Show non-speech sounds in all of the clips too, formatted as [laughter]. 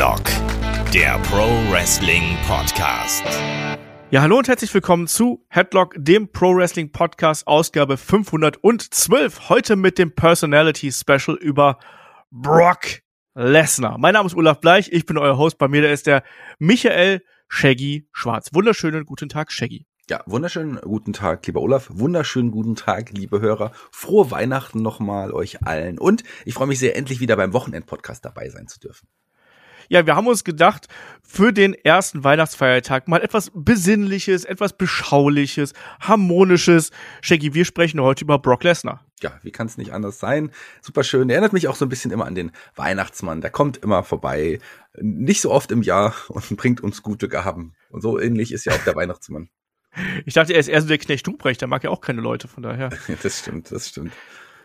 Headlock, der Pro Wrestling Podcast. Ja, hallo und herzlich willkommen zu Headlock, dem Pro Wrestling Podcast, Ausgabe 512. Heute mit dem Personality Special über Brock Lesnar. Mein Name ist Olaf Bleich, ich bin euer Host. Bei mir da ist der Michael Shaggy Schwarz. Wunderschönen guten Tag, Shaggy. Ja, wunderschönen guten Tag, lieber Olaf. Wunderschönen guten Tag, liebe Hörer. Frohe Weihnachten nochmal euch allen. Und ich freue mich sehr, endlich wieder beim Wochenend-Podcast dabei sein zu dürfen. Ja, wir haben uns gedacht, für den ersten Weihnachtsfeiertag mal etwas Besinnliches, etwas Beschauliches, Harmonisches. Shaggy, wir sprechen heute über Brock Lesnar. Ja, wie kann es nicht anders sein? Super schön. Der erinnert mich auch so ein bisschen immer an den Weihnachtsmann. Der kommt immer vorbei. Nicht so oft im Jahr [laughs] und bringt uns gute Gaben. Und so ähnlich ist ja auch der Weihnachtsmann. Ich dachte, er ist eher so der Knecht Ruprecht, der mag ja auch keine Leute, von daher. [laughs] das stimmt, das stimmt.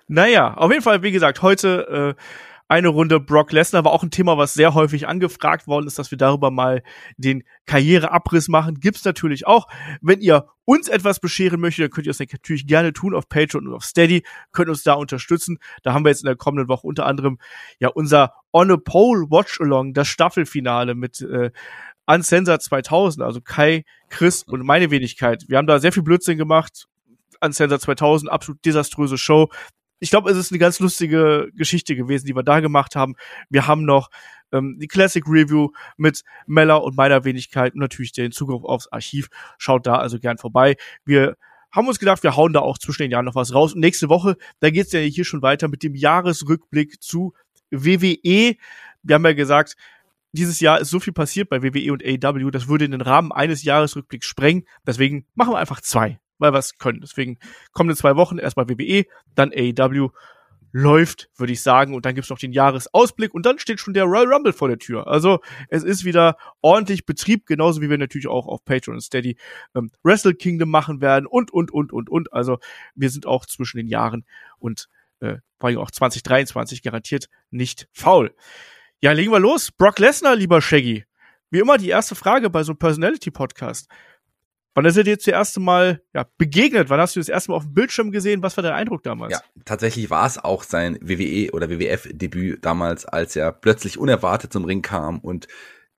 Naja, auf jeden Fall, wie gesagt, heute äh, eine Runde Brock Lesnar war auch ein Thema, was sehr häufig angefragt worden ist, dass wir darüber mal den Karriereabriss machen. Gibt's natürlich auch. Wenn ihr uns etwas bescheren möchtet, dann könnt ihr das natürlich gerne tun auf Patreon und auf Steady, könnt uns da unterstützen. Da haben wir jetzt in der kommenden Woche unter anderem ja unser On a Pole Watch Along, das Staffelfinale mit äh, Uncensored 2000, also Kai, Chris und meine Wenigkeit. Wir haben da sehr viel Blödsinn gemacht. Uncensored 2000, absolut desaströse Show. Ich glaube, es ist eine ganz lustige Geschichte gewesen, die wir da gemacht haben. Wir haben noch ähm, die Classic Review mit Mella und meiner Wenigkeit und natürlich den Zugriff aufs Archiv. Schaut da also gern vorbei. Wir haben uns gedacht, wir hauen da auch zwischen den Jahren noch was raus. Und nächste Woche, da geht's ja hier schon weiter mit dem Jahresrückblick zu WWE. Wir haben ja gesagt, dieses Jahr ist so viel passiert bei WWE und AEW, das würde in den Rahmen eines Jahresrückblicks sprengen. Deswegen machen wir einfach zwei, weil wir es können. Deswegen kommen in zwei Wochen erstmal WWE, dann AEW läuft, würde ich sagen. Und dann gibt's noch den Jahresausblick und dann steht schon der Royal Rumble vor der Tür. Also es ist wieder ordentlich Betrieb, genauso wie wir natürlich auch auf Patreon und Steady ähm, Wrestle Kingdom machen werden und, und, und, und, und. Also wir sind auch zwischen den Jahren und äh, vor allem auch 2023 garantiert nicht faul. Ja, legen wir los. Brock Lesnar, lieber Shaggy. Wie immer die erste Frage bei so einem Personality-Podcast. Wann ist er dir das erste Mal ja, begegnet? Wann hast du das erste Mal auf dem Bildschirm gesehen? Was war dein Eindruck damals? Ja, tatsächlich war es auch sein WWE oder WWF-Debüt damals, als er plötzlich unerwartet zum Ring kam und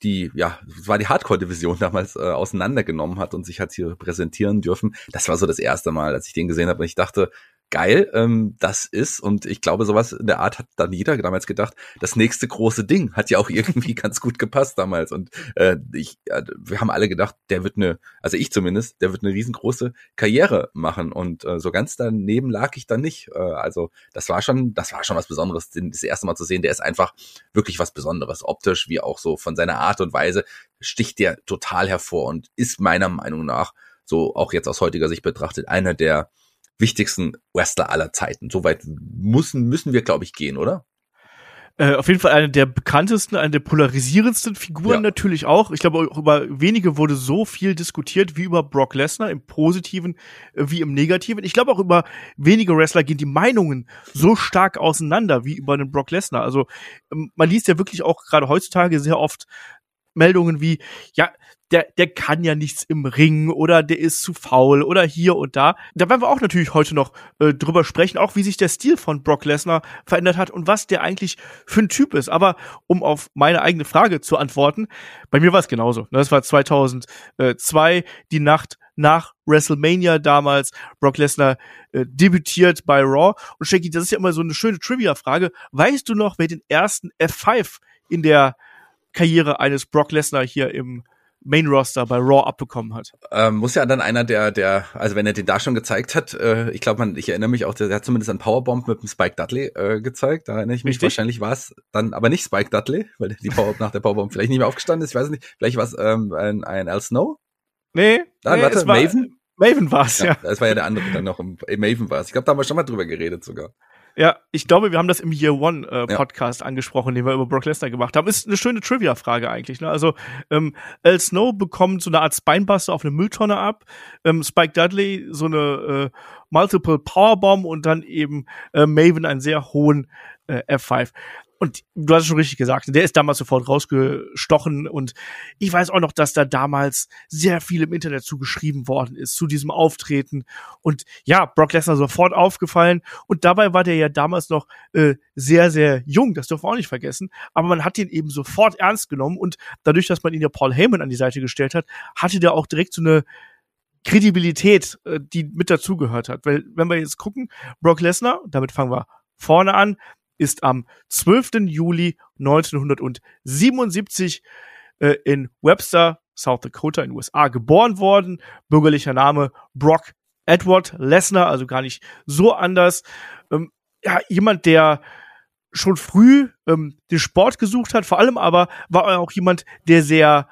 die, ja, es war die Hardcore-Division [laughs] damals äh, auseinandergenommen hat und sich hat hier präsentieren dürfen. Das war so das erste Mal, als ich den gesehen habe und ich dachte, geil ähm, das ist. Und ich glaube, sowas in der Art hat dann jeder damals gedacht, das nächste große Ding hat ja auch [laughs] irgendwie ganz gut gepasst damals. Und äh, ich, äh, wir haben alle gedacht, der wird eine, also ich zumindest, der wird eine riesengroße Karriere machen. Und äh, so ganz daneben lag ich dann nicht. Äh, also das war schon, das war schon was Besonderes, den, das erste Mal zu sehen. Der ist einfach wirklich was Besonderes, optisch wie auch so von seiner Art und Weise sticht der total hervor und ist meiner Meinung nach so auch jetzt aus heutiger Sicht betrachtet einer der wichtigsten Wrestler aller Zeiten. Soweit müssen, müssen wir, glaube ich, gehen, oder? Äh, auf jeden Fall eine der bekanntesten, eine der polarisierendsten Figuren ja. natürlich auch. Ich glaube, auch über wenige wurde so viel diskutiert wie über Brock Lesnar im Positiven äh, wie im Negativen. Ich glaube auch über wenige Wrestler gehen die Meinungen so stark auseinander wie über den Brock Lesnar. Also ähm, man liest ja wirklich auch gerade heutzutage sehr oft Meldungen wie, ja, der, der kann ja nichts im Ring oder der ist zu faul oder hier und da. Da werden wir auch natürlich heute noch äh, drüber sprechen, auch wie sich der Stil von Brock Lesnar verändert hat und was der eigentlich für ein Typ ist. Aber um auf meine eigene Frage zu antworten, bei mir war es genauso. Das war 2002, die Nacht nach WrestleMania damals. Brock Lesnar äh, debütiert bei Raw. Und Shaggy, das ist ja immer so eine schöne Trivia-Frage. Weißt du noch, wer den ersten F5 in der Karriere eines Brock Lesnar hier im Main Roster bei Raw abbekommen hat. Ähm, muss ja dann einer der, der, also wenn er den da schon gezeigt hat, äh, ich glaube, man, ich erinnere mich auch, der, der hat zumindest einen Powerbomb mit dem Spike Dudley äh, gezeigt. Da erinnere ich mich. Richtig? Wahrscheinlich war es dann aber nicht Spike Dudley, weil die Powerbomb nach der Powerbomb vielleicht nicht mehr aufgestanden ist. Ich weiß nicht. Vielleicht war es ähm, ein, ein Al Snow. Nee. Dann nee, warte, war, Maven. Maven war es, ja, ja. Das war ja der andere dann noch. Im, Maven war es. Ich glaube, da haben wir schon mal drüber geredet sogar. Ja, ich glaube, wir haben das im Year One äh, Podcast ja. angesprochen, den wir über Brock Lesnar gemacht haben. Ist eine schöne Trivia-Frage eigentlich. Ne? Also ähm, Al Snow bekommt so eine Art Spinebuster auf eine Mülltonne ab, ähm, Spike Dudley so eine äh, Multiple Powerbomb und dann eben äh, Maven einen sehr hohen äh, F5. Und du hast es schon richtig gesagt, der ist damals sofort rausgestochen. Und ich weiß auch noch, dass da damals sehr viel im Internet zugeschrieben worden ist zu diesem Auftreten. Und ja, Brock Lesnar sofort aufgefallen. Und dabei war der ja damals noch äh, sehr, sehr jung, das dürfen wir auch nicht vergessen, aber man hat ihn eben sofort ernst genommen. Und dadurch, dass man ihn ja Paul Heyman an die Seite gestellt hat, hatte der auch direkt so eine Kredibilität, äh, die mit dazugehört hat. Weil, wenn wir jetzt gucken, Brock Lesnar, damit fangen wir vorne an, ist am 12. Juli 1977 äh, in Webster, South Dakota in den USA geboren worden. Bürgerlicher Name Brock Edward Lesnar, also gar nicht so anders. Ähm, ja, jemand, der schon früh ähm, den Sport gesucht hat, vor allem aber war er auch jemand, der sehr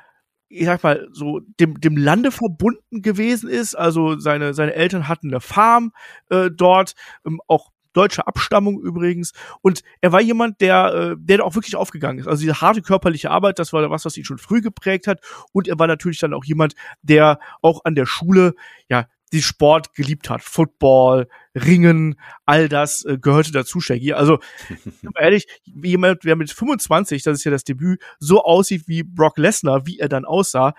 ich sag mal, so dem, dem Lande verbunden gewesen ist. Also seine, seine Eltern hatten eine Farm äh, dort, ähm, auch deutsche Abstammung übrigens. Und er war jemand, der, äh, der auch wirklich aufgegangen ist. Also diese harte körperliche Arbeit, das war was, was ihn schon früh geprägt hat. Und er war natürlich dann auch jemand, der auch an der Schule, ja, die Sport geliebt hat. Football, Ringen, all das äh, gehörte dazu, Shaggy. Also, [laughs] ehrlich, jemand, der mit 25, das ist ja das Debüt, so aussieht wie Brock Lesnar, wie er dann aussah,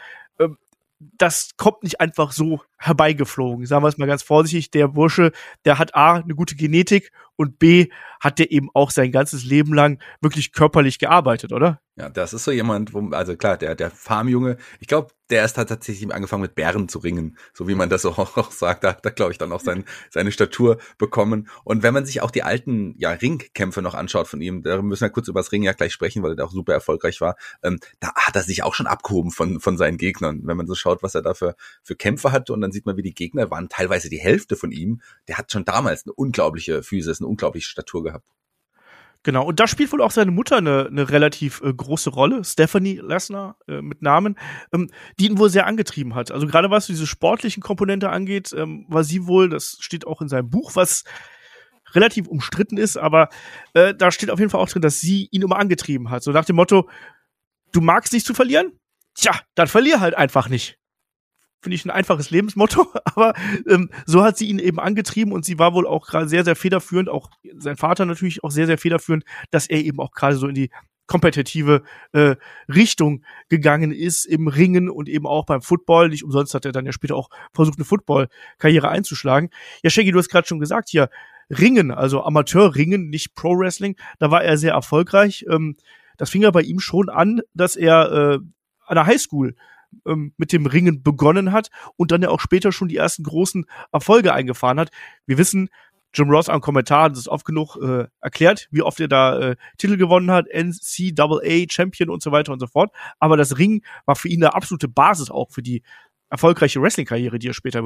das kommt nicht einfach so herbeigeflogen. Sagen wir es mal ganz vorsichtig. Der Bursche, der hat A, eine gute Genetik und B, hat der eben auch sein ganzes Leben lang wirklich körperlich gearbeitet, oder? Ja, das ist so jemand, wo, also klar, der, der Farmjunge, ich glaube, der erst hat tatsächlich angefangen mit Bären zu ringen, so wie man das auch, [laughs] auch sagt, da hat er, glaube ich, dann auch sein, seine Statur bekommen. Und wenn man sich auch die alten, ja, Ringkämpfe noch anschaut von ihm, da müssen wir kurz über das Ring ja gleich sprechen, weil er auch super erfolgreich war, ähm, da hat er sich auch schon abgehoben von, von seinen Gegnern. Wenn man so schaut, was er da für, für Kämpfe hatte und dann sieht man, wie die Gegner waren, teilweise die Hälfte von ihm, der hat schon damals eine unglaubliche Physis, eine unglaubliche Statur gehabt. Genau, und da spielt wohl auch seine Mutter eine, eine relativ äh, große Rolle, Stephanie Lesnar äh, mit Namen, ähm, die ihn wohl sehr angetrieben hat. Also gerade was diese sportlichen Komponente angeht, ähm, war sie wohl, das steht auch in seinem Buch, was relativ umstritten ist, aber äh, da steht auf jeden Fall auch drin, dass sie ihn immer angetrieben hat. So nach dem Motto, du magst nicht zu verlieren? Tja, dann verlier halt einfach nicht finde ich ein einfaches Lebensmotto, [laughs] aber ähm, so hat sie ihn eben angetrieben und sie war wohl auch gerade sehr, sehr federführend, auch sein Vater natürlich auch sehr, sehr federführend, dass er eben auch gerade so in die kompetitive äh, Richtung gegangen ist im Ringen und eben auch beim Football. Nicht umsonst hat er dann ja später auch versucht, eine Football-Karriere einzuschlagen. Ja, Shaggy, du hast gerade schon gesagt hier, Ringen, also Amateur-Ringen, nicht Pro-Wrestling, da war er sehr erfolgreich. Ähm, das fing ja bei ihm schon an, dass er äh, an der Highschool ähm, mit dem Ringen begonnen hat und dann ja auch später schon die ersten großen Erfolge eingefahren hat. Wir wissen, Jim Ross am Kommentar das ist oft genug äh, erklärt, wie oft er da äh, Titel gewonnen hat, NCAA Champion und so weiter und so fort. Aber das Ringen war für ihn eine absolute Basis auch für die erfolgreiche Wrestling-Karriere, die er später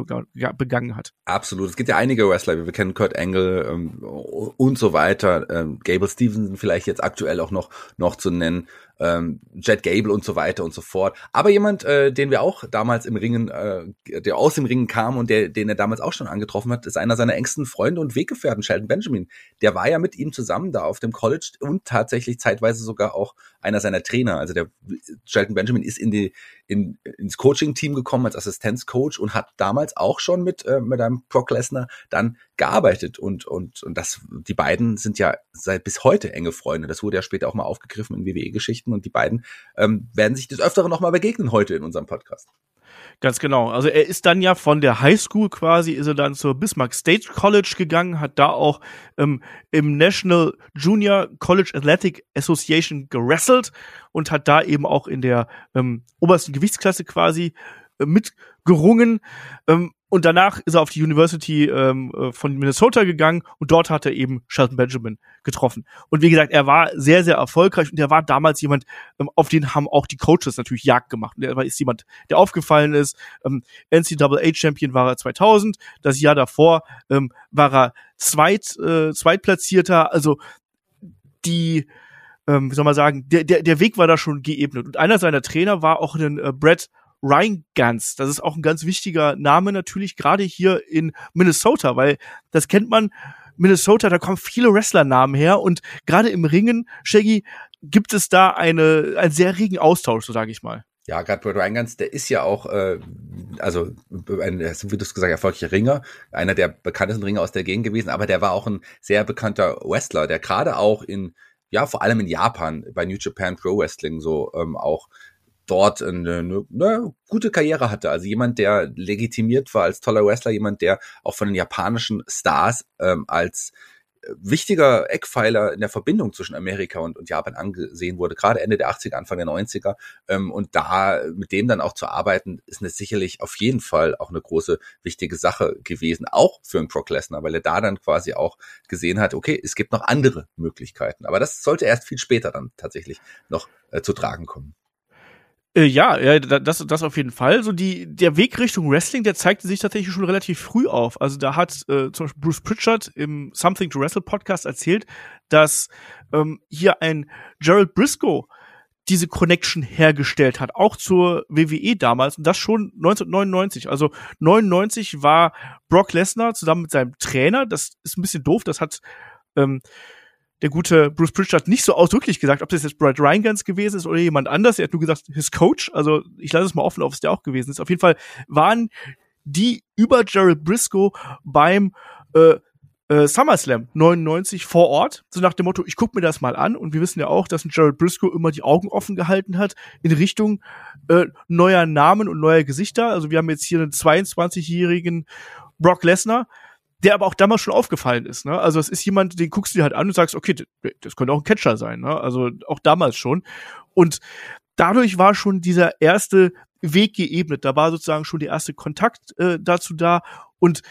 begangen hat. Absolut. Es gibt ja einige Wrestler, wir kennen Kurt Angle ähm, und so weiter. Ähm, Gable Stevenson vielleicht jetzt aktuell auch noch noch zu nennen ähm, Jet Gable und so weiter und so fort. Aber jemand, äh, den wir auch damals im Ringen, äh, der aus dem Ringen kam und der, den er damals auch schon angetroffen hat, ist einer seiner engsten Freunde und Weggefährten, Sheldon Benjamin. Der war ja mit ihm zusammen da auf dem College und tatsächlich zeitweise sogar auch einer seiner Trainer. Also der Sheldon Benjamin ist in die in, ins Coaching-Team gekommen als Assistenzcoach und hat damals auch schon mit äh, mit einem Brock Lesnar dann gearbeitet und und und das die beiden sind ja seit bis heute enge Freunde. Das wurde ja später auch mal aufgegriffen in WWE-Geschichten und die beiden ähm, werden sich des Öfteren noch mal begegnen heute in unserem Podcast. Ganz genau. Also er ist dann ja von der High School quasi, ist er dann zur Bismarck State College gegangen, hat da auch ähm, im National Junior College Athletic Association gerasselt und hat da eben auch in der ähm, obersten Gewichtsklasse quasi mitgerungen. Ähm, und danach ist er auf die University ähm, äh, von Minnesota gegangen und dort hat er eben Shelton Benjamin getroffen. Und wie gesagt, er war sehr, sehr erfolgreich und er war damals jemand, ähm, auf den haben auch die Coaches natürlich Jagd gemacht. Und er ist jemand, der aufgefallen ist. Ähm, NCAA-Champion war er 2000. Das Jahr davor ähm, war er Zweit, äh, Zweitplatzierter. Also die, ähm, wie soll man sagen, der, der, der Weg war da schon geebnet. Und einer seiner Trainer war auch ein äh, Brett Ryan Gans. Das ist auch ein ganz wichtiger Name natürlich, gerade hier in Minnesota, weil das kennt man. Minnesota, da kommen viele Wrestlernamen her und gerade im Ringen, Shaggy, gibt es da eine, einen sehr regen Austausch, so sage ich mal. Ja, gerade Brett Reingans, der ist ja auch, äh, also ein, wie du es gesagt erfolgreicher Ringer, einer der bekanntesten Ringer aus der Gegend gewesen, aber der war auch ein sehr bekannter Wrestler, der gerade auch in ja vor allem in Japan bei New Japan Pro Wrestling so ähm, auch dort eine, eine, eine gute Karriere hatte. Also jemand, der legitimiert war als toller Wrestler, jemand, der auch von den japanischen Stars ähm, als wichtiger Eckpfeiler in der Verbindung zwischen Amerika und, und Japan angesehen wurde, gerade Ende der 80er, Anfang der 90er. Ähm, und da mit dem dann auch zu arbeiten, ist eine sicherlich auf jeden Fall auch eine große, wichtige Sache gewesen, auch für einen Brock Lesnar, weil er da dann quasi auch gesehen hat, okay, es gibt noch andere Möglichkeiten. Aber das sollte erst viel später dann tatsächlich noch äh, zu tragen kommen. Äh, ja, ja, das, das auf jeden Fall. So die, der Weg Richtung Wrestling, der zeigte sich tatsächlich schon relativ früh auf. Also da hat äh, zum Beispiel Bruce Pritchard im Something to Wrestle Podcast erzählt, dass ähm, hier ein Gerald Briscoe diese Connection hergestellt hat, auch zur WWE damals und das schon 1999. Also 99 war Brock Lesnar zusammen mit seinem Trainer, das ist ein bisschen doof, das hat ähm, der gute Bruce Pritchard nicht so ausdrücklich gesagt, ob das jetzt Brad Reingans gewesen ist oder jemand anders. Er hat nur gesagt, his Coach. Also ich lasse es mal offen, ob es der auch gewesen ist. Auf jeden Fall waren die über Gerald Briscoe beim äh, äh, SummerSlam 99 vor Ort, so nach dem Motto, ich guck mir das mal an. Und wir wissen ja auch, dass Gerald Briscoe immer die Augen offen gehalten hat in Richtung äh, neuer Namen und neuer Gesichter. Also wir haben jetzt hier einen 22-jährigen Brock Lesnar, der aber auch damals schon aufgefallen ist. Ne? Also es ist jemand, den guckst du dir halt an und sagst, okay, das könnte auch ein Catcher sein. Ne? Also auch damals schon. Und dadurch war schon dieser erste Weg geebnet. Da war sozusagen schon der erste Kontakt äh, dazu da. Und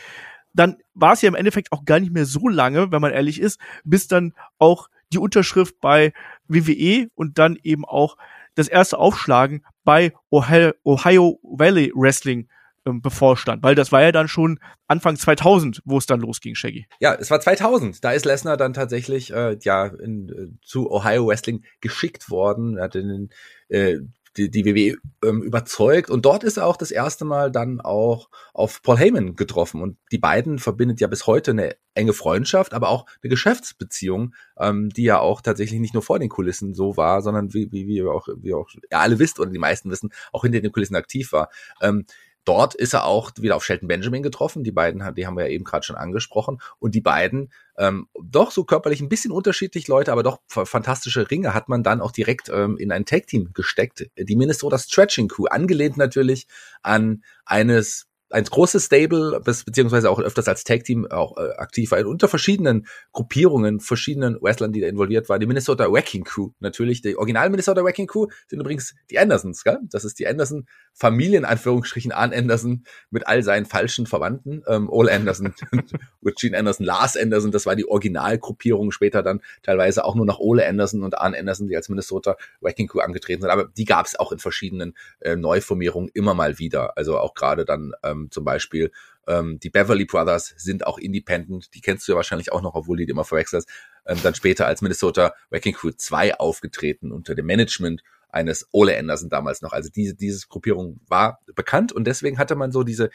dann war es ja im Endeffekt auch gar nicht mehr so lange, wenn man ehrlich ist, bis dann auch die Unterschrift bei WWE und dann eben auch das erste Aufschlagen bei Ohio, Ohio Valley Wrestling ähm, bevorstand, weil das war ja dann schon Anfang 2000, wo es dann losging, Shaggy. Ja, es war 2000. Da ist Lesnar dann tatsächlich äh, ja in, äh, zu Ohio Wrestling geschickt worden. Er hat den, äh, die, die WWE ähm, überzeugt und dort ist er auch das erste Mal dann auch auf Paul Heyman getroffen und die beiden verbindet ja bis heute eine enge Freundschaft, aber auch eine Geschäftsbeziehung, ähm, die ja auch tatsächlich nicht nur vor den Kulissen so war, sondern wie, wie, wie auch, wie auch ja, alle wisst oder die meisten wissen, auch hinter den Kulissen aktiv war. Ähm, Dort ist er auch wieder auf Shelton Benjamin getroffen. Die beiden, die haben wir ja eben gerade schon angesprochen. Und die beiden, ähm, doch so körperlich ein bisschen unterschiedlich Leute, aber doch fantastische Ringe hat man dann auch direkt ähm, in ein Tag-Team gesteckt. Die Minnesota Stretching Crew, angelehnt natürlich an eines ein großes Stable, beziehungsweise auch öfters als Tag-Team auch äh, aktiv war, unter verschiedenen Gruppierungen, verschiedenen Wrestlern, die da involviert waren. Die Minnesota Wrecking Crew, natürlich. Die Original Minnesota Wrecking Crew sind übrigens die Andersons, gell? Das ist die Anderson Familien, Anführungsstrichen, Arn Anderson mit all seinen falschen Verwandten. Ähm, Ole Anderson, [laughs] Gene Anderson, Lars Anderson, das war die Originalgruppierung, später dann teilweise auch nur noch Ole Anderson und Arn Anderson, die als Minnesota Wrecking Crew angetreten sind. Aber die gab es auch in verschiedenen äh, Neuformierungen immer mal wieder. Also auch gerade dann ähm, ähm, zum Beispiel. Ähm, die Beverly Brothers sind auch independent, die kennst du ja wahrscheinlich auch noch, obwohl die, die immer verwechselst. Ähm, dann später als Minnesota Wrecking Crew 2 aufgetreten unter dem Management eines Ole Anderson damals noch. Also diese, diese Gruppierung war bekannt und deswegen hatte man so diese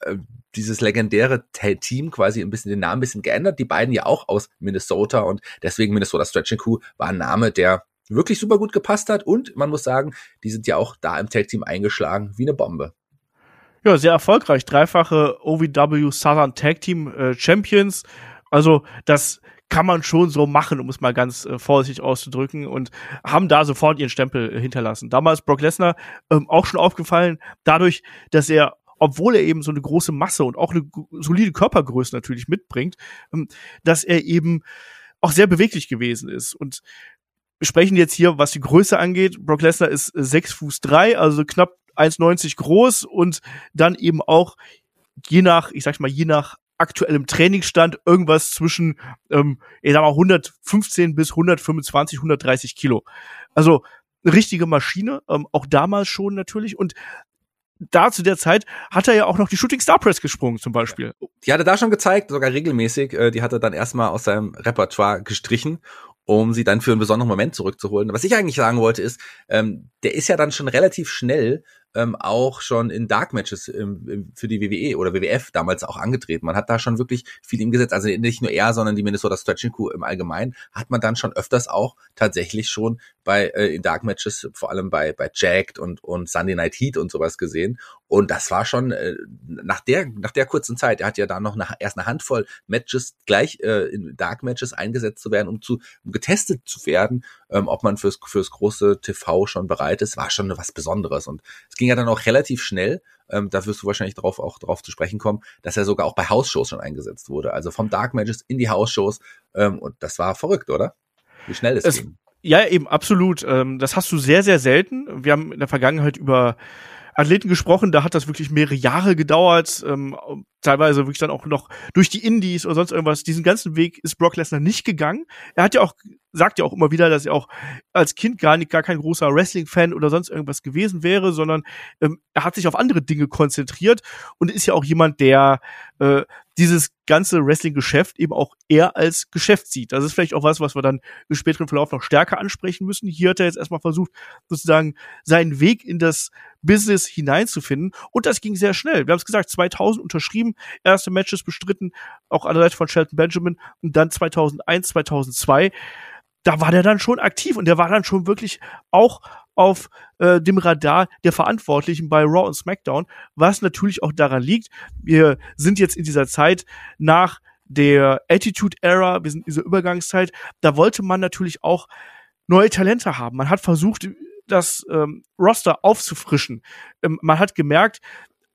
äh, dieses legendäre Team quasi ein bisschen den Namen ein bisschen geändert. Die beiden ja auch aus Minnesota und deswegen Minnesota Stretching Crew war ein Name, der wirklich super gut gepasst hat und man muss sagen, die sind ja auch da im Tag Team eingeschlagen wie eine Bombe. Ja, sehr erfolgreich. Dreifache OVW Southern Tag Team äh, Champions. Also das kann man schon so machen, um es mal ganz äh, vorsichtig auszudrücken und haben da sofort ihren Stempel äh, hinterlassen. Damals Brock Lesnar ähm, auch schon aufgefallen, dadurch, dass er obwohl er eben so eine große Masse und auch eine solide Körpergröße natürlich mitbringt, ähm, dass er eben auch sehr beweglich gewesen ist. Und wir sprechen jetzt hier, was die Größe angeht. Brock Lesnar ist äh, sechs Fuß drei, also knapp 1,90 groß und dann eben auch je nach, ich sag mal, je nach aktuellem Trainingsstand irgendwas zwischen, ähm, ich sag mal, 115 bis 125, 130 Kilo. Also richtige Maschine, ähm, auch damals schon natürlich. Und da zu der Zeit hat er ja auch noch die Shooting Star Press gesprungen zum Beispiel. Die hat er da schon gezeigt, sogar regelmäßig. Äh, die hat er dann erstmal aus seinem Repertoire gestrichen um sie dann für einen besonderen Moment zurückzuholen. Was ich eigentlich sagen wollte ist, ähm, der ist ja dann schon relativ schnell ähm, auch schon in Dark Matches ähm, für die WWE oder WWF damals auch angetreten. Man hat da schon wirklich viel ihm gesetzt. Also nicht nur er, sondern die Minnesota Stretching Crew im Allgemeinen hat man dann schon öfters auch tatsächlich schon bei äh, in Dark Matches, vor allem bei bei Jacked und und Sunday Night Heat und sowas gesehen. Und das war schon äh, nach der nach der kurzen Zeit. Er hat ja da noch eine, erst eine Handvoll Matches gleich äh, in Dark Matches eingesetzt zu werden, um zu um getestet zu werden, ähm, ob man fürs fürs große TV schon bereit ist. War schon was Besonderes. Und es ging ja dann auch relativ schnell. Ähm, da wirst du wahrscheinlich drauf auch drauf zu sprechen kommen, dass er sogar auch bei House-Shows schon eingesetzt wurde. Also vom Dark Matches in die House-Shows. Ähm, und das war verrückt, oder? Wie schnell es, es ging. Ja, eben, absolut. Ähm, das hast du sehr, sehr selten. Wir haben in der Vergangenheit über Athleten gesprochen, da hat das wirklich mehrere Jahre gedauert, ähm, teilweise wirklich dann auch noch durch die Indies oder sonst irgendwas. Diesen ganzen Weg ist Brock Lesnar nicht gegangen. Er hat ja auch, sagt ja auch immer wieder, dass er auch als Kind gar nicht, gar kein großer Wrestling-Fan oder sonst irgendwas gewesen wäre, sondern ähm, er hat sich auf andere Dinge konzentriert und ist ja auch jemand, der äh, dieses ganze Wrestling-Geschäft eben auch eher als Geschäft sieht. Das ist vielleicht auch was, was wir dann im späteren Verlauf noch stärker ansprechen müssen. Hier hat er jetzt erstmal versucht, sozusagen seinen Weg in das Business hineinzufinden. Und das ging sehr schnell. Wir haben es gesagt, 2000 unterschrieben, erste Matches bestritten, auch an der Seite von Shelton Benjamin. Und dann 2001, 2002, da war der dann schon aktiv und der war dann schon wirklich auch auf äh, dem Radar der Verantwortlichen bei Raw und SmackDown, was natürlich auch daran liegt, wir sind jetzt in dieser Zeit nach der Attitude Era, wir sind in dieser Übergangszeit, da wollte man natürlich auch neue Talente haben. Man hat versucht, das ähm, Roster aufzufrischen. Ähm, man hat gemerkt,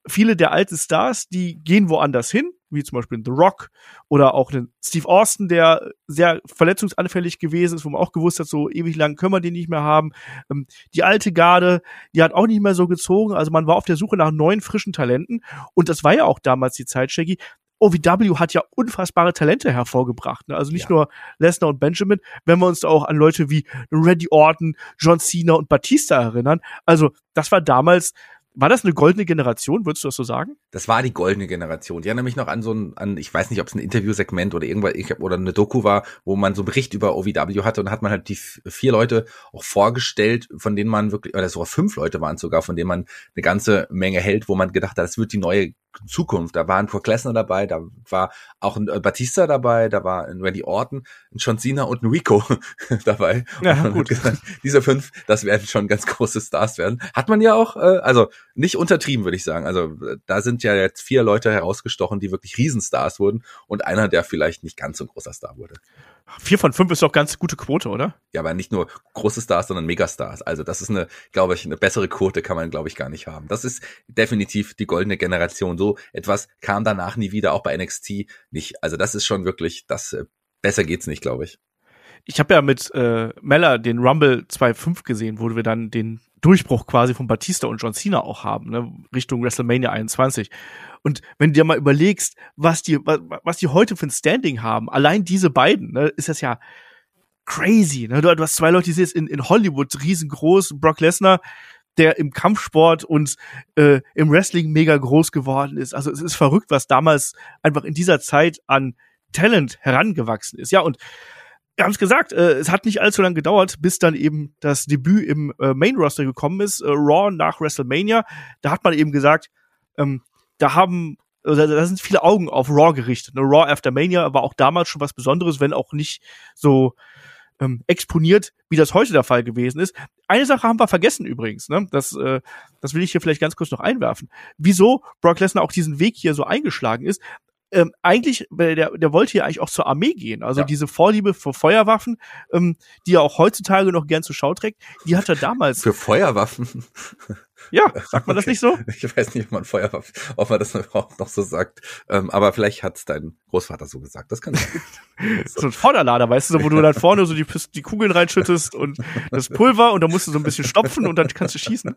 viele der alten Stars, die gehen woanders hin, wie zum Beispiel The Rock oder auch den Steve Austin, der sehr verletzungsanfällig gewesen ist, wo man auch gewusst hat, so ewig lang können wir den nicht mehr haben. Ähm, die alte Garde, die hat auch nicht mehr so gezogen. Also man war auf der Suche nach neuen, frischen Talenten. Und das war ja auch damals die Zeit, Shaggy. OVW hat ja unfassbare Talente hervorgebracht. Ne? Also nicht ja. nur Lesnar und Benjamin, wenn wir uns da auch an Leute wie Randy Orton, John Cena und Batista erinnern. Also das war damals war das eine goldene Generation, würdest du das so sagen? Das war die goldene Generation. Die erinnere mich noch an so ein, an, ich weiß nicht, ob es ein Interviewsegment oder irgendwas, ich oder eine Doku war, wo man so einen Bericht über OVW hatte und hat man halt die vier Leute auch vorgestellt, von denen man wirklich, oder sogar fünf Leute waren sogar, von denen man eine ganze Menge hält, wo man gedacht hat, das wird die neue Zukunft. Da war ein Brock Lesnar dabei, da war auch ein äh, Batista dabei, da war ein Randy Orton, ein John Cena und ein Rico [laughs] dabei. Ja, gut. Gesagt, diese fünf, das werden schon ganz große Stars werden. Hat man ja auch, äh, also nicht untertrieben, würde ich sagen. Also da sind ja jetzt vier Leute herausgestochen, die wirklich Riesenstars wurden und einer, der vielleicht nicht ganz so ein großer Star wurde. Vier von fünf ist doch ganz gute Quote, oder? Ja, aber nicht nur große Stars, sondern Megastars. Also das ist eine, glaube ich, eine bessere Quote kann man, glaube ich, gar nicht haben. Das ist definitiv die goldene Generation. So etwas kam danach nie wieder, auch bei NXT nicht. Also das ist schon wirklich, das äh, besser geht's nicht, glaube ich. Ich habe ja mit äh, Mella den Rumble 2.5 gesehen, wo wir dann den Durchbruch quasi von Batista und John Cena auch haben, ne, Richtung WrestleMania 21. Und wenn du dir mal überlegst, was die, was, was die heute für ein Standing haben, allein diese beiden, ne, ist das ja crazy. Ne? Du, du hast zwei Leute, die sind in, in Hollywood riesengroß, Brock Lesnar, der im Kampfsport und äh, im Wrestling mega groß geworden ist. Also es ist verrückt, was damals einfach in dieser Zeit an Talent herangewachsen ist. Ja, und wir haben es gesagt, äh, es hat nicht allzu lange gedauert, bis dann eben das Debüt im äh, Main Roster gekommen ist, äh, Raw nach WrestleMania. Da hat man eben gesagt, ähm, da haben also da sind viele Augen auf Raw gerichtet. Ne? Raw After Mania war auch damals schon was Besonderes, wenn auch nicht so ähm, exponiert, wie das heute der Fall gewesen ist. Eine Sache haben wir vergessen übrigens, ne? Das, äh, das will ich hier vielleicht ganz kurz noch einwerfen. Wieso Brock Lesnar auch diesen Weg hier so eingeschlagen ist, ähm, eigentlich, der, der wollte ja eigentlich auch zur Armee gehen. Also ja. diese Vorliebe für Feuerwaffen, ähm, die er auch heutzutage noch gern zur Schau trägt, die hat er damals. Für Feuerwaffen? Ja, sagt man okay. das nicht so? [laughs] Ich weiß nicht, ob man Feuerwaffen, ob man das [laughs] überhaupt noch so sagt. Ähm, aber vielleicht hat es dein Großvater so gesagt. Das kann sein. [laughs] so ein Vorderlader, weißt du, wo du dann vorne so die, die Kugeln reinschüttest und das Pulver und dann musst du so ein bisschen stopfen und dann kannst du schießen.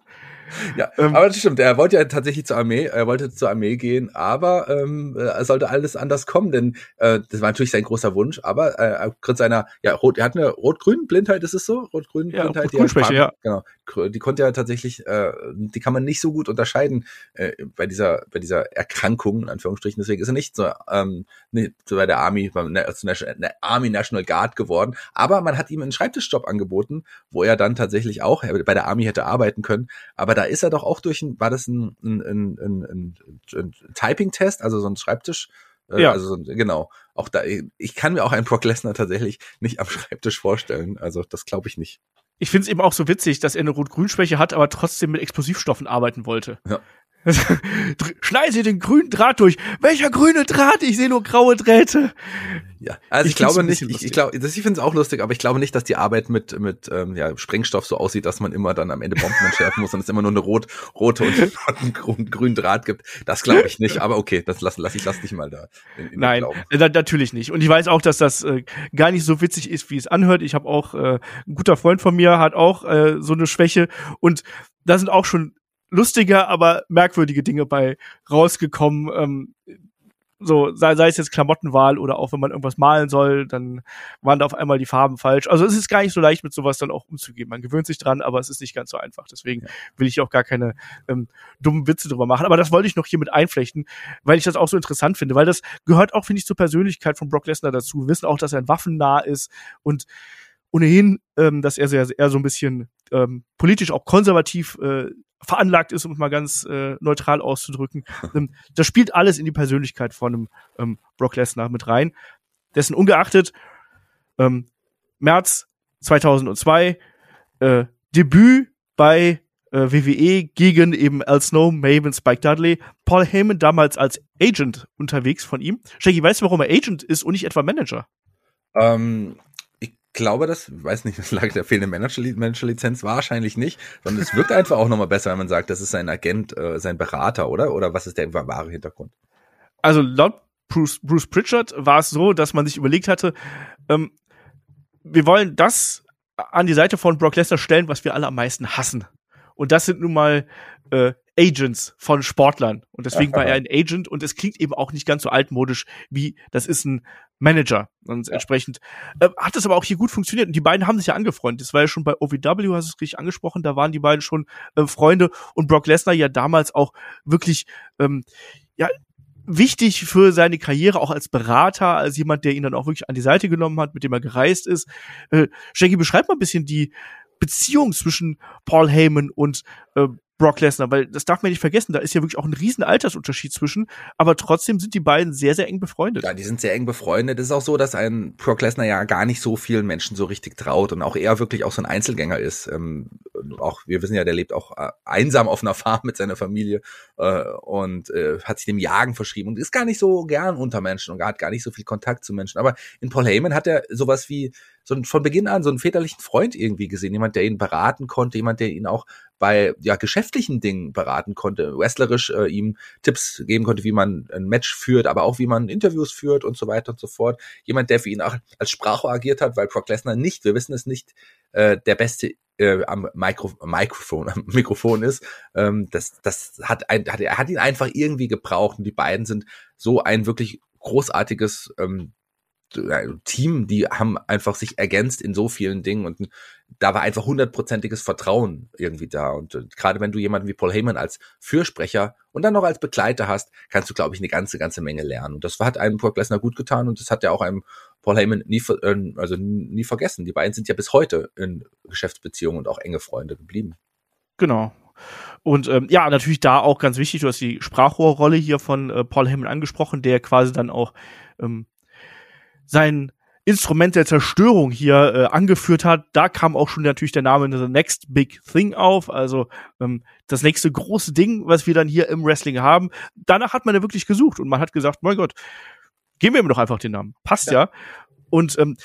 Ja, ähm, aber das stimmt. Er wollte ja tatsächlich zur Armee, er wollte zur Armee gehen, aber ähm, es sollte alles anders kommen, denn äh, das war natürlich sein großer Wunsch. Aber äh, aufgrund seiner, ja, rot, er hat eine rot-grün Blindheit, ist es so? Rot-grün Blindheit, ja, rot ja. Genau, die konnte ja tatsächlich, äh, die kann man nicht so gut unterscheiden äh, bei dieser, bei dieser Erkrankung in Anführungsstrichen. Deswegen ist er nicht so, ähm, nicht so bei der Army, beim National, Army National Guard geworden. Aber man hat ihm einen Schreibtischjob angeboten, wo er dann tatsächlich auch bei der Army hätte arbeiten können. Aber da ist er doch auch durch ein, war das ein, ein, ein, ein, ein Typing-Test, also so ein Schreibtisch, äh, ja. also so, genau. Auch da, ich kann mir auch einen Brock Lesnar tatsächlich nicht am Schreibtisch vorstellen. Also das glaube ich nicht. Ich finde es eben auch so witzig, dass er eine Rot-Grün-Schwäche hat, aber trotzdem mit Explosivstoffen arbeiten wollte. Ja. [laughs] Schneide den grünen Draht durch. Welcher grüne Draht? Ich sehe nur graue Drähte. Ja, also ich, ich glaube nicht, ich, ich glaube, ich finde es auch lustig, aber ich glaube nicht, dass die Arbeit mit mit ähm, ja, Sprengstoff so aussieht, dass man immer dann am Ende Bomben entschärfen muss und es immer nur eine rot, rote und, und einen grünen Draht gibt. Das glaube ich nicht, aber okay, das lass, lass ich lass dich mal da. In, in Nein, äh, natürlich nicht. Und ich weiß auch, dass das äh, gar nicht so witzig ist, wie es anhört. Ich habe auch äh, ein guter Freund von mir hat auch äh, so eine Schwäche und da sind auch schon lustige, aber merkwürdige Dinge bei rausgekommen. Ähm, so, sei, sei es jetzt Klamottenwahl oder auch wenn man irgendwas malen soll, dann waren da auf einmal die Farben falsch. Also es ist gar nicht so leicht, mit sowas dann auch umzugehen. Man gewöhnt sich dran, aber es ist nicht ganz so einfach. Deswegen will ich auch gar keine ähm, dummen Witze drüber machen. Aber das wollte ich noch hier mit einflechten, weil ich das auch so interessant finde, weil das gehört auch, finde ich, zur Persönlichkeit von Brock Lesnar dazu. Wir wissen auch, dass er ein waffennah ist und ohnehin, ähm, dass er sehr, eher so ein bisschen ähm, politisch auch konservativ äh, veranlagt ist, um es mal ganz äh, neutral auszudrücken. Ähm, das spielt alles in die Persönlichkeit von einem ähm, Brock Lesnar mit rein. Dessen ungeachtet ähm, März 2002 äh, Debüt bei äh, WWE gegen eben Al Snow, Maven, Spike Dudley. Paul Heyman damals als Agent unterwegs von ihm. Shaggy, weißt du, warum er Agent ist und nicht etwa Manager? Ähm, glaube, das, weiß nicht, [laughs] das lag der fehlenden Managerlizenz wahrscheinlich nicht, sondern es wirkt einfach auch nochmal besser, wenn man sagt, das ist sein Agent, äh, sein Berater, oder? Oder was ist der wahre Hintergrund? Also laut Bruce, Bruce Pritchard war es so, dass man sich überlegt hatte, ähm, wir wollen das an die Seite von Brock Lesnar stellen, was wir alle am meisten hassen. Und das sind nun mal äh, Agents von Sportlern. Und deswegen war er ein Agent und es klingt eben auch nicht ganz so altmodisch wie das ist ein Manager. Und ja. entsprechend äh, hat das aber auch hier gut funktioniert. Und die beiden haben sich ja angefreundet. Das war ja schon bei OVW, hast du es richtig angesprochen, da waren die beiden schon äh, Freunde und Brock Lesnar ja damals auch wirklich ähm, ja wichtig für seine Karriere, auch als Berater, als jemand, der ihn dann auch wirklich an die Seite genommen hat, mit dem er gereist ist. Äh, Shaggy, beschreib mal ein bisschen die Beziehung zwischen Paul Heyman und äh, Brock Lesnar, weil das darf man nicht vergessen, da ist ja wirklich auch ein riesen Altersunterschied zwischen, aber trotzdem sind die beiden sehr, sehr eng befreundet. Ja, die sind sehr eng befreundet. Es ist auch so, dass ein Brock Lesnar ja gar nicht so vielen Menschen so richtig traut und auch er wirklich auch so ein Einzelgänger ist. Ähm, auch, wir wissen ja, der lebt auch äh, einsam auf einer [laughs] Farm mit seiner Familie äh, und äh, hat sich dem Jagen verschrieben und ist gar nicht so gern unter Menschen und hat gar nicht so viel Kontakt zu Menschen. Aber in Paul Heyman hat er sowas wie so von Beginn an so einen väterlichen Freund irgendwie gesehen, jemand, der ihn beraten konnte, jemand, der ihn auch bei ja geschäftlichen Dingen beraten konnte, wrestlerisch äh, ihm Tipps geben konnte, wie man ein Match führt, aber auch wie man Interviews führt und so weiter und so fort. Jemand, der für ihn auch als Sprachrohr agiert hat, weil Brock Lesnar nicht, wir wissen es nicht, äh, der beste äh, am Mikro Mikrofon, [laughs] am Mikrofon ist. Ähm, das, das hat, ein, hat er hat ihn einfach irgendwie gebraucht und die beiden sind so ein wirklich großartiges ähm, Team, die haben einfach sich ergänzt in so vielen Dingen und da war einfach hundertprozentiges Vertrauen irgendwie da. Und äh, gerade wenn du jemanden wie Paul Heyman als Fürsprecher und dann noch als Begleiter hast, kannst du, glaube ich, eine ganze, ganze Menge lernen. Und das hat einem Brock Lesnar gut getan und das hat ja auch einem Paul Heyman nie, äh, also nie vergessen. Die beiden sind ja bis heute in Geschäftsbeziehungen und auch enge Freunde geblieben. Genau. Und ähm, ja, natürlich da auch ganz wichtig, du hast die Sprachrohrrolle hier von äh, Paul Heyman angesprochen, der quasi dann auch ähm, sein Instrument der Zerstörung hier äh, angeführt hat, da kam auch schon natürlich der Name The Next Big Thing auf, also ähm, das nächste große Ding, was wir dann hier im Wrestling haben. Danach hat man ja wirklich gesucht und man hat gesagt, mein Gott, geben wir ihm doch einfach den Namen. Passt ja. ja. Und ähm,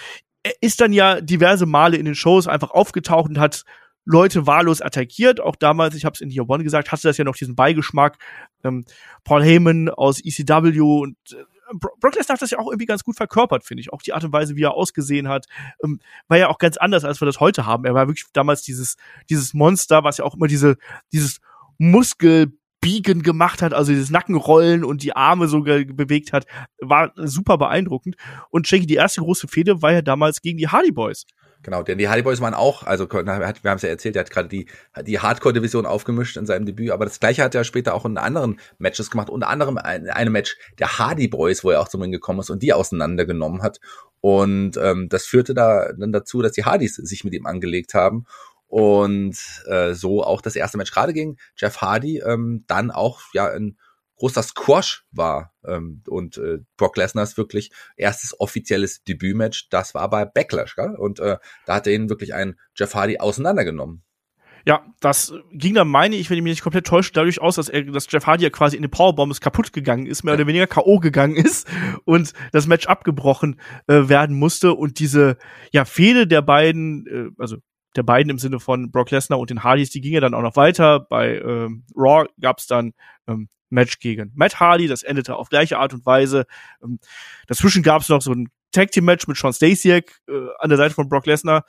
er ist dann ja diverse Male in den Shows einfach aufgetaucht und hat Leute wahllos attackiert. Auch damals, ich habe es in Year One gesagt, hatte das ja noch diesen Beigeschmack. Ähm, Paul Heyman aus ECW und äh, Brock Lesnar hat das ja auch irgendwie ganz gut verkörpert, finde ich. Auch die Art und Weise, wie er ausgesehen hat, ähm, war ja auch ganz anders, als wir das heute haben. Er war wirklich damals dieses, dieses Monster, was ja auch immer diese, dieses Muskelbiegen gemacht hat, also dieses Nackenrollen und die Arme so bewegt hat, war super beeindruckend. Und Shaggy, die erste große Fehde war ja damals gegen die Hardy Boys. Genau, denn die Hardy Boys waren auch, also wir haben es ja erzählt, er hat gerade die, die Hardcore-Division aufgemischt in seinem Debüt, aber das gleiche hat er später auch in anderen Matches gemacht, unter anderem ein, eine Match der Hardy Boys, wo er auch zum Ring gekommen ist und die auseinandergenommen hat. Und ähm, das führte da dann dazu, dass die Hardys sich mit ihm angelegt haben und äh, so auch das erste Match gerade gegen Jeff Hardy ähm, dann auch ja ein großer Squash war ähm, und äh, Brock Lesners wirklich erstes offizielles Debütmatch, das war bei Backlash, gell? und äh, da hat er ihn wirklich einen Jeff Hardy auseinandergenommen. Ja, das ging dann, meine ich, wenn ich mich nicht komplett täusche, dadurch aus, dass, er, dass Jeff Hardy ja quasi in den Powerbombs kaputt gegangen ist, mehr oder weniger K.O. gegangen ist [laughs] und das Match abgebrochen äh, werden musste und diese ja Fehde der beiden, äh, also der beiden im Sinne von Brock Lesnar und den Hardys, die ging ja dann auch noch weiter. Bei ähm, Raw gab's dann ähm, Match gegen Matt Hardy, das endete auf gleiche Art und Weise. Ähm, dazwischen gab's noch so ein Tag Team Match mit Sean Stasiak äh, an der Seite von Brock Lesnar.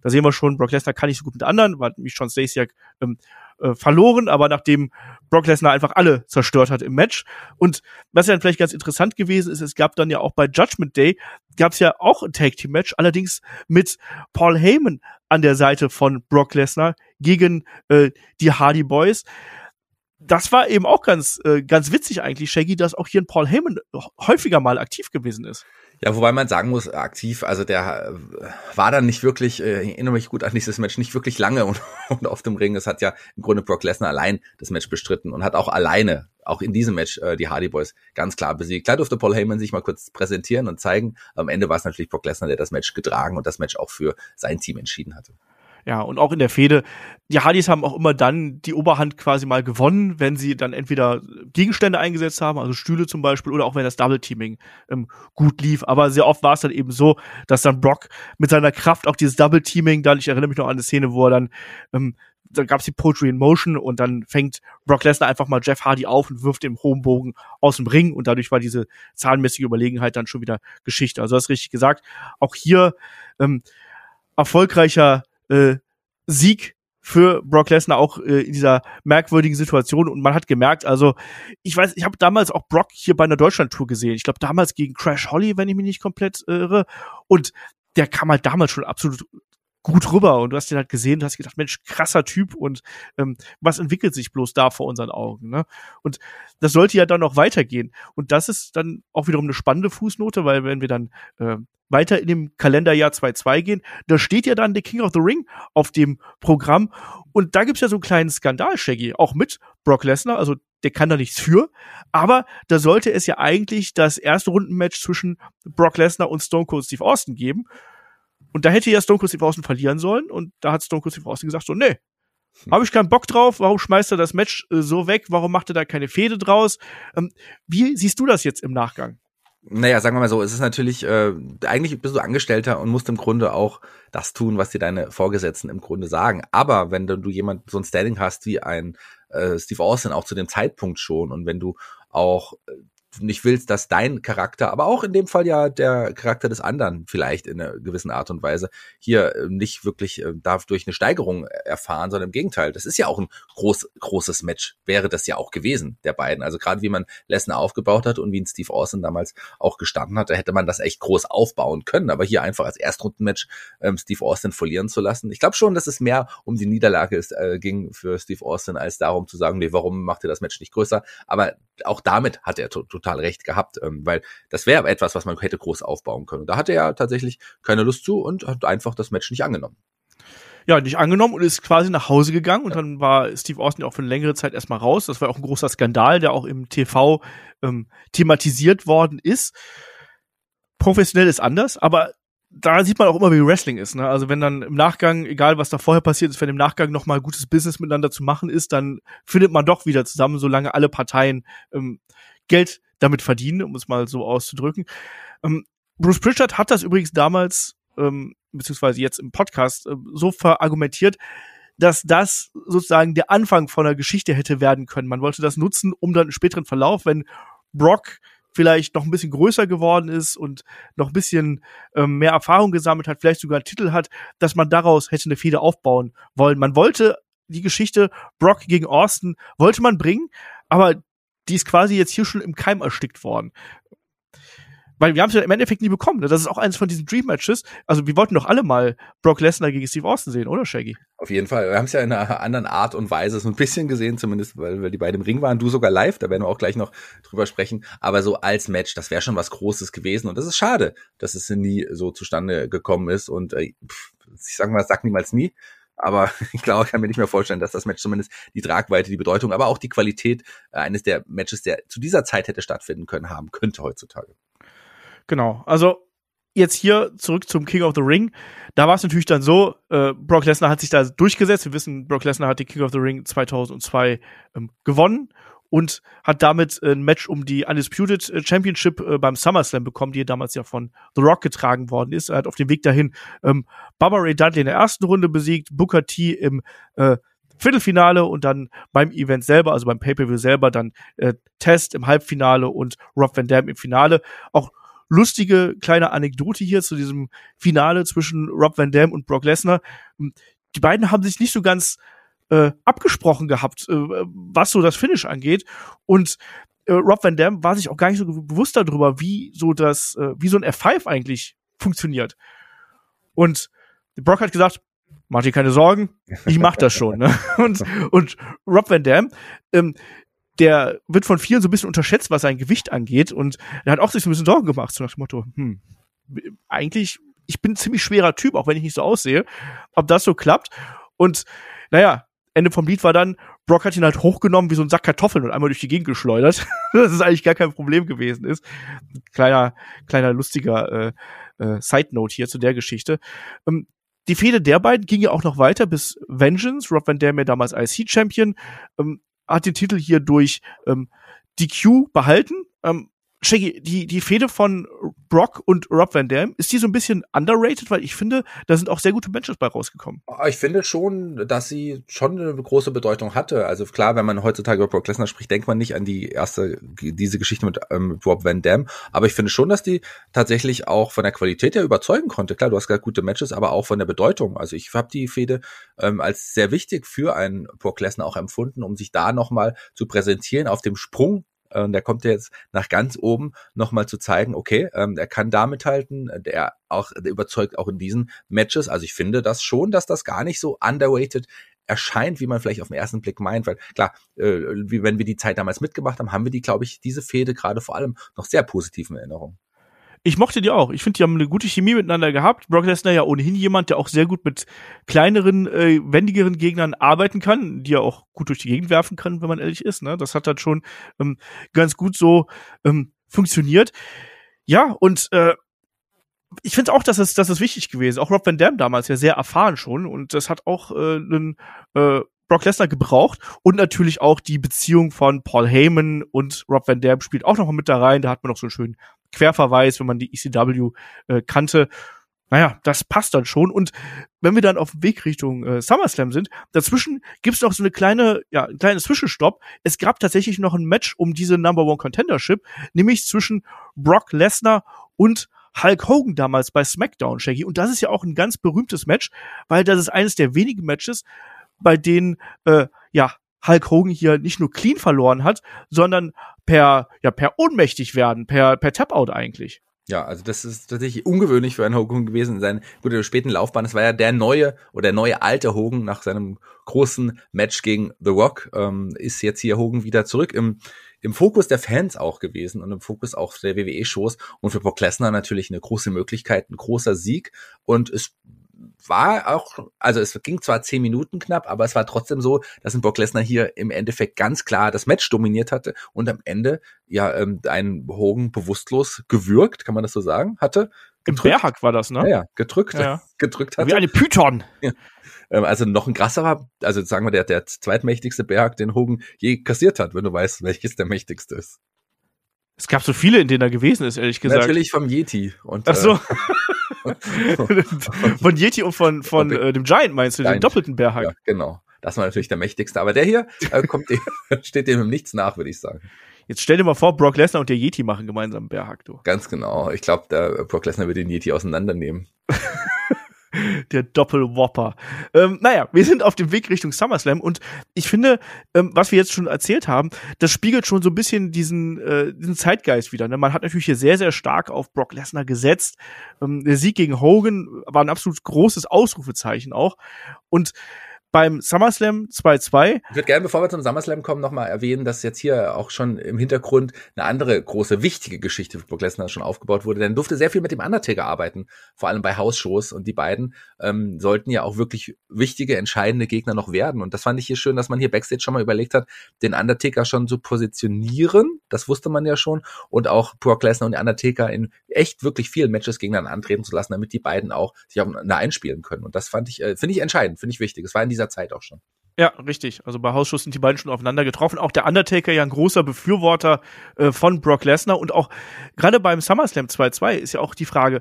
Da sehen wir schon, Brock Lesnar kann nicht so gut mit anderen, weil nämlich Sean Stasiak ähm, äh, verloren, aber nachdem Brock Lesnar einfach alle zerstört hat im Match. Und was ja dann vielleicht ganz interessant gewesen ist, es gab dann ja auch bei Judgment Day, gab es ja auch ein Tag Team Match, allerdings mit Paul Heyman an der Seite von Brock Lesnar gegen äh, die Hardy Boys das war eben auch ganz, äh, ganz witzig eigentlich, Shaggy, dass auch hier ein Paul Heyman häufiger mal aktiv gewesen ist. Ja, wobei man sagen muss, aktiv, also der äh, war dann nicht wirklich, äh, ich erinnere mich gut an dieses Match, nicht wirklich lange und, [laughs] und auf dem Ring. Es hat ja im Grunde Brock Lesnar allein das Match bestritten und hat auch alleine, auch in diesem Match, äh, die Hardy Boys ganz klar besiegt. Klar durfte Paul Heyman sich mal kurz präsentieren und zeigen. Am Ende war es natürlich Brock Lesnar, der das Match getragen und das Match auch für sein Team entschieden hatte. Ja, und auch in der Fehde, die Hardys haben auch immer dann die Oberhand quasi mal gewonnen, wenn sie dann entweder Gegenstände eingesetzt haben, also Stühle zum Beispiel, oder auch wenn das Double-Teaming ähm, gut lief. Aber sehr oft war es dann eben so, dass dann Brock mit seiner Kraft auch dieses Double-Teaming, dann, ich erinnere mich noch an eine Szene, wo er dann ähm, da gab's die Poetry in Motion und dann fängt Brock Lesnar einfach mal Jeff Hardy auf und wirft im hohen Bogen aus dem Ring und dadurch war diese zahlenmäßige Überlegenheit dann schon wieder Geschichte. Also hast richtig gesagt. Auch hier ähm, erfolgreicher äh, Sieg für Brock Lesnar auch äh, in dieser merkwürdigen Situation und man hat gemerkt, also ich weiß, ich habe damals auch Brock hier bei einer Deutschland-Tour gesehen. Ich glaube damals gegen Crash Holly, wenn ich mich nicht komplett irre. Und der kam halt damals schon absolut gut rüber und du hast den halt gesehen, du hast gedacht, Mensch, krasser Typ und ähm, was entwickelt sich bloß da vor unseren Augen, ne? Und das sollte ja dann noch weitergehen und das ist dann auch wiederum eine spannende Fußnote, weil wenn wir dann äh, weiter in dem Kalenderjahr 2.2 gehen, da steht ja dann The King of the Ring auf dem Programm und da gibt's ja so einen kleinen Skandal, Shaggy, auch mit Brock Lesnar, also der kann da nichts für, aber da sollte es ja eigentlich das erste Rundenmatch zwischen Brock Lesnar und Stone Cold Steve Austin geben und da hätte ja Stone Cold Steve Austin verlieren sollen. Und da hat Stone Cold Steve Austin gesagt so, nee, hm. habe ich keinen Bock drauf. Warum schmeißt er das Match äh, so weg? Warum macht er da keine Fehde draus? Ähm, wie siehst du das jetzt im Nachgang? Naja, sagen wir mal so, es ist natürlich, äh, eigentlich bist du Angestellter und musst im Grunde auch das tun, was dir deine Vorgesetzten im Grunde sagen. Aber wenn du jemand so ein Standing hast wie ein äh, Steve Austin, auch zu dem Zeitpunkt schon, und wenn du auch äh, nicht willst, dass dein Charakter, aber auch in dem Fall ja der Charakter des anderen vielleicht in einer gewissen Art und Weise hier äh, nicht wirklich äh, darf durch eine Steigerung erfahren, sondern im Gegenteil. Das ist ja auch ein groß, großes Match, wäre das ja auch gewesen, der beiden. Also gerade wie man Lesnar aufgebaut hat und wie ein Steve Austin damals auch gestanden hat, da hätte man das echt groß aufbauen können. Aber hier einfach als Erstrundenmatch ähm, Steve Austin verlieren zu lassen. Ich glaube schon, dass es mehr um die Niederlage ist, äh, ging für Steve Austin, als darum zu sagen, nee, warum macht ihr das Match nicht größer? Aber auch damit hat er total recht gehabt, ähm, weil das wäre etwas, was man hätte groß aufbauen können. Da hatte er tatsächlich keine Lust zu und hat einfach das Match nicht angenommen. Ja, nicht angenommen und ist quasi nach Hause gegangen und dann war Steve Austin auch für eine längere Zeit erstmal raus. Das war auch ein großer Skandal, der auch im TV ähm, thematisiert worden ist. Professionell ist anders, aber da sieht man auch immer, wie Wrestling ist. Ne? Also wenn dann im Nachgang, egal was da vorher passiert ist, wenn im Nachgang noch mal gutes Business miteinander zu machen ist, dann findet man doch wieder zusammen, solange alle Parteien ähm, Geld damit verdienen, um es mal so auszudrücken. Ähm, Bruce Pritchard hat das übrigens damals, ähm, beziehungsweise jetzt im Podcast, äh, so verargumentiert, dass das sozusagen der Anfang von einer Geschichte hätte werden können. Man wollte das nutzen, um dann im späteren Verlauf, wenn Brock vielleicht noch ein bisschen größer geworden ist und noch ein bisschen ähm, mehr Erfahrung gesammelt hat, vielleicht sogar einen Titel hat, dass man daraus hätte eine Fehde aufbauen wollen. Man wollte die Geschichte Brock gegen Austin wollte man bringen, aber die ist quasi jetzt hier schon im Keim erstickt worden. Weil wir haben es ja im Endeffekt nie bekommen. Ne? Das ist auch eines von diesen Dream Matches. Also wir wollten doch alle mal Brock Lesnar gegen Steve Austin sehen, oder Shaggy? Auf jeden Fall. Wir haben es ja in einer anderen Art und Weise so ein bisschen gesehen, zumindest weil, weil die beiden im Ring waren. Du sogar live, da werden wir auch gleich noch drüber sprechen. Aber so als Match, das wäre schon was Großes gewesen. Und das ist schade, dass es nie so zustande gekommen ist. Und äh, ich sag mal, sag niemals nie. Aber [laughs] ich glaube, ich kann mir nicht mehr vorstellen, dass das Match zumindest die Tragweite, die Bedeutung, aber auch die Qualität äh, eines der Matches, der zu dieser Zeit hätte stattfinden können, haben könnte heutzutage. Genau. Also jetzt hier zurück zum King of the Ring. Da war es natürlich dann so, äh, Brock Lesnar hat sich da durchgesetzt. Wir wissen, Brock Lesnar hat den King of the Ring 2002 ähm, gewonnen und hat damit ein Match um die Undisputed äh, Championship äh, beim SummerSlam bekommen, die damals ja von The Rock getragen worden ist. Er hat auf dem Weg dahin ähm, Baba Ray Dudley in der ersten Runde besiegt, Booker T im äh, Viertelfinale und dann beim Event selber, also beim Pay-Per-View selber, dann äh, Test im Halbfinale und Rob Van Dam im Finale. Auch lustige kleine Anekdote hier zu diesem Finale zwischen Rob Van Dam und Brock Lesnar. Die beiden haben sich nicht so ganz äh, abgesprochen gehabt, äh, was so das Finish angeht. Und äh, Rob Van Dam war sich auch gar nicht so bewusst darüber, wie so das, äh, wie so ein F5 eigentlich funktioniert. Und Brock hat gesagt, mach dir keine Sorgen, ich mach das schon. Ne? [laughs] Und, und Rob Van Dam, ähm, der wird von vielen so ein bisschen unterschätzt, was sein Gewicht angeht. Und er hat auch sich so ein bisschen Sorgen gemacht, so nach dem Motto, hm, eigentlich, ich bin ein ziemlich schwerer Typ, auch wenn ich nicht so aussehe, ob das so klappt. Und naja, Ende vom Lied war dann, Brock hat ihn halt hochgenommen wie so ein Sack Kartoffeln und einmal durch die Gegend geschleudert. [laughs] das ist eigentlich gar kein Problem gewesen ist. Kleiner, kleiner lustiger äh, äh, Side Note hier zu der Geschichte. Ähm, die Fehde der beiden ging ja auch noch weiter bis Vengeance. Rob Van Dam ja damals IC-Champion, ähm, hat den Titel hier durch ähm, DQ behalten. Ähm, Shaggy, die, die Fehde von Brock und Rob Van Dam, ist die so ein bisschen underrated? Weil ich finde, da sind auch sehr gute Matches bei rausgekommen. Ah, ich finde schon, dass sie schon eine große Bedeutung hatte. Also klar, wenn man heutzutage über Brock Lesnar spricht, denkt man nicht an die erste, diese Geschichte mit ähm, Rob Van Dam. Aber ich finde schon, dass die tatsächlich auch von der Qualität her überzeugen konnte. Klar, du hast gerade gute Matches, aber auch von der Bedeutung. Also ich habe die Fehde ähm, als sehr wichtig für einen Brock Lesnar auch empfunden, um sich da nochmal zu präsentieren auf dem Sprung und der kommt jetzt nach ganz oben nochmal zu zeigen, okay, ähm, er kann da mithalten, der auch der überzeugt auch in diesen Matches. Also ich finde das schon, dass das gar nicht so underweighted erscheint, wie man vielleicht auf den ersten Blick meint, weil klar, äh, wie wenn wir die Zeit damals mitgemacht haben, haben wir die, glaube ich, diese Fehde gerade vor allem noch sehr positiv in Erinnerung. Ich mochte die auch. Ich finde, die haben eine gute Chemie miteinander gehabt. Brock Lesnar ja ohnehin jemand, der auch sehr gut mit kleineren, äh, wendigeren Gegnern arbeiten kann, die er auch gut durch die Gegend werfen kann, wenn man ehrlich ist. Ne? Das hat dann schon ähm, ganz gut so ähm, funktioniert. Ja, und äh, ich finde auch, dass es, dass es wichtig gewesen. Auch Rob Van Dam damals ja sehr erfahren schon und das hat auch äh, einen äh, Brock Lesnar gebraucht und natürlich auch die Beziehung von Paul Heyman und Rob Van Dam spielt auch noch mal mit da rein. Da hat man noch so einen schönen Querverweis, wenn man die ECW äh, kannte. Naja, das passt dann schon. Und wenn wir dann auf dem Weg Richtung äh, SummerSlam sind, dazwischen gibt's noch so eine kleine, ja, ein kleines Zwischenstopp. Es gab tatsächlich noch ein Match um diese Number One Contendership, nämlich zwischen Brock Lesnar und Hulk Hogan damals bei SmackDown, Shaggy. Und das ist ja auch ein ganz berühmtes Match, weil das ist eines der wenigen Matches, bei denen äh, ja Hulk Hogan hier nicht nur clean verloren hat, sondern per ja per ohnmächtig werden, per per Tap Out eigentlich. Ja, also das ist tatsächlich ungewöhnlich für einen Hogan gewesen in seiner guten späten Laufbahn. Es war ja der neue oder der neue alte Hogan nach seinem großen Match gegen The Rock. Ähm, ist jetzt hier Hogan wieder zurück im im Fokus der Fans auch gewesen und im Fokus auch der WWE-Shows und für Brock Lesnar natürlich eine große Möglichkeit, ein großer Sieg und es war auch, also es ging zwar zehn Minuten knapp, aber es war trotzdem so, dass ein Brock Lesnar hier im Endeffekt ganz klar das Match dominiert hatte und am Ende ja ähm, einen Hogan bewusstlos gewürgt, kann man das so sagen, hatte. Im Bärhack war das, ne? Ja, ja gedrückt, ja. [laughs] gedrückt hatte. Wie eine Python. Ja. Ähm, also noch ein krasserer, also sagen wir der, der zweitmächtigste Bärhack, den Hogan je kassiert hat, wenn du weißt, welches der mächtigste ist. Es gab so viele, in denen er gewesen ist, ehrlich gesagt. Natürlich vom Yeti. Und, Ach so. Äh, [laughs] [laughs] von Yeti und von, von äh, dem Giant meinst du, Giant. den doppelten Bärhack. Ja, genau. Das war natürlich der mächtigste. Aber der hier äh, kommt dem, [laughs] steht dem im Nichts nach, würde ich sagen. Jetzt stell dir mal vor, Brock Lesnar und der Yeti machen gemeinsam einen Bärhack, du. Ganz genau. Ich glaube, der Brock Lesnar wird den Yeti auseinandernehmen. [laughs] [laughs] der Doppelwopper. Ähm, naja, wir sind auf dem Weg Richtung SummerSlam und ich finde, ähm, was wir jetzt schon erzählt haben, das spiegelt schon so ein bisschen diesen, äh, diesen Zeitgeist wieder. Ne? Man hat natürlich hier sehr, sehr stark auf Brock Lesnar gesetzt. Ähm, der Sieg gegen Hogan war ein absolut großes Ausrufezeichen auch. Und beim SummerSlam 2-2. Ich würde gerne, bevor wir zum SummerSlam kommen, nochmal erwähnen, dass jetzt hier auch schon im Hintergrund eine andere große, wichtige Geschichte für Brock Lesnar schon aufgebaut wurde. Denn durfte sehr viel mit dem Undertaker arbeiten, vor allem bei Hausshows. Und die beiden ähm, sollten ja auch wirklich wichtige, entscheidende Gegner noch werden. Und das fand ich hier schön, dass man hier Backstage schon mal überlegt hat, den Undertaker schon zu positionieren. Das wusste man ja schon. Und auch Brock Lesnar und die Undertaker in echt wirklich vielen Matches gegeneinander antreten zu lassen, damit die beiden auch sich auch einspielen können. Und das fand ich, äh, finde ich entscheidend, finde ich wichtig. Es war in dieser Zeit auch schon. Ja, richtig. Also bei Hausschuss sind die beiden schon aufeinander getroffen. Auch der Undertaker ja ein großer Befürworter äh, von Brock Lesnar und auch gerade beim SummerSlam 2-2 ist ja auch die Frage,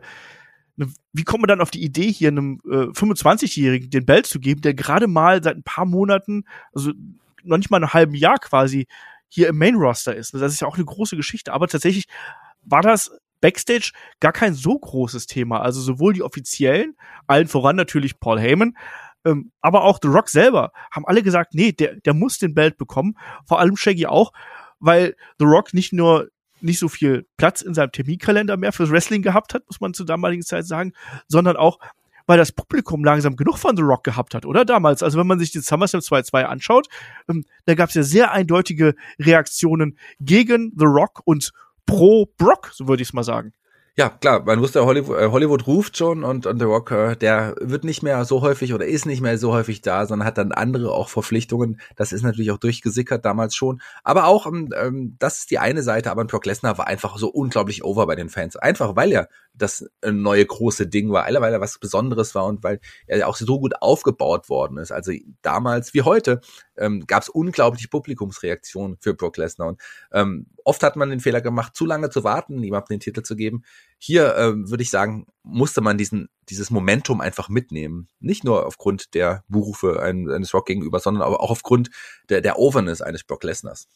ne, wie kommt man dann auf die Idee, hier einem äh, 25-Jährigen den Belt zu geben, der gerade mal seit ein paar Monaten, also noch nicht mal einem halben Jahr quasi, hier im Main-Roster ist. Das ist ja auch eine große Geschichte. Aber tatsächlich war das Backstage gar kein so großes Thema. Also sowohl die Offiziellen, allen voran natürlich Paul Heyman, ähm, aber auch The Rock selber haben alle gesagt, nee, der, der muss den Belt bekommen. Vor allem Shaggy auch, weil The Rock nicht nur nicht so viel Platz in seinem Terminkalender mehr fürs Wrestling gehabt hat, muss man zur damaligen Zeit sagen, sondern auch, weil das Publikum langsam genug von The Rock gehabt hat, oder damals. Also wenn man sich den SummerSlam 2-2 anschaut, ähm, da gab es ja sehr eindeutige Reaktionen gegen The Rock und pro Brock, so würde ich es mal sagen. Ja, klar, man wusste, Hollywood, äh, Hollywood ruft schon und, und The Rock, äh, der wird nicht mehr so häufig oder ist nicht mehr so häufig da, sondern hat dann andere auch Verpflichtungen. Das ist natürlich auch durchgesickert damals schon. Aber auch, ähm, ähm das ist die eine Seite, aber Brock Lesnar war einfach so unglaublich over bei den Fans. Einfach, weil er das äh, neue große Ding war, weil er was Besonderes war und weil er auch so gut aufgebaut worden ist. Also damals wie heute ähm, gab es unglaubliche Publikumsreaktionen für Brock Lesnar. Und ähm, oft hat man den Fehler gemacht, zu lange zu warten, jemandem den Titel zu geben. Hier ähm, würde ich sagen, musste man diesen, dieses Momentum einfach mitnehmen. Nicht nur aufgrund der Berufe eines Rock gegenüber, sondern aber auch aufgrund der, der Overness eines Brock Lesners.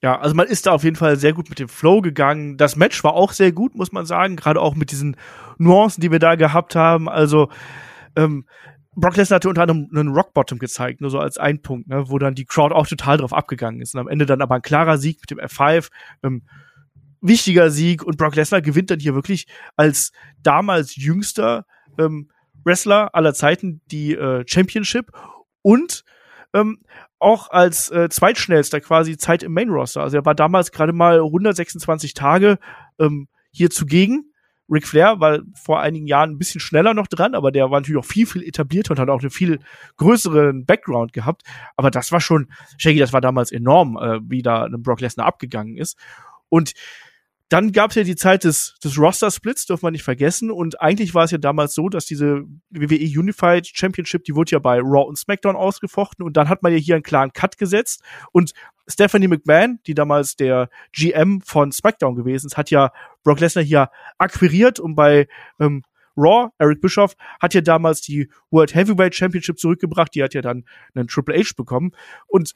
Ja, also man ist da auf jeden Fall sehr gut mit dem Flow gegangen. Das Match war auch sehr gut, muss man sagen, gerade auch mit diesen Nuancen, die wir da gehabt haben. Also ähm, Brock Lesnar hatte unter anderem einen Rock Bottom gezeigt, nur so als ein Punkt, ne, wo dann die Crowd auch total drauf abgegangen ist. Und am Ende dann aber ein klarer Sieg mit dem F5, ähm, wichtiger Sieg und Brock Lesnar gewinnt dann hier wirklich als damals jüngster ähm, Wrestler aller Zeiten die äh, Championship und ähm, auch als äh, zweitschnellster quasi Zeit im Main Roster. Also er war damals gerade mal 126 Tage ähm, hier zugegen Ric Flair war vor einigen Jahren ein bisschen schneller noch dran, aber der war natürlich auch viel, viel etablierter und hat auch einen viel größeren Background gehabt. Aber das war schon, Shaggy, das war damals enorm, äh, wie da ein Brock Lesnar abgegangen ist. Und dann gab es ja die Zeit des, des Roster-Splits, darf man nicht vergessen. Und eigentlich war es ja damals so, dass diese WWE Unified Championship, die wurde ja bei Raw und SmackDown ausgefochten. Und dann hat man ja hier einen klaren Cut gesetzt. Und Stephanie McMahon, die damals der GM von SmackDown gewesen ist, hat ja Brock Lesnar hier akquiriert und bei ähm, Raw, Eric Bischoff, hat ja damals die World Heavyweight Championship zurückgebracht. Die hat ja dann einen Triple H bekommen. Und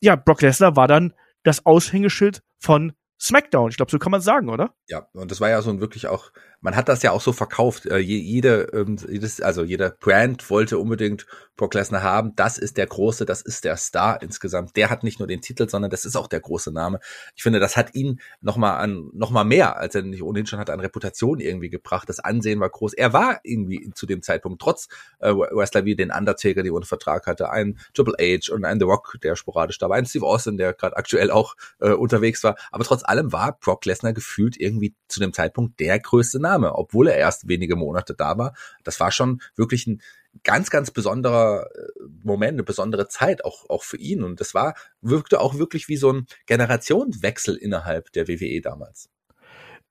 ja, Brock Lesnar war dann das Aushängeschild von SmackDown. Ich glaube, so kann man sagen, oder? Ja, und das war ja so ein wirklich auch man hat das ja auch so verkauft. Äh, jede, ähm, jedes, also jeder Brand wollte unbedingt Brock Lesnar haben. Das ist der große, das ist der Star insgesamt. Der hat nicht nur den Titel, sondern das ist auch der große Name. Ich finde, das hat ihn noch mal an, noch mal mehr, als er nicht ohnehin schon hat, an Reputation irgendwie gebracht. Das Ansehen war groß. Er war irgendwie zu dem Zeitpunkt trotz äh, Wrestler wie den Undertaker, die unter Vertrag hatte, ein Triple H und ein The Rock, der sporadisch da war, ein Steve Austin, der gerade aktuell auch äh, unterwegs war. Aber trotz allem war Brock Lesnar gefühlt irgendwie zu dem Zeitpunkt der größte Name. Name, obwohl er erst wenige Monate da war. Das war schon wirklich ein ganz, ganz besonderer äh, Moment, eine besondere Zeit auch, auch für ihn. Und das war, wirkte auch wirklich wie so ein Generationswechsel innerhalb der WWE damals.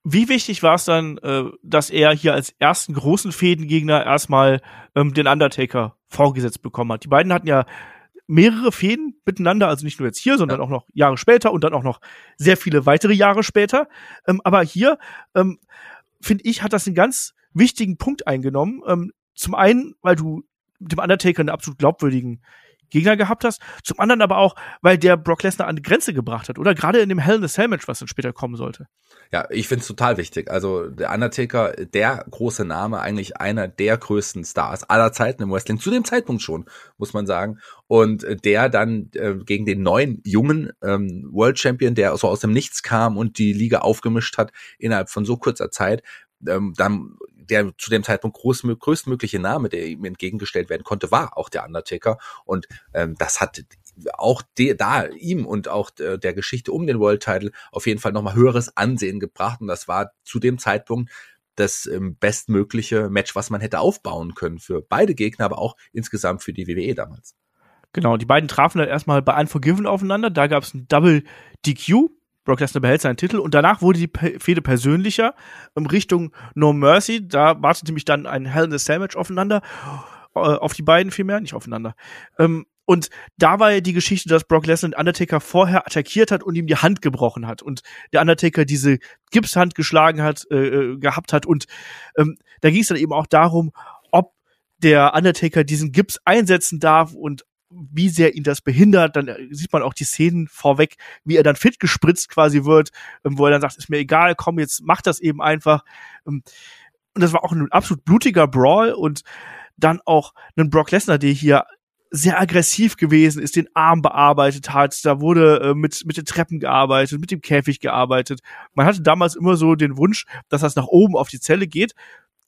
Wie wichtig war es dann, äh, dass er hier als ersten großen Fädengegner erstmal ähm, den Undertaker vorgesetzt bekommen hat? Die beiden hatten ja mehrere Fäden miteinander, also nicht nur jetzt hier, sondern ja. auch noch Jahre später und dann auch noch sehr viele weitere Jahre später. Ähm, aber hier ähm, finde ich, hat das einen ganz wichtigen Punkt eingenommen. Ähm, zum einen, weil du dem Undertaker einen absolut glaubwürdigen Gegner gehabt hast. Zum anderen aber auch, weil der Brock Lesnar an die Grenze gebracht hat, oder? Gerade in dem Hell in a Cell Match, was dann später kommen sollte. Ja, ich finde es total wichtig. Also der Undertaker, der große Name, eigentlich einer der größten Stars aller Zeiten im Wrestling, zu dem Zeitpunkt schon, muss man sagen. Und der dann äh, gegen den neuen jungen ähm, World Champion, der so aus dem Nichts kam und die Liga aufgemischt hat innerhalb von so kurzer Zeit, ähm, dann der zu dem Zeitpunkt groß, größtmögliche Name, der ihm entgegengestellt werden konnte, war auch der Undertaker. Und ähm, das hat auch de, da ihm und auch der, der Geschichte um den World Title auf jeden Fall nochmal höheres Ansehen gebracht. Und das war zu dem Zeitpunkt das ähm, bestmögliche Match, was man hätte aufbauen können für beide Gegner, aber auch insgesamt für die WWE damals. Genau, die beiden trafen dann erstmal bei Unforgiven aufeinander. Da gab es ein Double DQ. Brock Lesnar behält seinen Titel und danach wurde die Fehde persönlicher in Richtung No Mercy. Da wartete mich dann ein Hell in a Match aufeinander, äh, auf die beiden vielmehr, nicht aufeinander. Ähm, und da war ja die Geschichte, dass Brock Lesnar den Undertaker vorher attackiert hat und ihm die Hand gebrochen hat und der Undertaker diese Gipshand geschlagen hat, äh, äh gehabt hat und ähm, da ging es dann eben auch darum, ob der Undertaker diesen Gips einsetzen darf und wie sehr ihn das behindert. Dann äh, sieht man auch die Szenen vorweg, wie er dann fit gespritzt quasi wird, ähm, wo er dann sagt, ist mir egal, komm, jetzt mach das eben einfach. Ähm, und das war auch ein absolut blutiger Brawl und dann auch ein Brock Lesnar, der hier sehr aggressiv gewesen ist, den Arm bearbeitet hat, da wurde äh, mit, mit den Treppen gearbeitet, mit dem Käfig gearbeitet. Man hatte damals immer so den Wunsch, dass das nach oben auf die Zelle geht.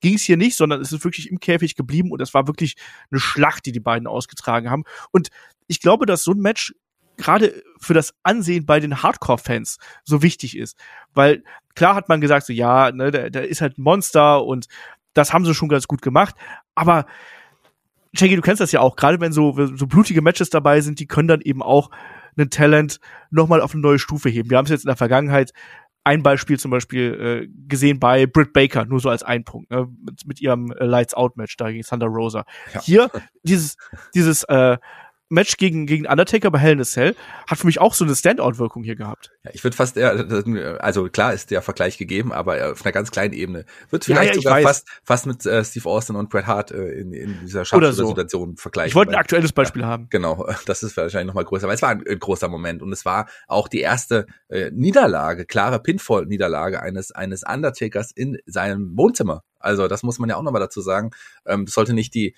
Ging es hier nicht, sondern es ist wirklich im Käfig geblieben und es war wirklich eine Schlacht, die die beiden ausgetragen haben. Und ich glaube, dass so ein Match gerade für das Ansehen bei den Hardcore-Fans so wichtig ist. Weil klar hat man gesagt, so ja, ne, der, der ist halt ein Monster und das haben sie schon ganz gut gemacht. Aber Shaggy, du kennst das ja auch, gerade wenn so, so blutige Matches dabei sind, die können dann eben auch einen Talent nochmal auf eine neue Stufe heben. Wir haben es jetzt in der Vergangenheit ein Beispiel zum Beispiel äh, gesehen bei Britt Baker, nur so als ein Punkt, ne, mit, mit ihrem äh, Lights Out Match da gegen Thunder Rosa. Ja. Hier dieses dieses äh, Match gegen, gegen Undertaker bei Hell in a Cell hat für mich auch so eine Standout-Wirkung hier gehabt. Ja, ich würde fast eher, also klar ist der Vergleich gegeben, aber auf einer ganz kleinen Ebene. Wird vielleicht ja, ja, sogar fast, fast mit äh, Steve Austin und Bret Hart äh, in, in dieser Situation so. vergleichen. Ich wollte ein aktuelles Beispiel ja, haben. Genau, [laughs] das ist wahrscheinlich nochmal größer, weil es war ein, ein, großer Moment und es war auch die erste äh, Niederlage, klare Pinfall-Niederlage eines, eines Undertakers in seinem Wohnzimmer. Also das muss man ja auch nochmal dazu sagen. Ähm, das sollte nicht die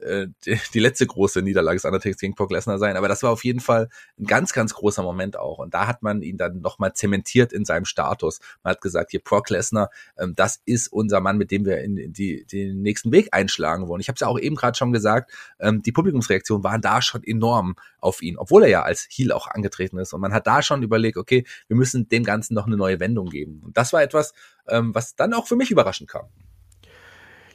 äh, die, die letzte große Niederlage des Undertakers gegen Brock Lesnar sein. Aber das war auf jeden Fall ein ganz, ganz großer Moment auch. Und da hat man ihn dann nochmal zementiert in seinem Status. Man hat gesagt, hier Brock Lesnar, ähm, das ist unser Mann, mit dem wir in die, den nächsten Weg einschlagen wollen. Ich habe es ja auch eben gerade schon gesagt, ähm, die Publikumsreaktionen waren da schon enorm auf ihn, obwohl er ja als Heel auch angetreten ist. Und man hat da schon überlegt, okay, wir müssen dem Ganzen noch eine neue Wendung geben. Und das war etwas, ähm, was dann auch für mich überraschend kam.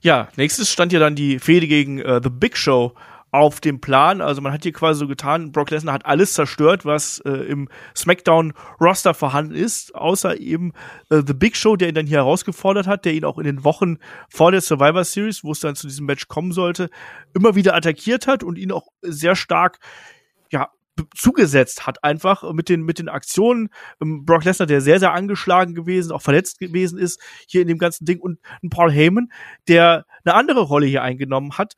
Ja, nächstes stand ja dann die Fehde gegen äh, The Big Show auf dem Plan. Also man hat hier quasi so getan, Brock Lesnar hat alles zerstört, was äh, im SmackDown-Roster vorhanden ist, außer eben äh, The Big Show, der ihn dann hier herausgefordert hat, der ihn auch in den Wochen vor der Survivor Series, wo es dann zu diesem Match kommen sollte, immer wieder attackiert hat und ihn auch sehr stark zugesetzt hat, einfach mit den, mit den Aktionen. Ähm, Brock Lesnar, der sehr, sehr angeschlagen gewesen, auch verletzt gewesen ist hier in dem ganzen Ding und Paul Heyman, der eine andere Rolle hier eingenommen hat,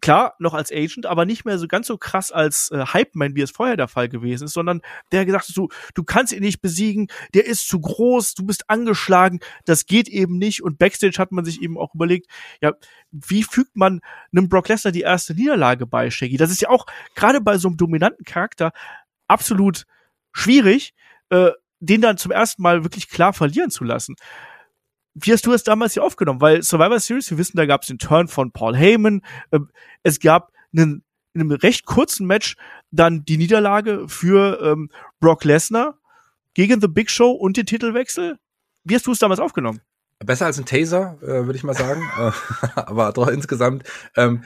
klar, noch als Agent, aber nicht mehr so ganz so krass als äh, Hype-Man, wie es vorher der Fall gewesen ist, sondern der gesagt hat, du, du kannst ihn nicht besiegen, der ist zu groß, du bist angeschlagen, das geht eben nicht. Und Backstage hat man sich eben auch überlegt, ja, wie fügt man einem Brock Lesnar die erste Niederlage bei, Shaggy? Das ist ja auch gerade bei so einem dominanten Charakter absolut schwierig, äh, den dann zum ersten Mal wirklich klar verlieren zu lassen wie hast du es damals hier aufgenommen? Weil Survivor Series, wir wissen, da gab es den Turn von Paul Heyman. Ähm, es gab einen, in einem recht kurzen Match dann die Niederlage für ähm, Brock Lesnar gegen The Big Show und den Titelwechsel. Wie hast du es damals aufgenommen? Besser als ein Taser, äh, würde ich mal sagen. [laughs] Äh, aber doch insgesamt ähm,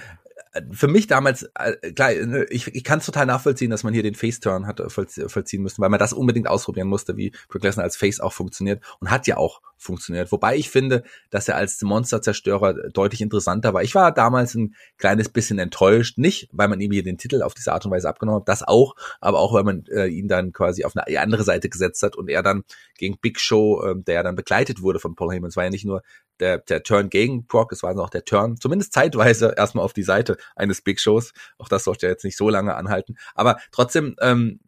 für mich damals, äh, klar, ne, ich, ich kann es total nachvollziehen, dass man hier den Face-Turn hat vollziehen müssen, weil man das unbedingt ausprobieren musste, wie Brock Lesnar als Face auch funktioniert und hat ja auch funktioniert. Wobei ich finde, dass er als Monsterzerstörer deutlich interessanter war. Ich war damals ein kleines bisschen enttäuscht, nicht, weil man ihm hier den Titel auf diese Art und Weise abgenommen hat, das auch, aber auch, weil man äh, ihn dann quasi auf eine andere Seite gesetzt hat und er dann gegen Big Show, äh, der dann begleitet wurde von Paul Heyman, es war ja nicht nur der, der Turn gegen Brock, es war auch der Turn, zumindest zeitweise erstmal auf die Seite eines Big Shows. Auch das sollte ja jetzt nicht so lange anhalten. Aber trotzdem, ähm,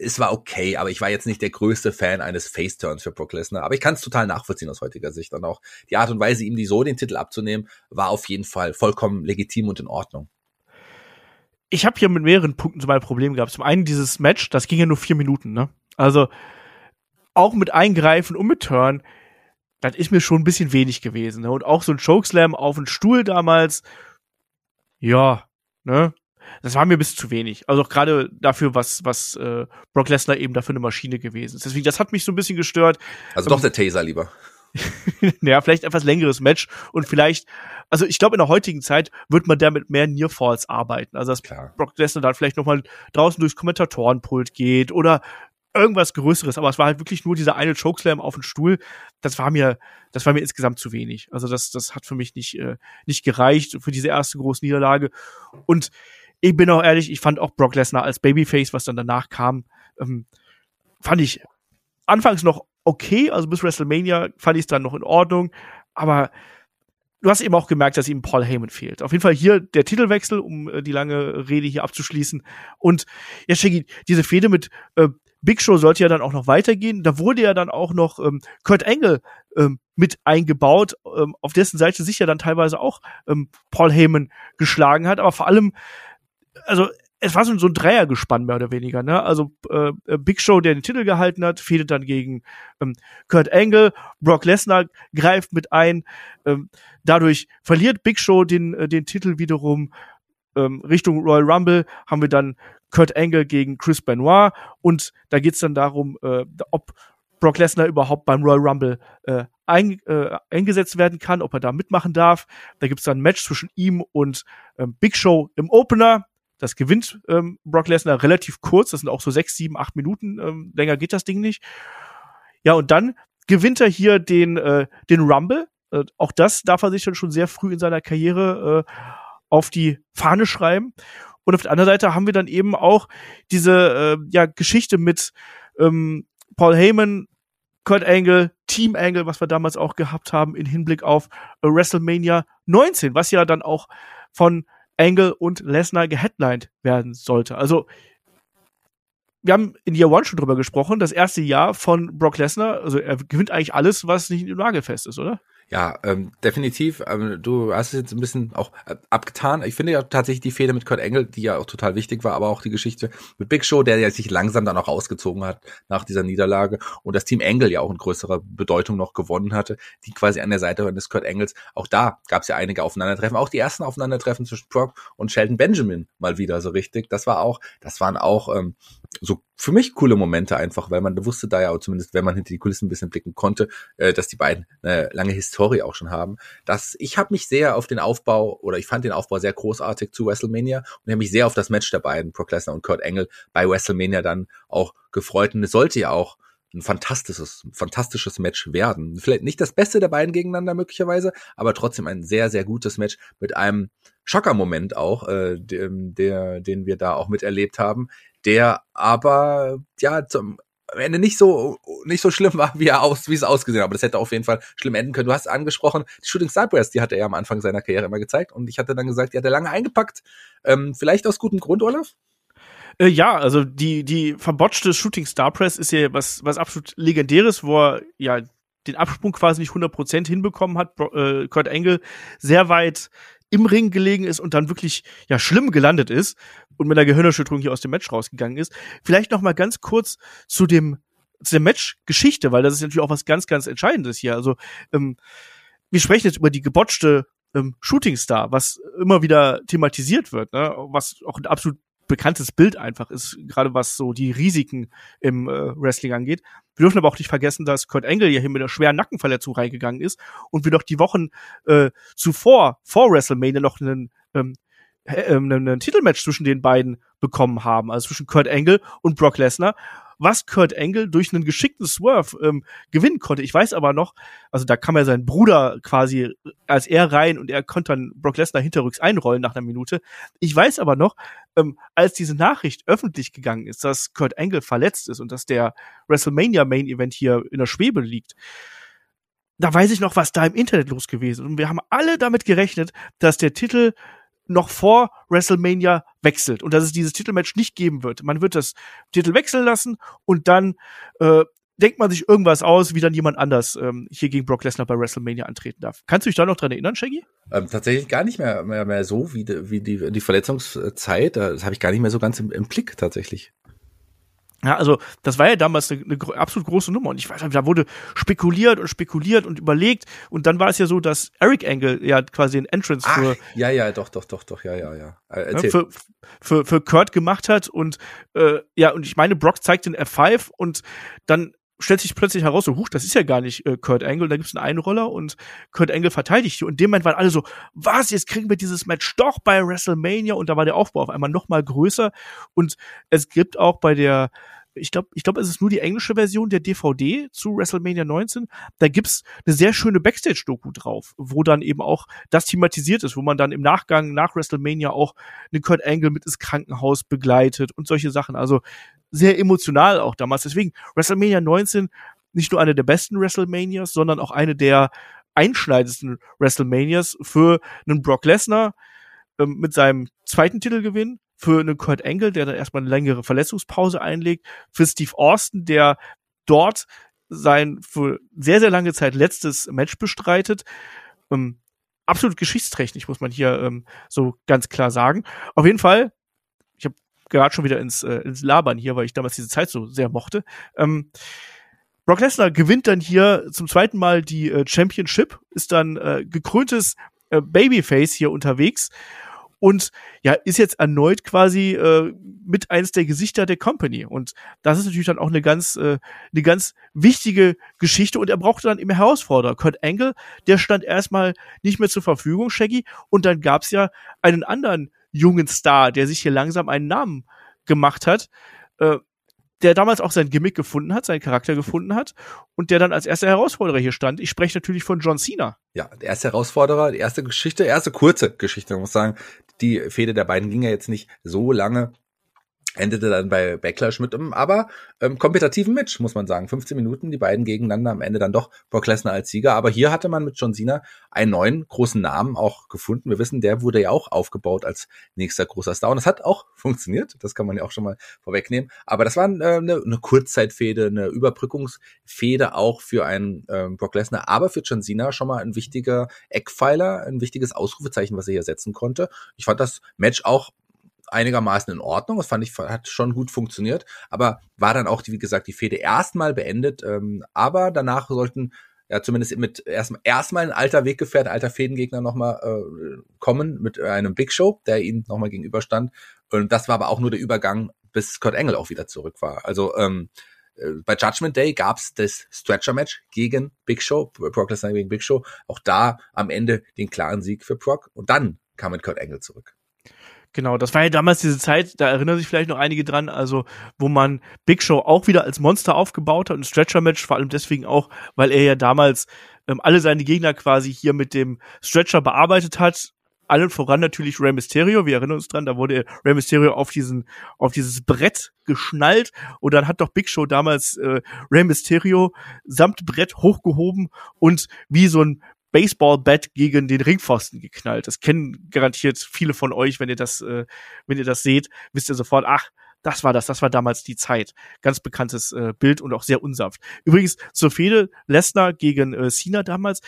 es war okay, aber ich war jetzt nicht der größte Fan eines Face-Turns für Brock Lesnar. Aber ich kann es total nachvollziehen aus heutiger Sicht. Und auch die Art und Weise, ihm die so den Titel abzunehmen, war auf jeden Fall vollkommen legitim und in Ordnung. Ich habe hier mit mehreren Punkten so mein Problem gehabt. Zum einen dieses Match, das ging ja nur vier Minuten, ne? Also auch mit Eingreifen und mit Turn das ist mir schon ein bisschen wenig gewesen. Ne? Und auch so ein Chokeslam auf den Stuhl damals, ja, ne? Das war mir ein bisschen zu wenig. Also auch gerade dafür, was, was äh, Brock Lesnar eben dafür eine Maschine gewesen ist. Deswegen, das hat mich so ein bisschen gestört. Also doch der Taser lieber. [laughs] naja, vielleicht etwas längeres Match und vielleicht, also ich glaube, in der heutigen Zeit wird man damit mehr Nearfalls arbeiten. Also dass Klar. Brock Lesnar dann vielleicht nochmal draußen durchs Kommentatorenpult geht oder irgendwas Größeres, aber es war halt wirklich nur dieser eine Chokeslam auf den Stuhl. Das war mir, das war mir insgesamt zu wenig. Also das, das hat für mich nicht, äh, nicht gereicht für diese erste große Niederlage. Und ich bin auch ehrlich, ich fand auch Brock Lesnar als Babyface, was dann danach kam, ähm, fand ich anfangs noch okay. Also bis WrestleMania fand ich es dann noch in Ordnung. Aber du hast eben auch gemerkt, dass ihm Paul Heyman fehlt. Auf jeden Fall hier der Titelwechsel, um äh, die lange Rede hier abzuschließen. Und ja, Shaggy, diese Fehde mit äh, Big Show sollte ja dann auch noch weitergehen. Da wurde ja dann auch noch ähm, Kurt Angle ähm, mit eingebaut, ähm, auf dessen Seite sich ja dann teilweise auch ähm, Paul Heyman geschlagen hat. Aber vor allem, also es war so, ein Dreiergespann mehr oder weniger. Ne? Also äh, Big Show, der den Titel gehalten hat, fehlt dann gegen ähm, Kurt Angle. Brock Lesnar greift mit ein. Ähm, dadurch verliert Big Show den, äh, den Titel wiederum. Ähm, Richtung Royal Rumble haben wir dann Kurt Angle gegen Chris Benoit und da geht's dann darum, äh, ob Brock Lesnar überhaupt beim Royal Rumble äh, ein, äh, eingesetzt werden kann, ob er da mitmachen darf. Da gibt's dann ein Match zwischen ihm und ähm, Big Show im Opener. Das gewinnt ähm, Brock Lesnar relativ kurz. Das sind auch so sechs, sieben, acht Minuten. Ähm, länger geht das Ding nicht. Ja, und dann gewinnt er hier den, äh, den Rumble. Äh, auch das darf er sich dann schon sehr früh in seiner Karriere äh, auf die Fahne schreiben. Und auf der anderen Seite haben wir dann eben auch diese äh, ja, Geschichte mit ähm, Paul Heyman, Kurt Angle, Team Angle, was wir damals auch gehabt haben in Hinblick auf äh, WrestleMania 19, was ja dann auch von Angle und Lesnar geheadlined werden sollte. Also wir haben in Year One schon drüber gesprochen, das erste Jahr von Brock Lesnar, also er gewinnt eigentlich alles, was nicht im Nagelfest ist, oder? Ja, ähm, definitiv. Ähm, du hast es jetzt ein bisschen auch äh, abgetan. Ich finde ja tatsächlich die Fehde mit Kurt Engel, die ja auch total wichtig war, aber auch die Geschichte mit Big Show, der ja sich langsam dann auch ausgezogen hat nach dieser Niederlage und das Team Engel ja auch in größerer Bedeutung noch gewonnen hatte, die quasi an der Seite des Kurt Engels. Auch da gab es ja einige Aufeinandertreffen, auch die ersten Aufeinandertreffen zwischen Brock und Sheldon Benjamin mal wieder so richtig. Das war auch, das waren auch ähm, so für mich coole Momente einfach, weil man wusste da ja auch zumindest, wenn man hinter die Kulissen ein bisschen blicken konnte, äh, dass die beiden eine lange Historie auch schon haben. Das, ich habe mich sehr auf den Aufbau oder ich fand den Aufbau sehr großartig zu WrestleMania und ich habe mich sehr auf das Match der beiden, Brock Lesnar und Kurt Angle, bei WrestleMania dann auch gefreut und es sollte ja auch ein fantastisches, fantastisches Match werden. Vielleicht nicht das Beste der beiden gegeneinander möglicherweise, aber trotzdem ein sehr, sehr gutes Match mit einem Schocker-Moment auch, äh, der, der, den wir da auch miterlebt haben, der aber ja zum Ende nicht so nicht so schlimm war, wie er aus, wie es ausgesehen hat. Aber das hätte auf jeden Fall schlimm enden können. Du hast angesprochen, die Shooting Star Press, die hat er am Anfang seiner Karriere immer gezeigt. Und ich hatte dann gesagt, die hat er lange eingepackt. Ähm, vielleicht aus gutem Grund, Olaf? Äh, ja, also die, die verbotschte Shooting Star Press ist ja was, was absolut legendäres, wo er ja den Absprung quasi nicht 100% hinbekommen hat. Äh, Kurt Engel sehr weit im Ring gelegen ist und dann wirklich ja schlimm gelandet ist und mit einer Gehirnerschütterung hier aus dem Match rausgegangen ist. Vielleicht noch mal ganz kurz zu dem zu der Match-Geschichte, weil das ist natürlich auch was ganz, ganz Entscheidendes hier. Also ähm, wir sprechen jetzt über die gebotschte ähm, Shooting Star, was immer wieder thematisiert wird, ne? was auch ein absolut bekanntes Bild einfach ist, gerade was so die Risiken im äh, Wrestling angeht. Wir dürfen aber auch nicht vergessen, dass Kurt Angle ja hier mit einer schweren Nackenverletzung reingegangen ist und wir doch die Wochen äh, zuvor, vor WrestleMania, noch einen ähm, ähm, einen Titelmatch zwischen den beiden bekommen haben, also zwischen Kurt Angle und Brock Lesnar, was Kurt Angle durch einen geschickten Swerve ähm, gewinnen konnte. Ich weiß aber noch, also da kam ja sein Bruder quasi als er rein und er konnte dann Brock Lesnar hinterrücks einrollen nach einer Minute. Ich weiß aber noch, ähm, als diese Nachricht öffentlich gegangen ist, dass Kurt Angle verletzt ist und dass der WrestleMania Main Event hier in der Schwebe liegt, da weiß ich noch, was da im Internet los gewesen ist. Und wir haben alle damit gerechnet, dass der Titel noch vor WrestleMania wechselt und dass es dieses Titelmatch nicht geben wird. Man wird das Titel wechseln lassen und dann äh, denkt man sich irgendwas aus, wie dann jemand anders ähm, hier gegen Brock Lesnar bei WrestleMania antreten darf. Kannst du dich da noch dran erinnern, Shaggy? Ähm, tatsächlich gar nicht mehr, mehr, mehr so wie, die, wie die, die Verletzungszeit. Das habe ich gar nicht mehr so ganz im, im Blick tatsächlich. Ja, also das war ja damals eine, eine absolut große Nummer und ich weiß, da wurde spekuliert und spekuliert und überlegt und dann war es ja so, dass Eric Angle ja quasi den Entrance Ach, für ja, ja, doch, doch, doch, doch, ja, ja, ja. Äh, ne, Erzähl. für, für, für Kurt gemacht hat und äh, ja, und ich meine, Brock zeigt den F5 und dann stellt sich plötzlich heraus, so, huch, das ist ja gar nicht äh, Kurt Angle, da gibt's einen Einroller und Kurt Angle verteidigt die. Und in dem Moment waren alle so, was, jetzt kriegen wir dieses Match doch bei WrestleMania und da war der Aufbau auf einmal noch mal größer und es gibt auch bei der ich glaube, ich glaube, es ist nur die englische Version der DVD zu WrestleMania 19. Da gibt's eine sehr schöne Backstage-Doku drauf, wo dann eben auch das thematisiert ist, wo man dann im Nachgang nach WrestleMania auch eine Kurt Angle mit ins Krankenhaus begleitet und solche Sachen. Also sehr emotional auch damals. Deswegen WrestleMania 19 nicht nur eine der besten WrestleManias, sondern auch eine der einschneidendsten WrestleManias für einen Brock Lesnar ähm, mit seinem zweiten Titelgewinn, für einen Kurt Angle, der dann erstmal eine längere Verletzungspause einlegt, für Steve Austin, der dort sein für sehr, sehr lange Zeit letztes Match bestreitet. Ähm, absolut geschichtsträchtig, muss man hier ähm, so ganz klar sagen. Auf jeden Fall, ich habe gerade schon wieder ins, äh, ins Labern hier, weil ich damals diese Zeit so sehr mochte. Ähm, Brock Lesnar gewinnt dann hier zum zweiten Mal die äh, Championship, ist dann äh, gekröntes äh, Babyface hier unterwegs und ja, ist jetzt erneut quasi äh, mit eins der Gesichter der Company. Und das ist natürlich dann auch eine ganz, äh, eine ganz wichtige Geschichte. Und er brauchte dann immer Herausforderer. Kurt Angle, der stand erstmal nicht mehr zur Verfügung, Shaggy. Und dann gab's ja einen anderen jungen Star, der sich hier langsam einen Namen gemacht hat. Äh, der damals auch sein Gimmick gefunden hat, seinen Charakter gefunden hat und der dann als erster Herausforderer hier stand. Ich spreche natürlich von John Cena. Ja, der erste Herausforderer, die erste Geschichte, erste kurze Geschichte, muss sagen. Die Fehde der beiden ging ja jetzt nicht so lange endete dann bei Backlash mit einem aber ähm, kompetitiven Match, muss man sagen. 15 Minuten, die beiden gegeneinander, am Ende dann doch Brock Lesnar als Sieger. Aber hier hatte man mit John Cena einen neuen großen Namen auch gefunden. Wir wissen, der wurde ja auch aufgebaut als nächster großer Star. Und das hat auch [laughs] funktioniert. Das kann man ja auch schon mal vorwegnehmen. Aber das war äh, eine, eine Kurzzeitfehde, eine Überbrückungsfehde auch für einen äh, Brock Lesnar, aber für John Cena schon mal ein wichtiger Eckpfeiler, ein wichtiges Ausrufezeichen, was er hier setzen konnte. Ich fand das Match auch einigermaßen in Ordnung. Das fand ich, hat schon gut funktioniert. Aber war dann auch, wie gesagt, die Fehde erstmal beendet. Ähm, aber danach sollten ja zumindest mit erstmal erstmal ein alter Weggefährt, alter Fädengegner nochmal äh, kommen mit einem Big Show, der ihnen nochmal gegenüberstand. Und das war aber auch nur der Übergang, bis Kurt Engel auch wieder zurück war. Also ähm, äh, bei Judgment Day gab's das Stretcher-Match gegen Big Show, Brock Lesnar gegen Big Show. Auch da am Ende den klaren Sieg für Brock. Und dann kam mit Kurt Engel zurück. Genau, das war ja damals diese Zeit, da erinnern sich vielleicht noch einige dran, also wo man Big Show auch wieder als Monster aufgebaut hat, ein Stretcher-Match, vor allem deswegen auch, weil er ja damals ähm, alle seine Gegner quasi hier mit dem Stretcher bearbeitet hat. Allen voran natürlich Rey Mysterio, wir erinnern uns dran, da wurde Rey Mysterio auf diesen, auf dieses Brett geschnallt und dann hat doch Big Show damals äh, Rey Mysterio samt Brett hochgehoben und wie so ein Baseball-Bat gegen den Ringpfosten geknallt. Das kennen garantiert viele von euch, wenn ihr das, äh, wenn ihr das seht, wisst ihr sofort, ach, das war das, das war damals die Zeit. Ganz bekanntes äh, Bild und auch sehr unsanft. Übrigens zur Fehde Lesnar gegen äh, Cena damals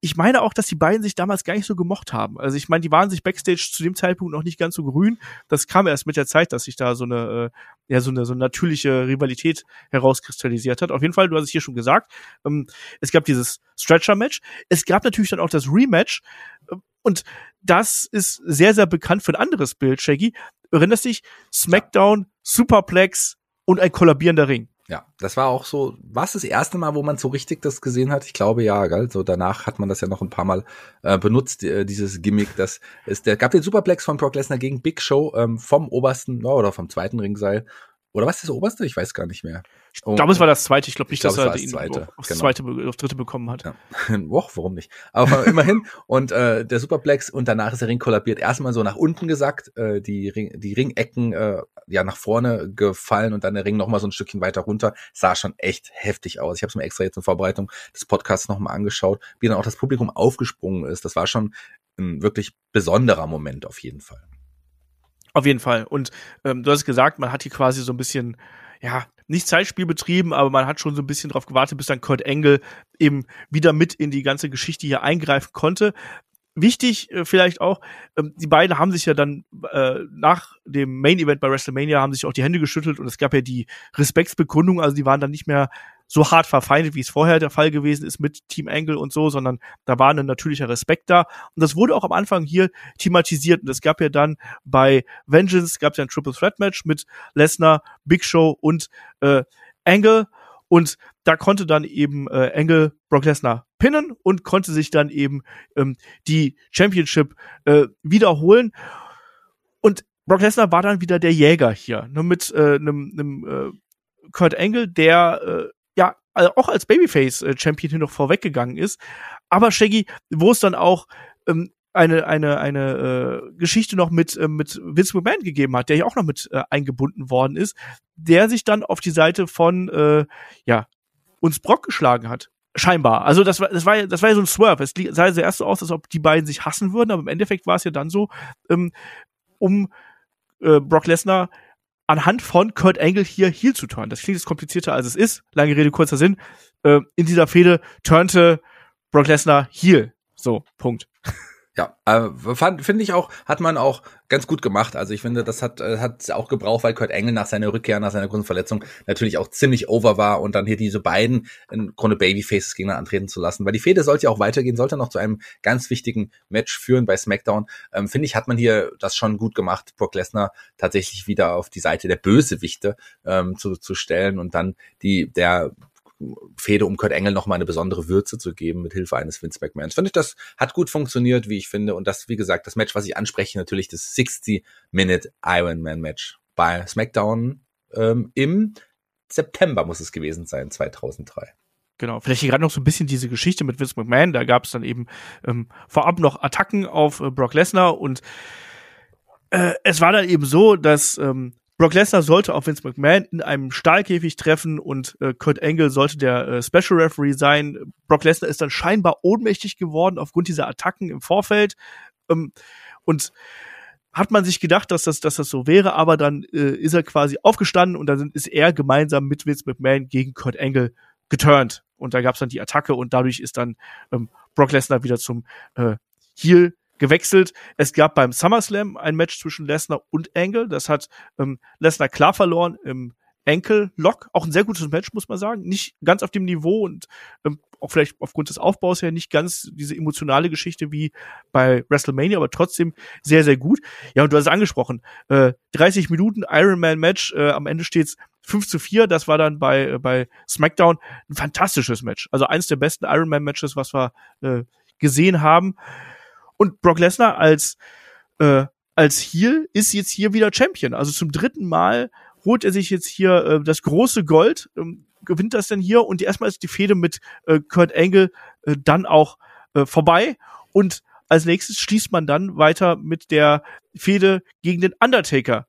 ich meine auch, dass die beiden sich damals gar nicht so gemocht haben. Also ich meine, die waren sich backstage zu dem Zeitpunkt noch nicht ganz so grün. Das kam erst mit der Zeit, dass sich da so eine, äh, ja, so eine, so eine natürliche Rivalität herauskristallisiert hat. Auf jeden Fall, du hast es hier schon gesagt, ähm, es gab dieses Stretcher-Match. Es gab natürlich dann auch das Rematch. Äh, und das ist sehr, sehr bekannt für ein anderes Bild, Shaggy. Erinnerst dich? Smackdown, Superplex und ein kollabierender Ring. Ja, das war auch so, was das erste Mal, wo man so richtig das gesehen hat? Ich glaube ja, gell? So danach hat man das ja noch ein paar Mal äh, benutzt, äh, dieses Gimmick. Das ist, der gab den Superplex von Brock Lesnar gegen Big Show ähm, vom obersten oder vom zweiten Ringseil. Oder was ist das oberste? Ich weiß gar nicht mehr. Ich glaube, oh, es war das zweite. Ich glaube nicht, glaub, dass er das zweite. aufs Genau. zweite, aufs dritte bekommen hat. Ja. [laughs] Och, warum nicht? Aber immerhin. Und äh, der Superplex und danach ist der Ring kollabiert. Erstmal so nach unten gesagt, äh, die, Ring, die Ringecken äh, ja nach vorne gefallen und dann der Ring nochmal so ein Stückchen weiter runter. Sah schon echt heftig aus. Ich habe es mir extra jetzt in Vorbereitung des Podcasts nochmal angeschaut, wie dann auch das Publikum aufgesprungen ist. Das war schon ein wirklich besonderer Moment auf jeden Fall. Auf jeden Fall. Und ähm, du hast gesagt, man hat hier quasi so ein bisschen, ja, nicht Zeitspiel betrieben, aber man hat schon so ein bisschen drauf gewartet, bis dann Kurt Angle eben wieder mit in die ganze Geschichte hier eingreifen konnte. Wichtig äh, vielleicht auch, ähm, die beiden haben sich ja dann äh, nach dem Main Event bei WrestleMania haben sich auch die Hände geschüttelt und es gab ja die Respektsbekundung, also die waren dann nicht mehr so hart verfeindet, wie es vorher der Fall gewesen ist mit Team Angle und so, sondern da war ein natürlicher Respekt da. Und das wurde auch am Anfang hier thematisiert. Und es gab ja dann bei Vengeance gab es ja ein Triple Threat Match mit Lesnar, Big Show und äh, Angle. Und da konnte dann eben äh, Angle Brock Lesnar pinnen und konnte sich dann eben ähm, die Championship äh, wiederholen. Und Brock Lesnar war dann wieder der Jäger hier, nur mit einem äh, äh, Kurt Angle, der äh, ja auch als Babyface-Champion äh, hier noch vorweggegangen ist. Aber Shaggy, wo es dann auch ähm, eine eine eine äh, Geschichte noch mit äh, mit Vince McMahon gegeben hat, der ja auch noch mit äh, eingebunden worden ist, der sich dann auf die Seite von äh, ja uns Brock geschlagen hat. Scheinbar. Also das war das war das war ja so ein Swerve. Es sah zuerst so aus, als ob die beiden sich hassen würden, aber im Endeffekt war es ja dann so, ähm, um äh, Brock Lesnar anhand von Kurt Angle hier Heel zu turnen. Das klingt jetzt komplizierter als es ist. Lange Rede, kurzer Sinn. Äh, in dieser Fehde turnte Brock Lesnar Heel. So, Punkt. [laughs] Ja, äh, finde ich auch, hat man auch ganz gut gemacht. Also ich finde, das hat äh, hat auch gebraucht, weil Kurt Engel nach seiner Rückkehr, nach seiner großen Verletzung natürlich auch ziemlich over war und dann hier diese beiden im Grunde Babyfaces Gegner antreten zu lassen. Weil die Fehde sollte ja auch weitergehen, sollte noch zu einem ganz wichtigen Match führen bei SmackDown. Ähm, finde ich, hat man hier das schon gut gemacht, Brock Lesnar tatsächlich wieder auf die Seite der Bösewichte ähm, zu, zu stellen und dann die der Fehde um Kurt Engel nochmal eine besondere Würze zu geben mit Hilfe eines Vince McMahons. Finde ich, das hat gut funktioniert, wie ich finde. Und das, wie gesagt, das Match, was ich anspreche, natürlich das 60-Minute Ironman Match bei SmackDown ähm, im September muss es gewesen sein, 2003. Genau, vielleicht gerade noch so ein bisschen diese Geschichte mit Vince McMahon. Da gab es dann eben ähm, vorab noch Attacken auf äh, Brock Lesnar und äh, es war dann eben so, dass ähm, Brock Lesnar sollte auf Vince McMahon in einem Stahlkäfig treffen und äh, Kurt Angle sollte der äh, Special Referee sein. Brock Lesnar ist dann scheinbar ohnmächtig geworden aufgrund dieser Attacken im Vorfeld. Ähm, und hat man sich gedacht, dass das, dass das so wäre, aber dann äh, ist er quasi aufgestanden und dann ist er gemeinsam mit Vince McMahon gegen Kurt Angle geturnt. Und da gab es dann die Attacke und dadurch ist dann ähm, Brock Lesnar wieder zum äh, Heel gewechselt. Es gab beim SummerSlam ein Match zwischen Lesnar und Angle. Das hat ähm, Lesnar klar verloren im Ankle-Lock. Auch ein sehr gutes Match, muss man sagen. Nicht ganz auf dem Niveau und ähm, auch vielleicht aufgrund des Aufbaus her nicht ganz diese emotionale Geschichte wie bei WrestleMania, aber trotzdem sehr, sehr gut. Ja, und du hast es angesprochen. Äh, 30 Minuten Ironman-Match. Äh, am Ende steht's 5 zu 4. Das war dann bei, äh, bei SmackDown ein fantastisches Match. Also eines der besten Ironman-Matches, was wir äh, gesehen haben. Und Brock Lesnar als, äh, als Heel ist jetzt hier wieder Champion. Also zum dritten Mal holt er sich jetzt hier äh, das große Gold, ähm, gewinnt das denn hier und erstmal ist die Fehde mit äh, Kurt Angle äh, dann auch äh, vorbei und als nächstes schließt man dann weiter mit der Fehde gegen den Undertaker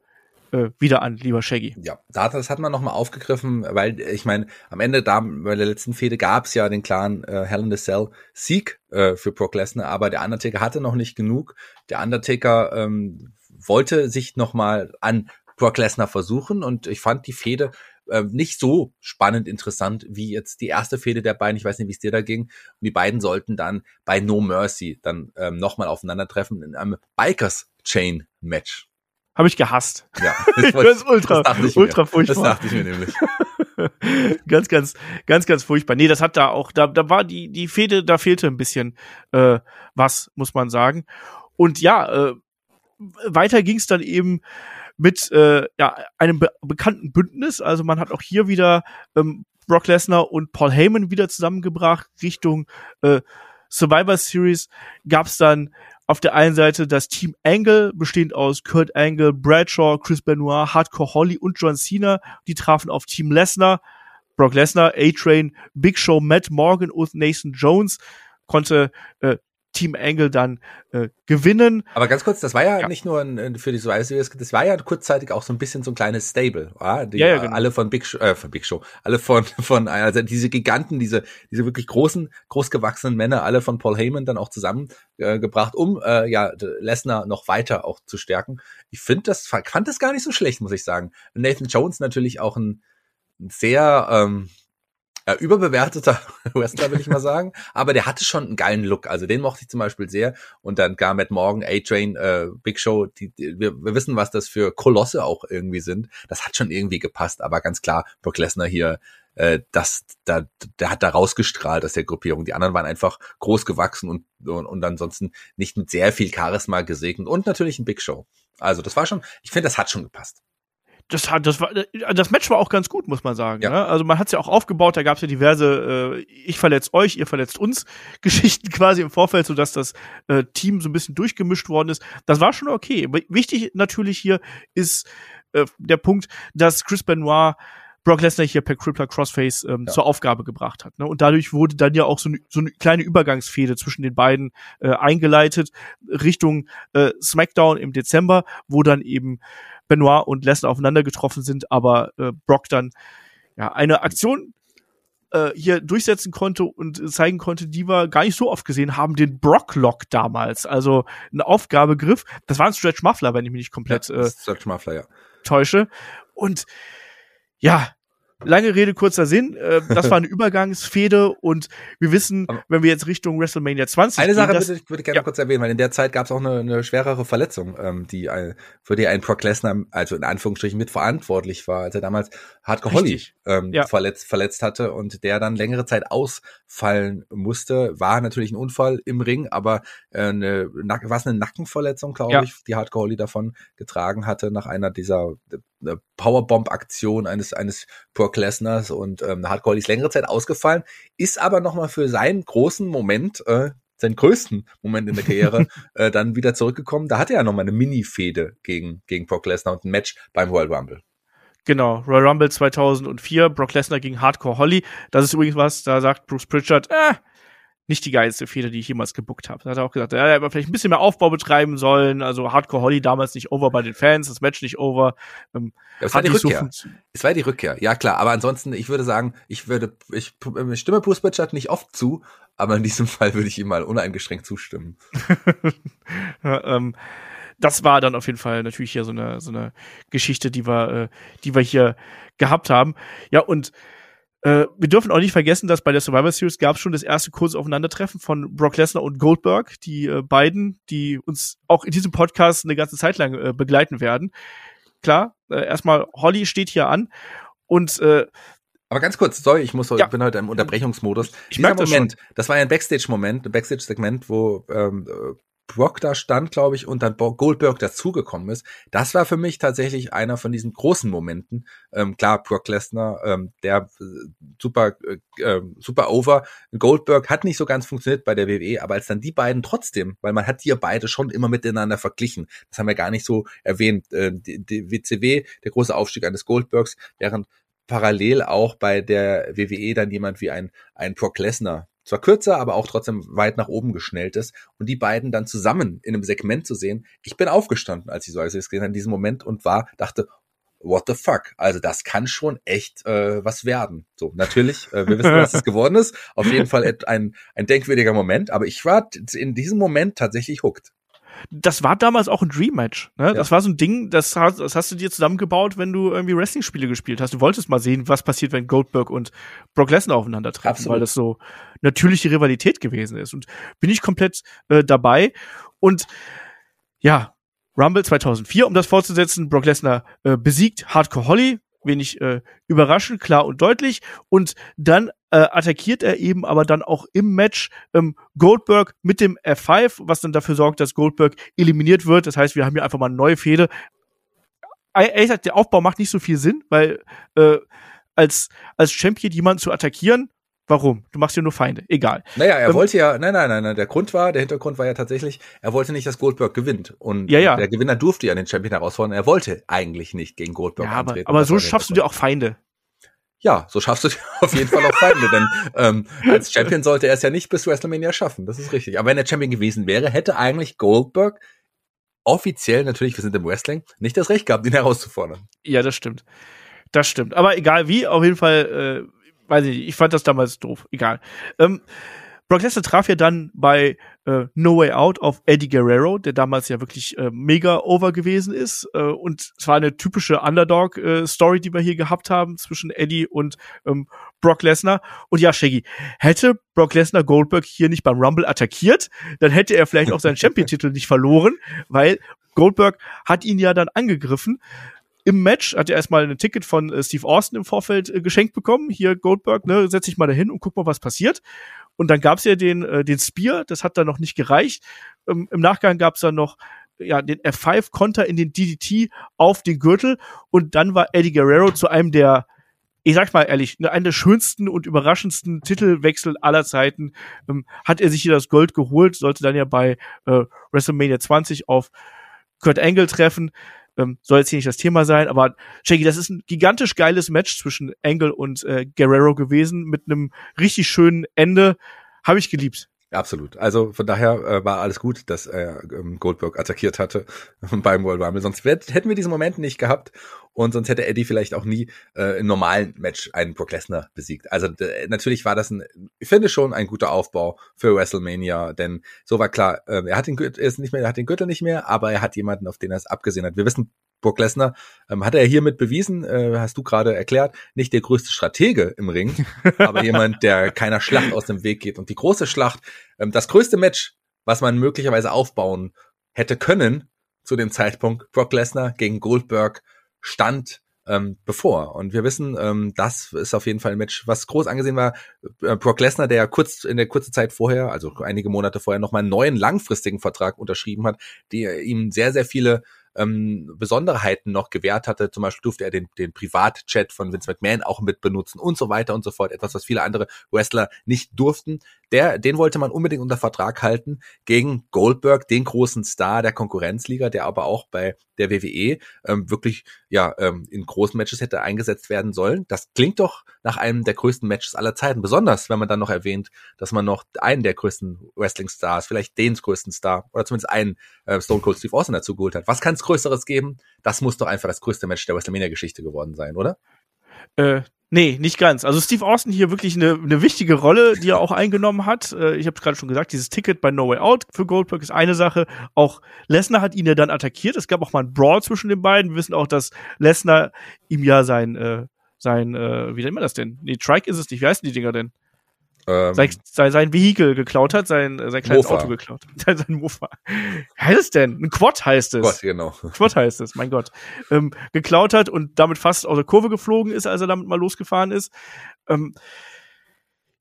äh, wieder an, lieber Shaggy. Ja, das hat man nochmal aufgegriffen, weil ich meine, am Ende da bei der letzten Fehde gab es ja den klaren äh, Hell in the Cell Sieg äh, für Brock Lesnar, aber der Undertaker hatte noch nicht genug. Der Undertaker ähm, wollte sich nochmal an Brock Lesnar versuchen und ich fand die Fehde äh, nicht so spannend interessant wie jetzt die erste Fehde der beiden. Ich weiß nicht, wie es dir da ging. Und die beiden sollten dann bei No Mercy dann ähm, nochmal aufeinandertreffen in einem Bikers Chain Match. Habe ich gehasst. Ja, [laughs] das, das ist ultra, das ultra furchtbar. Das dachte ich mir nämlich. [laughs] ganz, ganz, ganz, ganz furchtbar. Nee, das hat da auch, da, da war die, die Fehde, da fehlte ein bisschen äh, was, muss man sagen. Und ja, äh, weiter ging es dann eben mit äh, ja, einem be bekannten Bündnis. Also man hat auch hier wieder ähm, Brock Lesnar und Paul Heyman wieder zusammengebracht Richtung äh, Survivor Series. Gab es dann auf der einen Seite das Team Angle, bestehend aus Kurt Angle, Bradshaw, Chris Benoit, Hardcore Holly und John Cena. Die trafen auf Team Lesnar, Brock Lesnar, A-Train, Big Show, Matt Morgan und Nathan Jones. Konnte äh, Team Angle dann äh, gewinnen. Aber ganz kurz, das war ja, ja. nicht nur ein, für die Survivor Series, das war ja kurzzeitig auch so ein bisschen so ein kleines Stable, ja? Die, ja, ja genau. alle von Big Show, äh, von Big Show, alle von von also diese Giganten, diese diese wirklich großen, großgewachsenen Männer, alle von Paul Heyman dann auch zusammengebracht, äh, um äh, ja Lesnar noch weiter auch zu stärken. Ich finde das fand das gar nicht so schlecht, muss ich sagen. Nathan Jones natürlich auch ein sehr ähm, äh, überbewerteter [laughs] Wrestler, will ich mal sagen. Aber der hatte schon einen geilen Look. Also den mochte ich zum Beispiel sehr. Und dann gar Matt Morgan, A-Train, äh, Big Show, die, die, wir, wir wissen, was das für Kolosse auch irgendwie sind. Das hat schon irgendwie gepasst. Aber ganz klar, Brock Lesnar hier, äh, das, da, der hat da rausgestrahlt aus der Gruppierung. Die anderen waren einfach groß gewachsen und, und, und ansonsten nicht mit sehr viel Charisma gesegnet. Und natürlich ein Big Show. Also das war schon, ich finde, das hat schon gepasst das hat, das war, das Match war auch ganz gut, muss man sagen. Ja. Ne? Also man hat es ja auch aufgebaut, da gab es ja diverse, äh, ich verletze euch, ihr verletzt uns [laughs] Geschichten quasi im Vorfeld, so dass das äh, Team so ein bisschen durchgemischt worden ist. Das war schon okay. Wichtig natürlich hier ist äh, der Punkt, dass Chris Benoit Brock Lesnar hier per Crippler Crossface ähm, ja. zur Aufgabe gebracht hat. Ne? Und dadurch wurde dann ja auch so, ne, so eine kleine Übergangsfehde zwischen den beiden äh, eingeleitet Richtung äh, SmackDown im Dezember, wo dann eben Benoit und Lesnar aufeinander getroffen sind, aber äh, Brock dann ja eine Aktion äh, hier durchsetzen konnte und zeigen konnte, die wir gar nicht so oft gesehen haben, den Brocklock damals. Also ein Aufgabegriff. Das war ein Stretch Muffler, wenn ich mich nicht komplett ja, äh, Stretch Muffler, ja. täusche. Und ja, lange Rede, kurzer Sinn. Äh, das war eine [laughs] Übergangsfehde und wir wissen, Aber wenn wir jetzt Richtung WrestleMania 20 Eine Sache würde ich würde gerne ja. kurz erwähnen, weil in der Zeit gab es auch eine, eine schwerere Verletzung, ähm, die ein, für die ein Brock Lesnar, also in Anführungsstrichen mitverantwortlich war, als er damals Hardcore Holly ähm, ja. verletzt, verletzt hatte und der dann längere Zeit ausfallen musste. War natürlich ein Unfall im Ring, aber äh, eine, war es eine Nackenverletzung, glaube ja. ich, die Hardcore Holly davon getragen hatte nach einer dieser Powerbomb-Aktion eines eines Brock Lesnars und ähm, Hardcore Holly ist längere Zeit ausgefallen, ist aber nochmal für seinen großen Moment äh, seinen größten Moment in der Karriere [laughs] äh, dann wieder zurückgekommen. Da hatte er ja nochmal eine Mini-Fehde gegen, gegen Brock Lesnar und ein Match beim Royal Rumble. Genau, Royal Rumble 2004, Brock Lesnar gegen Hardcore Holly. Das ist übrigens was, da sagt Bruce Pritchard, äh, nicht die geilste Fehde, die ich jemals gebuckt habe. Da hat er auch gesagt, ja, er hätte vielleicht ein bisschen mehr Aufbau betreiben sollen. Also Hardcore Holly damals nicht over bei den Fans, das Match nicht over. Ähm, ja, es war die Rückkehr. So es war die Rückkehr, ja klar. Aber ansonsten, ich würde sagen, ich würde, ich, ich stimme Bruce Pritchard nicht oft zu, aber in diesem [laughs] Fall würde ich ihm mal uneingeschränkt zustimmen. [laughs] ja, ähm, das war dann auf jeden Fall natürlich hier so eine, so eine Geschichte, die wir, äh, die wir hier gehabt haben. Ja, und äh, wir dürfen auch nicht vergessen, dass bei der Survivor Series gab es schon das erste kurze Aufeinandertreffen von Brock Lesnar und Goldberg, die äh, beiden, die uns auch in diesem Podcast eine ganze Zeit lang äh, begleiten werden. Klar, äh, erstmal Holly steht hier an und äh, aber ganz kurz, sorry, ich muss, ja. ich bin heute im Unterbrechungsmodus. Ich merke das Moment, schon. das war ja ein Backstage-Moment, ein Backstage-Segment, wo ähm, Brock da stand, glaube ich, und dann Goldberg dazugekommen ist. Das war für mich tatsächlich einer von diesen großen Momenten. Ähm, klar, Brock Lesnar, ähm, der äh, super, äh, ähm, super over. Goldberg hat nicht so ganz funktioniert bei der WWE, aber als dann die beiden trotzdem, weil man hat die ja beide schon immer miteinander verglichen. Das haben wir gar nicht so erwähnt. Äh, die, die WCW, der große Aufstieg eines Goldbergs, während parallel auch bei der WWE dann jemand wie ein, ein Brock Lesnar zwar kürzer, aber auch trotzdem weit nach oben geschnellt ist und die beiden dann zusammen in einem Segment zu sehen. Ich bin aufgestanden, als ich so als ich es gesehen habe, in diesem Moment und war, dachte, what the fuck? Also das kann schon echt äh, was werden. So, natürlich, äh, wir wissen, was es [laughs] geworden ist. Auf jeden Fall ein, ein denkwürdiger Moment, aber ich war in diesem Moment tatsächlich hooked das war damals auch ein Dream Match. Ne? Ja. Das war so ein Ding, das hast, das hast du dir zusammengebaut, wenn du irgendwie Wrestling-Spiele gespielt hast. Du wolltest mal sehen, was passiert, wenn Goldberg und Brock Lesnar aufeinandertreffen, Absolut. weil das so natürliche Rivalität gewesen ist. Und bin ich komplett äh, dabei. Und ja, Rumble 2004, um das fortzusetzen, Brock Lesnar äh, besiegt Hardcore Holly, wenig äh, überraschend, klar und deutlich. Und dann äh, attackiert er eben aber dann auch im Match ähm, Goldberg mit dem F5, was dann dafür sorgt, dass Goldberg eliminiert wird. Das heißt, wir haben hier einfach mal eine neue Fehde. Ehrlich gesagt, der Aufbau macht nicht so viel Sinn, weil äh, als, als Champion jemanden zu attackieren, Warum? Du machst ja nur Feinde. Egal. Naja, er ähm, wollte ja, nein, nein, nein, nein, der Grund war, der Hintergrund war ja tatsächlich, er wollte nicht, dass Goldberg gewinnt. Und ja, ja. der Gewinner durfte ja den Champion herausfordern. Er wollte eigentlich nicht gegen Goldberg ja, antreten. Aber, aber so schaffst du dir auch Feinde. Ja, so schaffst du dir [laughs] auf jeden Fall auch Feinde, denn ähm, als [laughs] Champion sollte er es ja nicht bis WrestleMania schaffen. Das ist richtig. Aber wenn er Champion gewesen wäre, hätte eigentlich Goldberg offiziell, natürlich, wir sind im Wrestling, nicht das Recht gehabt, ihn herauszufordern. Ja, das stimmt. Das stimmt. Aber egal wie, auf jeden Fall, äh, weiß ich nicht, ich fand das damals doof. Egal. Ähm, Brock Lesnar traf ja dann bei äh, No Way Out auf Eddie Guerrero, der damals ja wirklich äh, mega over gewesen ist. Äh, und es war eine typische Underdog-Story, äh, die wir hier gehabt haben zwischen Eddie und ähm, Brock Lesnar. Und ja, Shaggy, hätte Brock Lesnar Goldberg hier nicht beim Rumble attackiert, dann hätte er vielleicht auch seinen [laughs] Champion-Titel nicht verloren, weil Goldberg hat ihn ja dann angegriffen im Match hat er erstmal ein Ticket von äh, Steve Austin im Vorfeld äh, geschenkt bekommen. Hier Goldberg, ne, setz dich mal dahin und guck mal, was passiert. Und dann gab's ja den, äh, den Spear, das hat dann noch nicht gereicht. Ähm, Im Nachgang gab's dann noch ja, den F5-Konter in den DDT auf den Gürtel. Und dann war Eddie Guerrero zu einem der, ich sag mal ehrlich, ne, einer der schönsten und überraschendsten Titelwechsel aller Zeiten. Ähm, hat er sich hier das Gold geholt, sollte dann ja bei äh, WrestleMania 20 auf Kurt Angle treffen. Ähm, soll jetzt hier nicht das Thema sein, aber Shaggy, das ist ein gigantisch geiles Match zwischen Angle und äh, Guerrero gewesen mit einem richtig schönen Ende. Habe ich geliebt. Absolut. Also von daher äh, war alles gut, dass ähm, Goldberg attackiert hatte [laughs] beim World Rumble. Sonst hätten wir diesen Moment nicht gehabt und sonst hätte Eddie vielleicht auch nie äh, im normalen Match einen Brock Lesnar besiegt. Also natürlich war das ein, ich finde schon ein guter Aufbau für WrestleMania, denn so war klar, äh, er hat den Gürtel, ist nicht mehr, er hat den Gürtel nicht mehr, aber er hat jemanden, auf den er es abgesehen hat. Wir wissen, Brock Lesnar ähm, hat er hiermit bewiesen, äh, hast du gerade erklärt, nicht der größte Stratege im Ring, [laughs] aber jemand, der keiner Schlacht aus dem Weg geht. Und die große Schlacht, ähm, das größte Match, was man möglicherweise aufbauen hätte können zu dem Zeitpunkt, Brock Lesnar gegen Goldberg stand ähm, bevor. Und wir wissen, ähm, das ist auf jeden Fall ein Match, was groß angesehen war. Äh, Brock Lesnar, der ja kurz in der kurzen Zeit vorher, also einige Monate vorher, nochmal einen neuen langfristigen Vertrag unterschrieben hat, der ihm sehr, sehr viele ähm, Besonderheiten noch gewährt hatte. Zum Beispiel durfte er den, den Privatchat von Vince McMahon auch mit benutzen und so weiter und so fort. Etwas, was viele andere Wrestler nicht durften. Der, den wollte man unbedingt unter Vertrag halten gegen Goldberg, den großen Star der Konkurrenzliga, der aber auch bei der WWE ähm, wirklich ja ähm, in großen Matches hätte eingesetzt werden sollen. Das klingt doch nach einem der größten Matches aller Zeiten, besonders wenn man dann noch erwähnt, dass man noch einen der größten Wrestling-Stars, vielleicht den größten Star oder zumindest einen äh, Stone Cold Steve Austin dazu geholt hat. Was kann es Größeres geben? Das muss doch einfach das größte Match der WrestleMania-Geschichte geworden sein, oder? Äh, nee, nicht ganz. Also Steve Austin hier wirklich eine, eine wichtige Rolle, die er auch eingenommen hat. Äh, ich habe gerade schon gesagt, dieses Ticket bei No Way Out für Goldberg ist eine Sache. Auch Lesnar hat ihn ja dann attackiert. Es gab auch mal einen Brawl zwischen den beiden. Wir wissen auch, dass Lesnar ihm ja sein, äh, sein, äh, wie nennt man das denn? Nee, Trike ist es nicht. Wie heißen die Dinger denn? Ähm, sein, sein, Vehikel geklaut hat, sein, sein kleines Mofa. Auto geklaut. [laughs] Sein, sein Mofa. Heißt es denn? Ein Quad heißt es. Quad, genau. Quad heißt es, mein Gott. Ähm, geklaut hat und damit fast aus der Kurve geflogen ist, als er damit mal losgefahren ist. Ähm,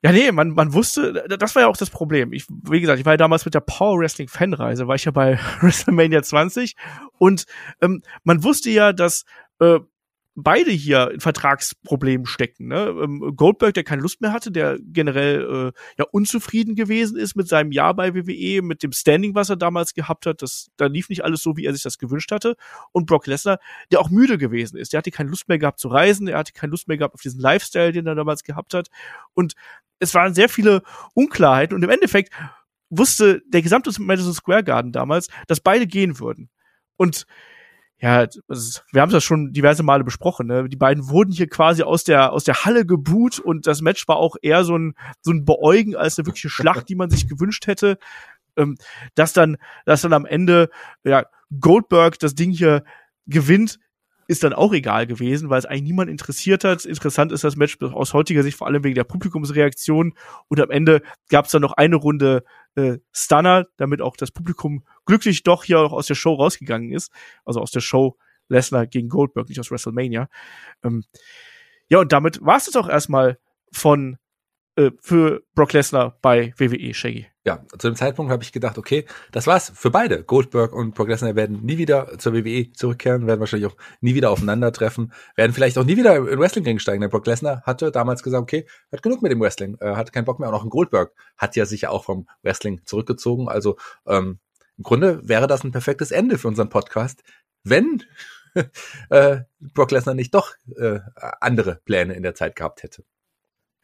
ja, nee, man, man wusste, das war ja auch das Problem. Ich, wie gesagt, ich war ja damals mit der Power Wrestling Fanreise, war ich ja bei [laughs] WrestleMania 20 und ähm, man wusste ja, dass äh, beide hier in Vertragsproblemen stecken. Ne? Ähm, Goldberg, der keine Lust mehr hatte, der generell äh, ja unzufrieden gewesen ist mit seinem Jahr bei WWE, mit dem Standing, was er damals gehabt hat. Das, da lief nicht alles so, wie er sich das gewünscht hatte. Und Brock Lesnar, der auch müde gewesen ist. Der hatte keine Lust mehr gehabt zu reisen, er hatte keine Lust mehr gehabt auf diesen Lifestyle, den er damals gehabt hat. Und es waren sehr viele Unklarheiten. Und im Endeffekt wusste der gesamte Madison Square Garden damals, dass beide gehen würden. Und ja, wir haben das schon diverse Male besprochen. Ne? Die beiden wurden hier quasi aus der aus der Halle geboot und das Match war auch eher so ein so ein Beäugen als eine wirkliche Schlacht, die man sich gewünscht hätte. Ähm, dass dann dass dann am Ende ja Goldberg das Ding hier gewinnt, ist dann auch egal gewesen, weil es eigentlich niemand interessiert hat. Interessant ist das Match aus heutiger Sicht vor allem wegen der Publikumsreaktion. Und am Ende gab es dann noch eine Runde äh, Stunner, damit auch das Publikum glücklich doch hier auch aus der Show rausgegangen ist. Also aus der Show Lesnar gegen Goldberg, nicht aus WrestleMania. Ähm, ja, und damit war es auch erstmal von äh, für Brock Lesnar bei WWE, Shaggy. Ja, zu dem Zeitpunkt habe ich gedacht, okay, das war's für beide. Goldberg und Brock Lesnar werden nie wieder zur WWE zurückkehren, werden wahrscheinlich auch nie wieder aufeinandertreffen, werden vielleicht auch nie wieder in Wrestling steigen. Denn Brock Lesnar hatte damals gesagt, okay, hat genug mit dem Wrestling, äh, hatte keinen Bock mehr. Und auch ein Goldberg hat ja sich ja auch vom Wrestling zurückgezogen. Also ähm, im Grunde wäre das ein perfektes Ende für unseren Podcast, wenn [laughs] äh, Brock Lesnar nicht doch äh, andere Pläne in der Zeit gehabt hätte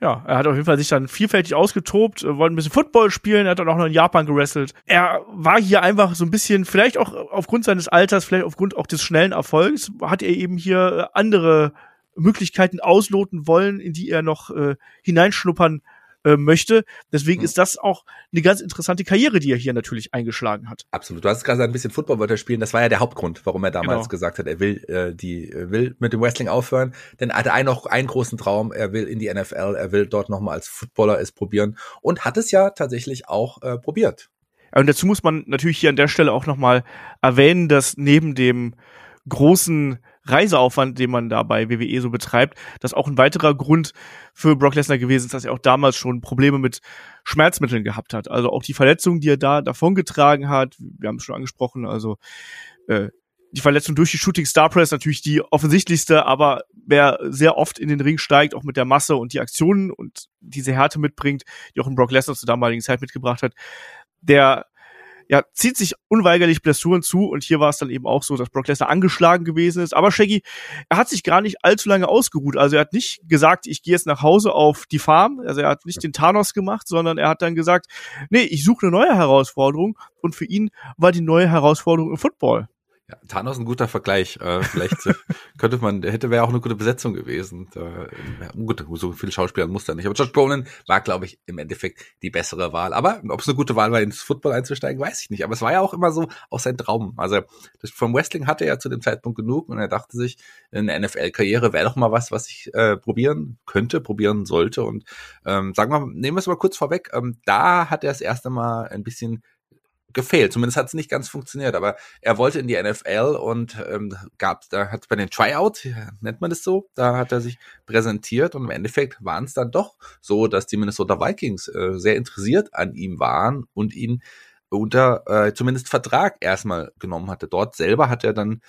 ja, er hat auf jeden Fall sich dann vielfältig ausgetobt, äh, wollte ein bisschen Football spielen, hat dann auch noch in Japan gewrestelt. Er war hier einfach so ein bisschen, vielleicht auch aufgrund seines Alters, vielleicht aufgrund auch des schnellen Erfolgs, hat er eben hier andere Möglichkeiten ausloten wollen, in die er noch äh, hineinschnuppern äh, möchte. Deswegen mhm. ist das auch eine ganz interessante Karriere, die er hier natürlich eingeschlagen hat. Absolut. Du hast gerade ein bisschen Footballwörter spielen. Das war ja der Hauptgrund, warum er damals genau. gesagt hat, er will äh, die äh, will mit dem Wrestling aufhören. Denn er hatte einen noch einen großen Traum. Er will in die NFL. Er will dort nochmal als Footballer es probieren und hat es ja tatsächlich auch äh, probiert. Und dazu muss man natürlich hier an der Stelle auch nochmal erwähnen, dass neben dem großen Reiseaufwand, den man da bei WWE so betreibt, das auch ein weiterer Grund für Brock Lesnar gewesen ist, dass er auch damals schon Probleme mit Schmerzmitteln gehabt hat. Also auch die Verletzungen, die er da davongetragen hat, wir haben es schon angesprochen, also äh, die Verletzung durch die Shooting Star Press natürlich die offensichtlichste, aber wer sehr oft in den Ring steigt, auch mit der Masse und die Aktionen und diese Härte mitbringt, die auch ein Brock Lesnar zur damaligen Zeit mitgebracht hat, der ja, zieht sich unweigerlich Blessuren zu und hier war es dann eben auch so, dass Brock Lesnar angeschlagen gewesen ist. Aber Shaggy, er hat sich gar nicht allzu lange ausgeruht. Also er hat nicht gesagt, ich gehe jetzt nach Hause auf die Farm. Also er hat nicht den Thanos gemacht, sondern er hat dann gesagt, nee, ich suche eine neue Herausforderung und für ihn war die neue Herausforderung im Football. Ja, Thanos ein guter Vergleich. Äh, vielleicht [laughs] könnte man, hätte wäre auch eine gute Besetzung gewesen. Ja, gut, so viele Schauspieler muss da nicht. Aber Josh Brolin war, glaube ich, im Endeffekt die bessere Wahl. Aber ob es eine gute Wahl war, ins Football einzusteigen, weiß ich nicht. Aber es war ja auch immer so auch sein Traum. Also das, vom Wrestling hatte er zu dem Zeitpunkt genug und er dachte sich, eine NFL-Karriere wäre doch mal was, was ich äh, probieren könnte, probieren sollte. Und ähm, sagen wir, nehmen wir es mal kurz vorweg. Ähm, da hat er das erste Mal ein bisschen gefehlt. Zumindest hat es nicht ganz funktioniert, aber er wollte in die NFL und ähm, gab, da hat bei den Tryout, nennt man das so, da hat er sich präsentiert und im Endeffekt waren es dann doch so, dass die Minnesota Vikings äh, sehr interessiert an ihm waren und ihn unter äh, zumindest Vertrag erstmal genommen hatte. Dort selber hat er dann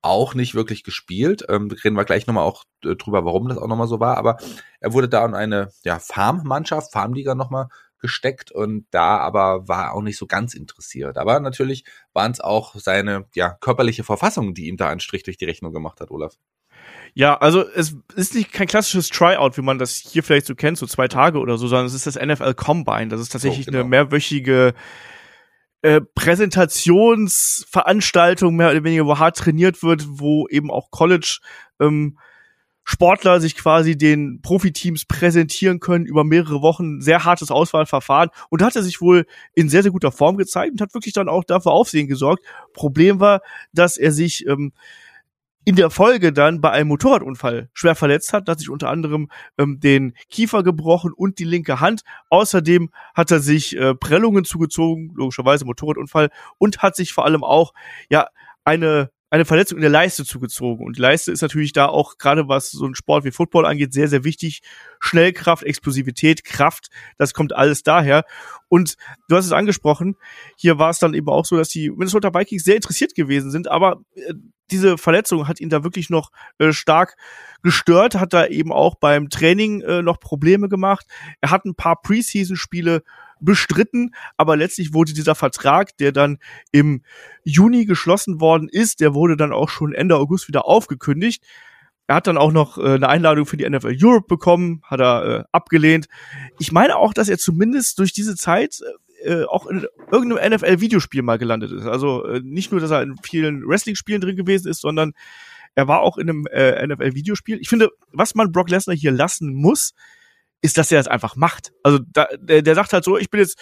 auch nicht wirklich gespielt. Ähm, reden wir gleich nochmal auch äh, drüber, warum das auch nochmal so war. Aber er wurde da an eine ja, Farm-Mannschaft, Farmliga nochmal gesteckt und da aber war auch nicht so ganz interessiert. Aber natürlich waren es auch seine ja, körperliche Verfassung, die ihm da einen Strich durch die Rechnung gemacht hat, Olaf. Ja, also es ist nicht kein klassisches Tryout, wie man das hier vielleicht so kennt, so zwei Tage oder so, sondern es ist das NFL Combine. Das ist tatsächlich oh, genau. eine mehrwöchige äh, Präsentationsveranstaltung, mehr oder weniger, wo hart trainiert wird, wo eben auch College ähm, Sportler sich quasi den Profiteams präsentieren können über mehrere Wochen. Sehr hartes Auswahlverfahren. Und hat er sich wohl in sehr, sehr guter Form gezeigt und hat wirklich dann auch dafür Aufsehen gesorgt. Problem war, dass er sich ähm, in der Folge dann bei einem Motorradunfall schwer verletzt hat, hat sich unter anderem ähm, den Kiefer gebrochen und die linke Hand. Außerdem hat er sich äh, Prellungen zugezogen, logischerweise Motorradunfall, und hat sich vor allem auch ja eine eine Verletzung in der Leiste zugezogen. Und Leiste ist natürlich da auch, gerade was so ein Sport wie Football angeht, sehr, sehr wichtig. Schnellkraft, Explosivität, Kraft, das kommt alles daher. Und du hast es angesprochen, hier war es dann eben auch so, dass die Minnesota Vikings sehr interessiert gewesen sind, aber äh, diese Verletzung hat ihn da wirklich noch äh, stark gestört, hat da eben auch beim Training äh, noch Probleme gemacht. Er hat ein paar Preseason-Spiele bestritten, aber letztlich wurde dieser Vertrag, der dann im Juni geschlossen worden ist, der wurde dann auch schon Ende August wieder aufgekündigt. Er hat dann auch noch äh, eine Einladung für die NFL Europe bekommen, hat er äh, abgelehnt. Ich meine auch, dass er zumindest durch diese Zeit äh, auch in irgendeinem NFL-Videospiel mal gelandet ist. Also äh, nicht nur, dass er in vielen Wrestling-Spielen drin gewesen ist, sondern er war auch in einem äh, NFL-Videospiel. Ich finde, was man Brock Lesnar hier lassen muss, ist, dass er das einfach macht. Also da, der, der sagt halt so, ich bin jetzt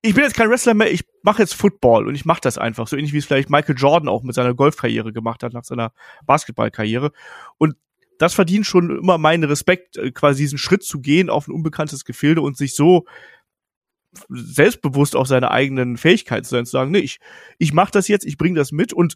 ich bin jetzt kein Wrestler mehr, ich mache jetzt Football und ich mache das einfach, so ähnlich wie es vielleicht Michael Jordan auch mit seiner Golfkarriere gemacht hat, nach seiner Basketballkarriere. Und das verdient schon immer meinen Respekt, äh, quasi diesen Schritt zu gehen auf ein unbekanntes Gefilde und sich so selbstbewusst auf seine eigenen Fähigkeiten zu sein, zu sagen, nee, ich, ich mache das jetzt, ich bringe das mit und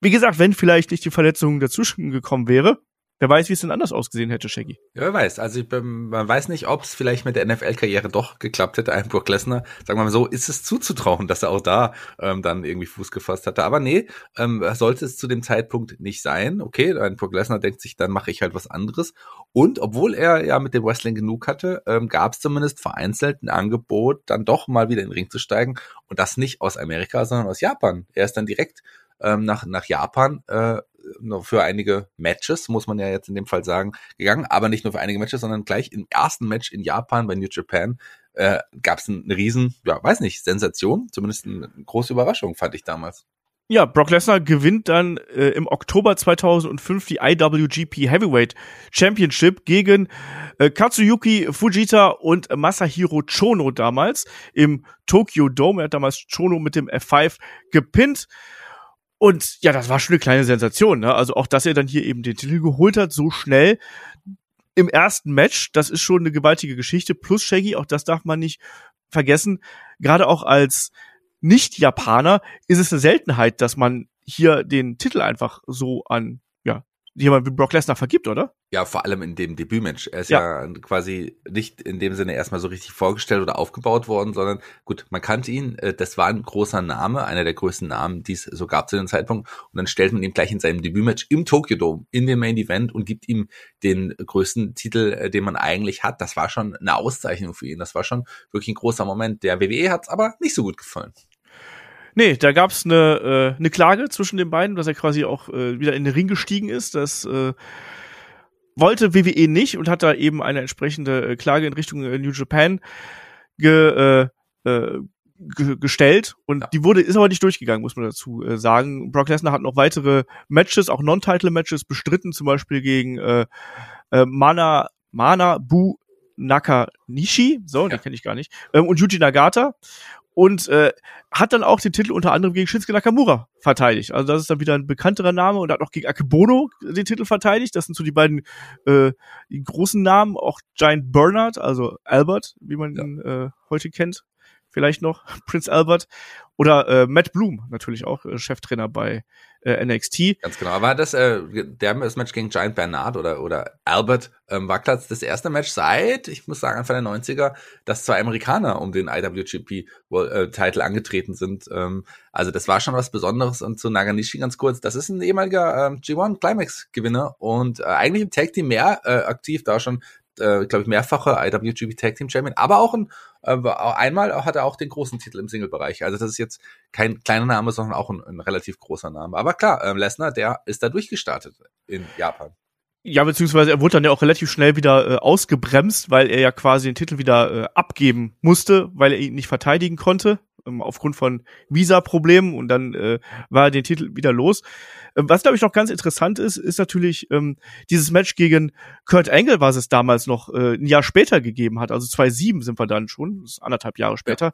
wie gesagt, wenn vielleicht nicht die Verletzung dazwischen gekommen wäre, Wer weiß, wie es denn anders ausgesehen hätte, Shaggy. Ja, wer weiß. Also ich, man weiß nicht, ob es vielleicht mit der NFL-Karriere doch geklappt hätte. Ein Brock Lesnar, sagen wir mal so, ist es zuzutrauen, dass er auch da ähm, dann irgendwie Fuß gefasst hatte. Aber nee, ähm, sollte es zu dem Zeitpunkt nicht sein. Okay, ein Brock Lesnar denkt sich, dann mache ich halt was anderes. Und obwohl er ja mit dem Wrestling genug hatte, ähm, gab es zumindest vereinzelt ein Angebot, dann doch mal wieder in den Ring zu steigen. Und das nicht aus Amerika, sondern aus Japan. Er ist dann direkt ähm, nach, nach Japan äh, nur für einige Matches, muss man ja jetzt in dem Fall sagen, gegangen. Aber nicht nur für einige Matches, sondern gleich im ersten Match in Japan bei New Japan äh, gab es eine riesen, ja, weiß nicht, Sensation, zumindest eine große Überraschung, fand ich damals. Ja, Brock Lesnar gewinnt dann äh, im Oktober 2005 die IWGP Heavyweight Championship gegen äh, Katsuyuki Fujita und Masahiro Chono damals im Tokyo Dome. Er hat damals Chono mit dem F5 gepinnt. Und ja, das war schon eine kleine Sensation. Ne? Also auch, dass er dann hier eben den Titel geholt hat, so schnell im ersten Match, das ist schon eine gewaltige Geschichte. Plus Shaggy, auch das darf man nicht vergessen. Gerade auch als Nicht-Japaner ist es eine Seltenheit, dass man hier den Titel einfach so an jemand wie Brock Lesnar vergibt, oder? Ja, vor allem in dem Debütmatch. Er ist ja. ja. quasi nicht in dem Sinne erstmal so richtig vorgestellt oder aufgebaut worden, sondern gut, man kannte ihn, äh, das war ein großer Name, einer der größten Namen, die es so gab zu dem Zeitpunkt. Und dann stellt man ihn gleich in seinem Debütmatch im Tokyo Dome in den Main Event und gibt ihm den größten Titel, äh, den man eigentlich hat. Das war schon eine Auszeichnung für ihn. Das war schon wirklich ein großer Moment. Der WWE hat es aber nicht so gut gefallen. Nee, da gab's eine, äh, eine Klage zwischen den beiden, dass er quasi auch äh, wieder in den Ring gestiegen ist. Das äh, wollte WWE nicht und hat da eben eine entsprechende äh, Klage in Richtung äh, New Japan ge, äh, äh, gestellt und ja. die wurde ist aber nicht durchgegangen, muss man dazu äh, sagen. Brock Lesnar hat noch weitere Matches, auch Non-Title-Matches bestritten, zum Beispiel gegen äh, äh, Mana Mana Bu Nakanishi, so, ja. den kenne ich gar nicht, ähm, und Yuji Nagata und äh, hat dann auch den Titel unter anderem gegen Shinsuke Nakamura verteidigt. Also das ist dann wieder ein bekannterer Name und hat auch gegen Akebono den Titel verteidigt. Das sind so die beiden äh, die großen Namen, auch Giant Bernard, also Albert, wie man ihn äh, heute kennt, vielleicht noch [laughs] Prince Albert oder äh, Matt Bloom natürlich auch äh, Cheftrainer bei äh, NXT. Ganz genau. Aber das, äh, der das Match gegen Giant Bernard oder, oder Albert ähm, war klar das erste Match seit, ich muss sagen, Anfang der 90er, dass zwei Amerikaner um den IWGP-Titel äh, angetreten sind. Ähm, also das war schon was Besonderes. Und zu Naganishi ganz kurz, das ist ein ehemaliger ähm, G1 Climax-Gewinner und äh, eigentlich im Tag Team mehr äh, aktiv, da schon äh, glaube ich, mehrfache IWGP Tag Team Champion, aber auch ein, äh, einmal hat er auch den großen Titel im Single-Bereich. Also das ist jetzt kein kleiner Name, sondern auch ein, ein relativ großer Name. Aber klar, äh, Lesnar, der ist da durchgestartet in Japan. Ja, beziehungsweise er wurde dann ja auch relativ schnell wieder äh, ausgebremst, weil er ja quasi den Titel wieder äh, abgeben musste, weil er ihn nicht verteidigen konnte ähm, aufgrund von Visa-Problemen und dann äh, war er den Titel wieder los. Ähm, was glaube ich noch ganz interessant ist, ist natürlich ähm, dieses Match gegen Kurt Angle, was es damals noch äh, ein Jahr später gegeben hat. Also 2007 sind wir dann schon, das ist anderthalb Jahre später. Ja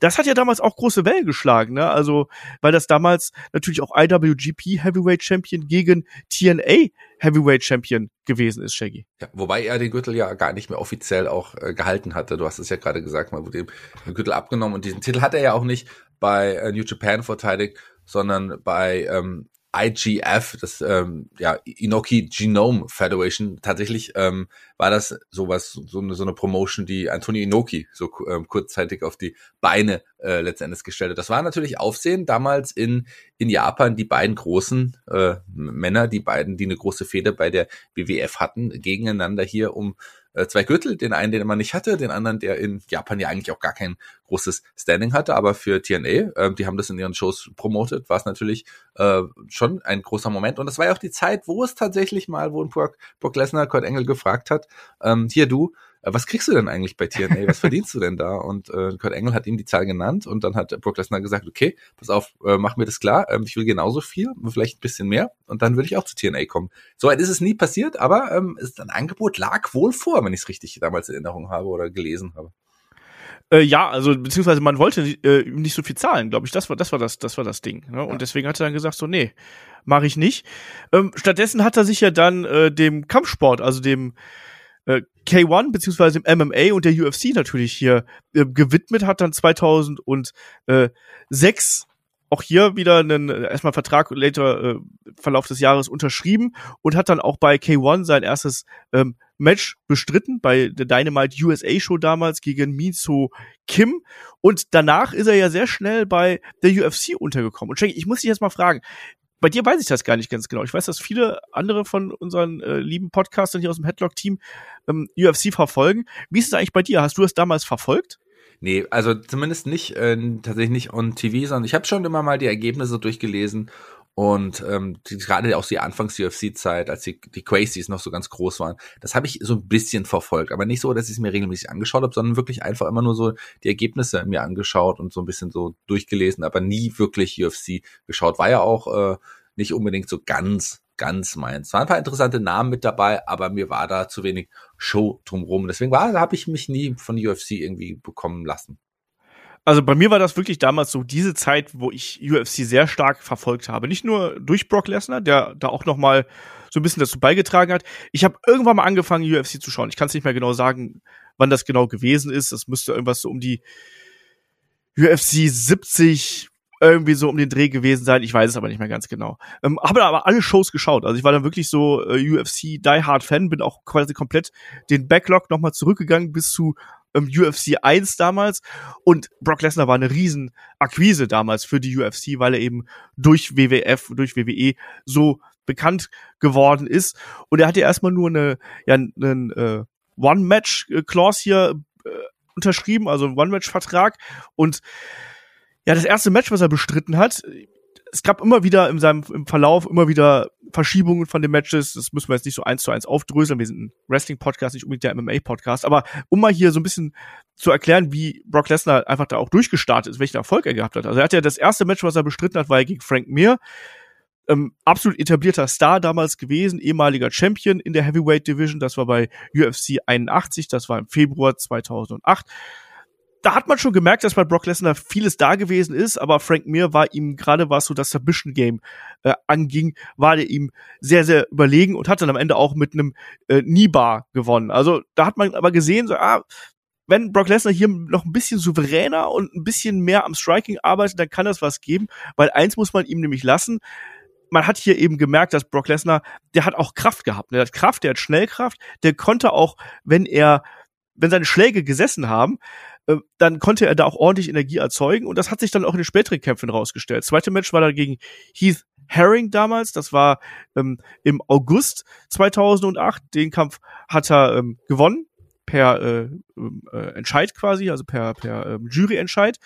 das hat ja damals auch große Wellen geschlagen, ne? Also, weil das damals natürlich auch IWGP Heavyweight Champion gegen TNA Heavyweight Champion gewesen ist, Shaggy. Ja, wobei er den Gürtel ja gar nicht mehr offiziell auch äh, gehalten hatte. Du hast es ja gerade gesagt, man wurde den Gürtel abgenommen und diesen Titel hat er ja auch nicht bei äh, New Japan verteidigt, sondern bei ähm, IGF, das ähm, ja Inoki Genome Federation. Tatsächlich ähm, war das sowas, so eine, so eine Promotion, die Antonio Inoki so ähm, kurzzeitig auf die Beine äh, letztendlich gestellt hat. Das war natürlich Aufsehen damals in in Japan die beiden großen äh, Männer, die beiden, die eine große Feder bei der WWF hatten, gegeneinander hier um äh, zwei Gürtel, den einen, den man nicht hatte, den anderen, der in Japan ja eigentlich auch gar kein großes Standing hatte, aber für TNA, äh, die haben das in ihren Shows promotet, war es natürlich äh, schon ein großer Moment. Und das war ja auch die Zeit, wo es tatsächlich mal, wo ein Brock, Brock Lesnar Kurt Engel gefragt hat, ähm, hier du, was kriegst du denn eigentlich bei TNA? Was verdienst du denn da? Und äh, Kurt Engel hat ihm die Zahl genannt und dann hat Brock Lesnar gesagt, okay, pass auf, äh, mach mir das klar, ähm, ich will genauso viel, vielleicht ein bisschen mehr und dann würde ich auch zu TNA kommen. Soweit ist es nie passiert, aber ähm, ist ein Angebot lag wohl vor, wenn ich es richtig damals in Erinnerung habe oder gelesen habe. Äh, ja, also beziehungsweise man wollte äh, nicht so viel zahlen, glaube ich. Das war das war das das war das Ding. Ne? Und ja. deswegen hat er dann gesagt so nee, mache ich nicht. Ähm, stattdessen hat er sich ja dann äh, dem Kampfsport, also dem äh, K1 beziehungsweise im MMA und der UFC natürlich hier äh, gewidmet, hat dann 2006 auch hier wieder einen äh, erstmal Vertrag later äh, Verlauf des Jahres unterschrieben und hat dann auch bei K1 sein erstes ähm, Match bestritten bei der Dynamite USA Show damals gegen Miso Kim und danach ist er ja sehr schnell bei der UFC untergekommen. Und ich muss dich jetzt mal fragen, bei dir weiß ich das gar nicht ganz genau. Ich weiß, dass viele andere von unseren äh, lieben Podcastern hier aus dem Headlock-Team ähm, UFC verfolgen. Wie ist es eigentlich bei dir? Hast du das damals verfolgt? Nee, also zumindest nicht, äh, tatsächlich nicht on TV, sondern ich habe schon immer mal die Ergebnisse durchgelesen Und ähm, gerade auch die Anfangs-UFC-Zeit, als die, die Crazies noch so ganz groß waren, das habe ich so ein bisschen verfolgt. Aber nicht so, dass ich es mir regelmäßig angeschaut habe, sondern wirklich einfach immer nur so die Ergebnisse mir angeschaut und so ein bisschen so durchgelesen, aber nie wirklich UFC geschaut. War ja auch äh, nicht unbedingt so ganz, ganz meins. Waren ein paar interessante Namen mit dabei, aber mir war da zu wenig Show drumherum. Deswegen war, habe ich mich nie von UFC irgendwie bekommen lassen. Also bei mir war das wirklich damals so diese Zeit, wo ich UFC sehr stark verfolgt habe. Nicht nur durch Brock Lesnar, der da auch noch mal so ein bisschen dazu beigetragen hat. Ich habe irgendwann mal angefangen, UFC zu schauen. Ich kann es nicht mehr genau sagen, wann das genau gewesen ist. Das müsste irgendwas so um die UFC 70 irgendwie so um den Dreh gewesen sein. Ich weiß es aber nicht mehr ganz genau. Ähm, habe aber alle Shows geschaut. Also ich war dann wirklich so äh, UFC Die Hard Fan, bin auch quasi komplett den Backlog nochmal zurückgegangen bis zu ähm, UFC 1 damals. Und Brock Lesnar war eine riesen Akquise damals für die UFC, weil er eben durch WWF, durch WWE so bekannt geworden ist. Und er hatte erstmal nur eine, ja, einen äh, One-Match-Clause hier äh, unterschrieben, also einen One-Match-Vertrag. Und ja, das erste Match, was er bestritten hat, es gab immer wieder in seinem im Verlauf immer wieder Verschiebungen von den Matches. Das müssen wir jetzt nicht so eins zu eins aufdröseln. Wir sind ein Wrestling-Podcast, nicht unbedingt der MMA-Podcast. Aber um mal hier so ein bisschen zu erklären, wie Brock Lesnar einfach da auch durchgestartet ist, welchen Erfolg er gehabt hat. Also er hat ja das erste Match, was er bestritten hat, war gegen Frank Mir. Ähm, absolut etablierter Star damals gewesen, ehemaliger Champion in der Heavyweight Division. Das war bei UFC 81, das war im Februar 2008 da hat man schon gemerkt, dass bei Brock Lesnar vieles da gewesen ist, aber Frank Mir war ihm gerade was so das Submission Game äh, anging, war der ihm sehr sehr überlegen und hat dann am Ende auch mit einem äh, Kneebar gewonnen. Also da hat man aber gesehen, so ah, wenn Brock Lesnar hier noch ein bisschen souveräner und ein bisschen mehr am Striking arbeitet, dann kann das was geben, weil eins muss man ihm nämlich lassen. Man hat hier eben gemerkt, dass Brock Lesnar, der hat auch Kraft gehabt. Der hat Kraft, der hat Schnellkraft, der konnte auch, wenn er, wenn seine Schläge gesessen haben, äh, dann konnte er da auch ordentlich Energie erzeugen und das hat sich dann auch in den späteren Kämpfen rausgestellt. Zweite Match war dann gegen Heath Herring damals, das war ähm, im August 2008. Den Kampf hat er ähm, gewonnen per äh, ähm, äh, Entscheid quasi, also per, per ähm, Juryentscheid.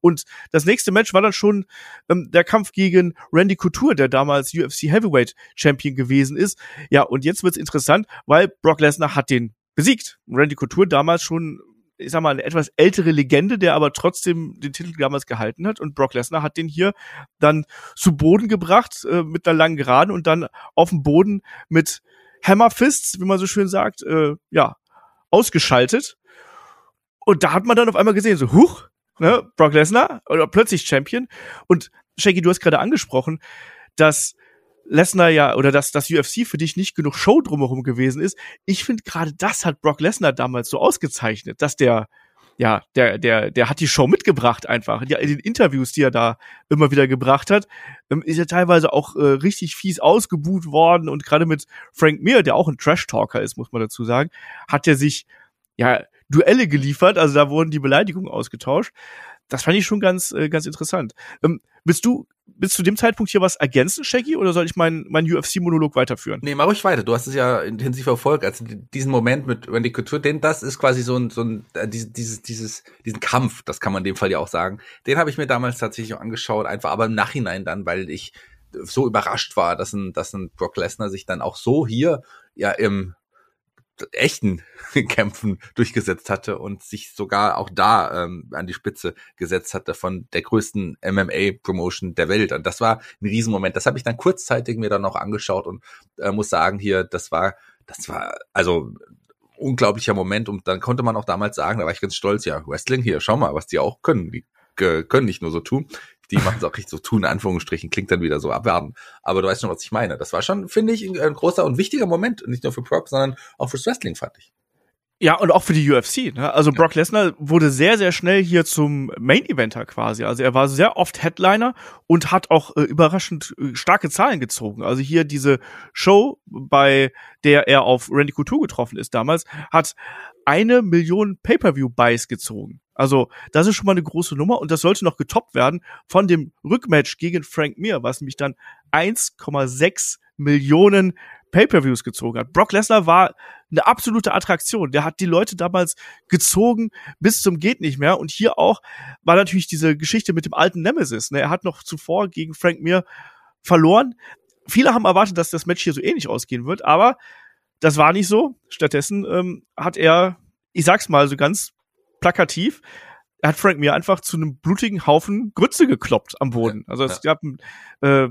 Und das nächste Match war dann schon ähm, der Kampf gegen Randy Couture, der damals UFC Heavyweight Champion gewesen ist. Ja, und jetzt wird's interessant, weil Brock Lesnar hat den besiegt. Randy Couture damals schon ich sag mal, eine etwas ältere Legende, der aber trotzdem den Titel damals gehalten hat. Und Brock Lesnar hat den hier dann zu Boden gebracht äh, mit einer langen Geraden und dann auf dem Boden mit Hammerfists, wie man so schön sagt, äh, ja, ausgeschaltet. Und da hat man dann auf einmal gesehen, so, huch, ne, Brock Lesnar oder plötzlich Champion. Und Shaggy, du hast gerade angesprochen, dass Lesnar ja oder dass das UFC für dich nicht genug Show drumherum gewesen ist. Ich finde gerade das hat Brock Lesnar damals so ausgezeichnet, dass der ja, der, der, der hat die Show mitgebracht einfach. Ja, in den Interviews, die er da immer wieder gebracht hat, ähm, ist er teilweise auch äh, richtig fies ausgebuht worden und gerade mit Frank Mir, der auch ein Trash-Talker ist, muss man dazu sagen, hat er sich ja Duelle geliefert, also da wurden die Beleidigungen ausgetauscht das fand ich schon ganz, äh, ganz interessant. Ähm, willst du bis zu dem Zeitpunkt hier was ergänzen, Shaggy, oder soll ich meinen mein UFC-Monolog weiterführen? Nee, mach ruhig weiter. Du hast es ja intensiv verfolgt. Also diesen Moment mit Randy Couture, denn das ist quasi so ein, so ein äh, dieses, dieses, diesen Kampf, das kann man in dem Fall ja auch sagen. Den habe ich mir damals tatsächlich angeschaut, einfach aber im Nachhinein dann, weil ich so überrascht war, dass ein, dass ein Brock Lesnar sich dann auch so hier ja im echten [laughs] Kämpfen durchgesetzt hatte und sich sogar auch da ähm, an die Spitze gesetzt hatte von der größten MMA-Promotion der Welt. Und das war ein Riesenmoment. Das habe ich dann kurzzeitig mir dann noch angeschaut und äh, muss sagen, hier, das war, das war, also unglaublicher Moment und dann konnte man auch damals sagen, da war ich ganz stolz, ja, Wrestling hier, schau mal, was die auch können. Die können nicht nur so tun, die machen es auch richtig so tun, in Anführungsstrichen, klingt dann wieder so abwerten. Aber du weißt schon, was ich meine. Das war schon, finde ich, ein großer und wichtiger Moment, nicht nur für Brock, sondern auch fürs Wrestling, fand ich. Ja, und auch für die UFC. Ne? Also Brock Lesnar wurde sehr, sehr schnell hier zum Main-Eventer quasi. Also er war sehr oft Headliner und hat auch äh, überraschend äh, starke Zahlen gezogen. Also hier diese Show, bei der er auf Randy Couture getroffen ist damals, hat eine Million Pay-per-view-Buys gezogen. Also das ist schon mal eine große Nummer und das sollte noch getoppt werden von dem Rückmatch gegen Frank Mir, was nämlich dann 1,6 Millionen Pay-per-Views gezogen hat. Brock Lesnar war eine absolute Attraktion. Der hat die Leute damals gezogen bis zum geht nicht mehr. Und hier auch war natürlich diese Geschichte mit dem alten Nemesis. Ne? Er hat noch zuvor gegen Frank Mir verloren. Viele haben erwartet, dass das Match hier so ähnlich ausgehen wird, aber das war nicht so. Stattdessen ähm, hat er, ich sag's mal so ganz plakativ, er hat Frank Mir einfach zu einem blutigen Haufen Grütze gekloppt am Boden. Also es ja. gab äh,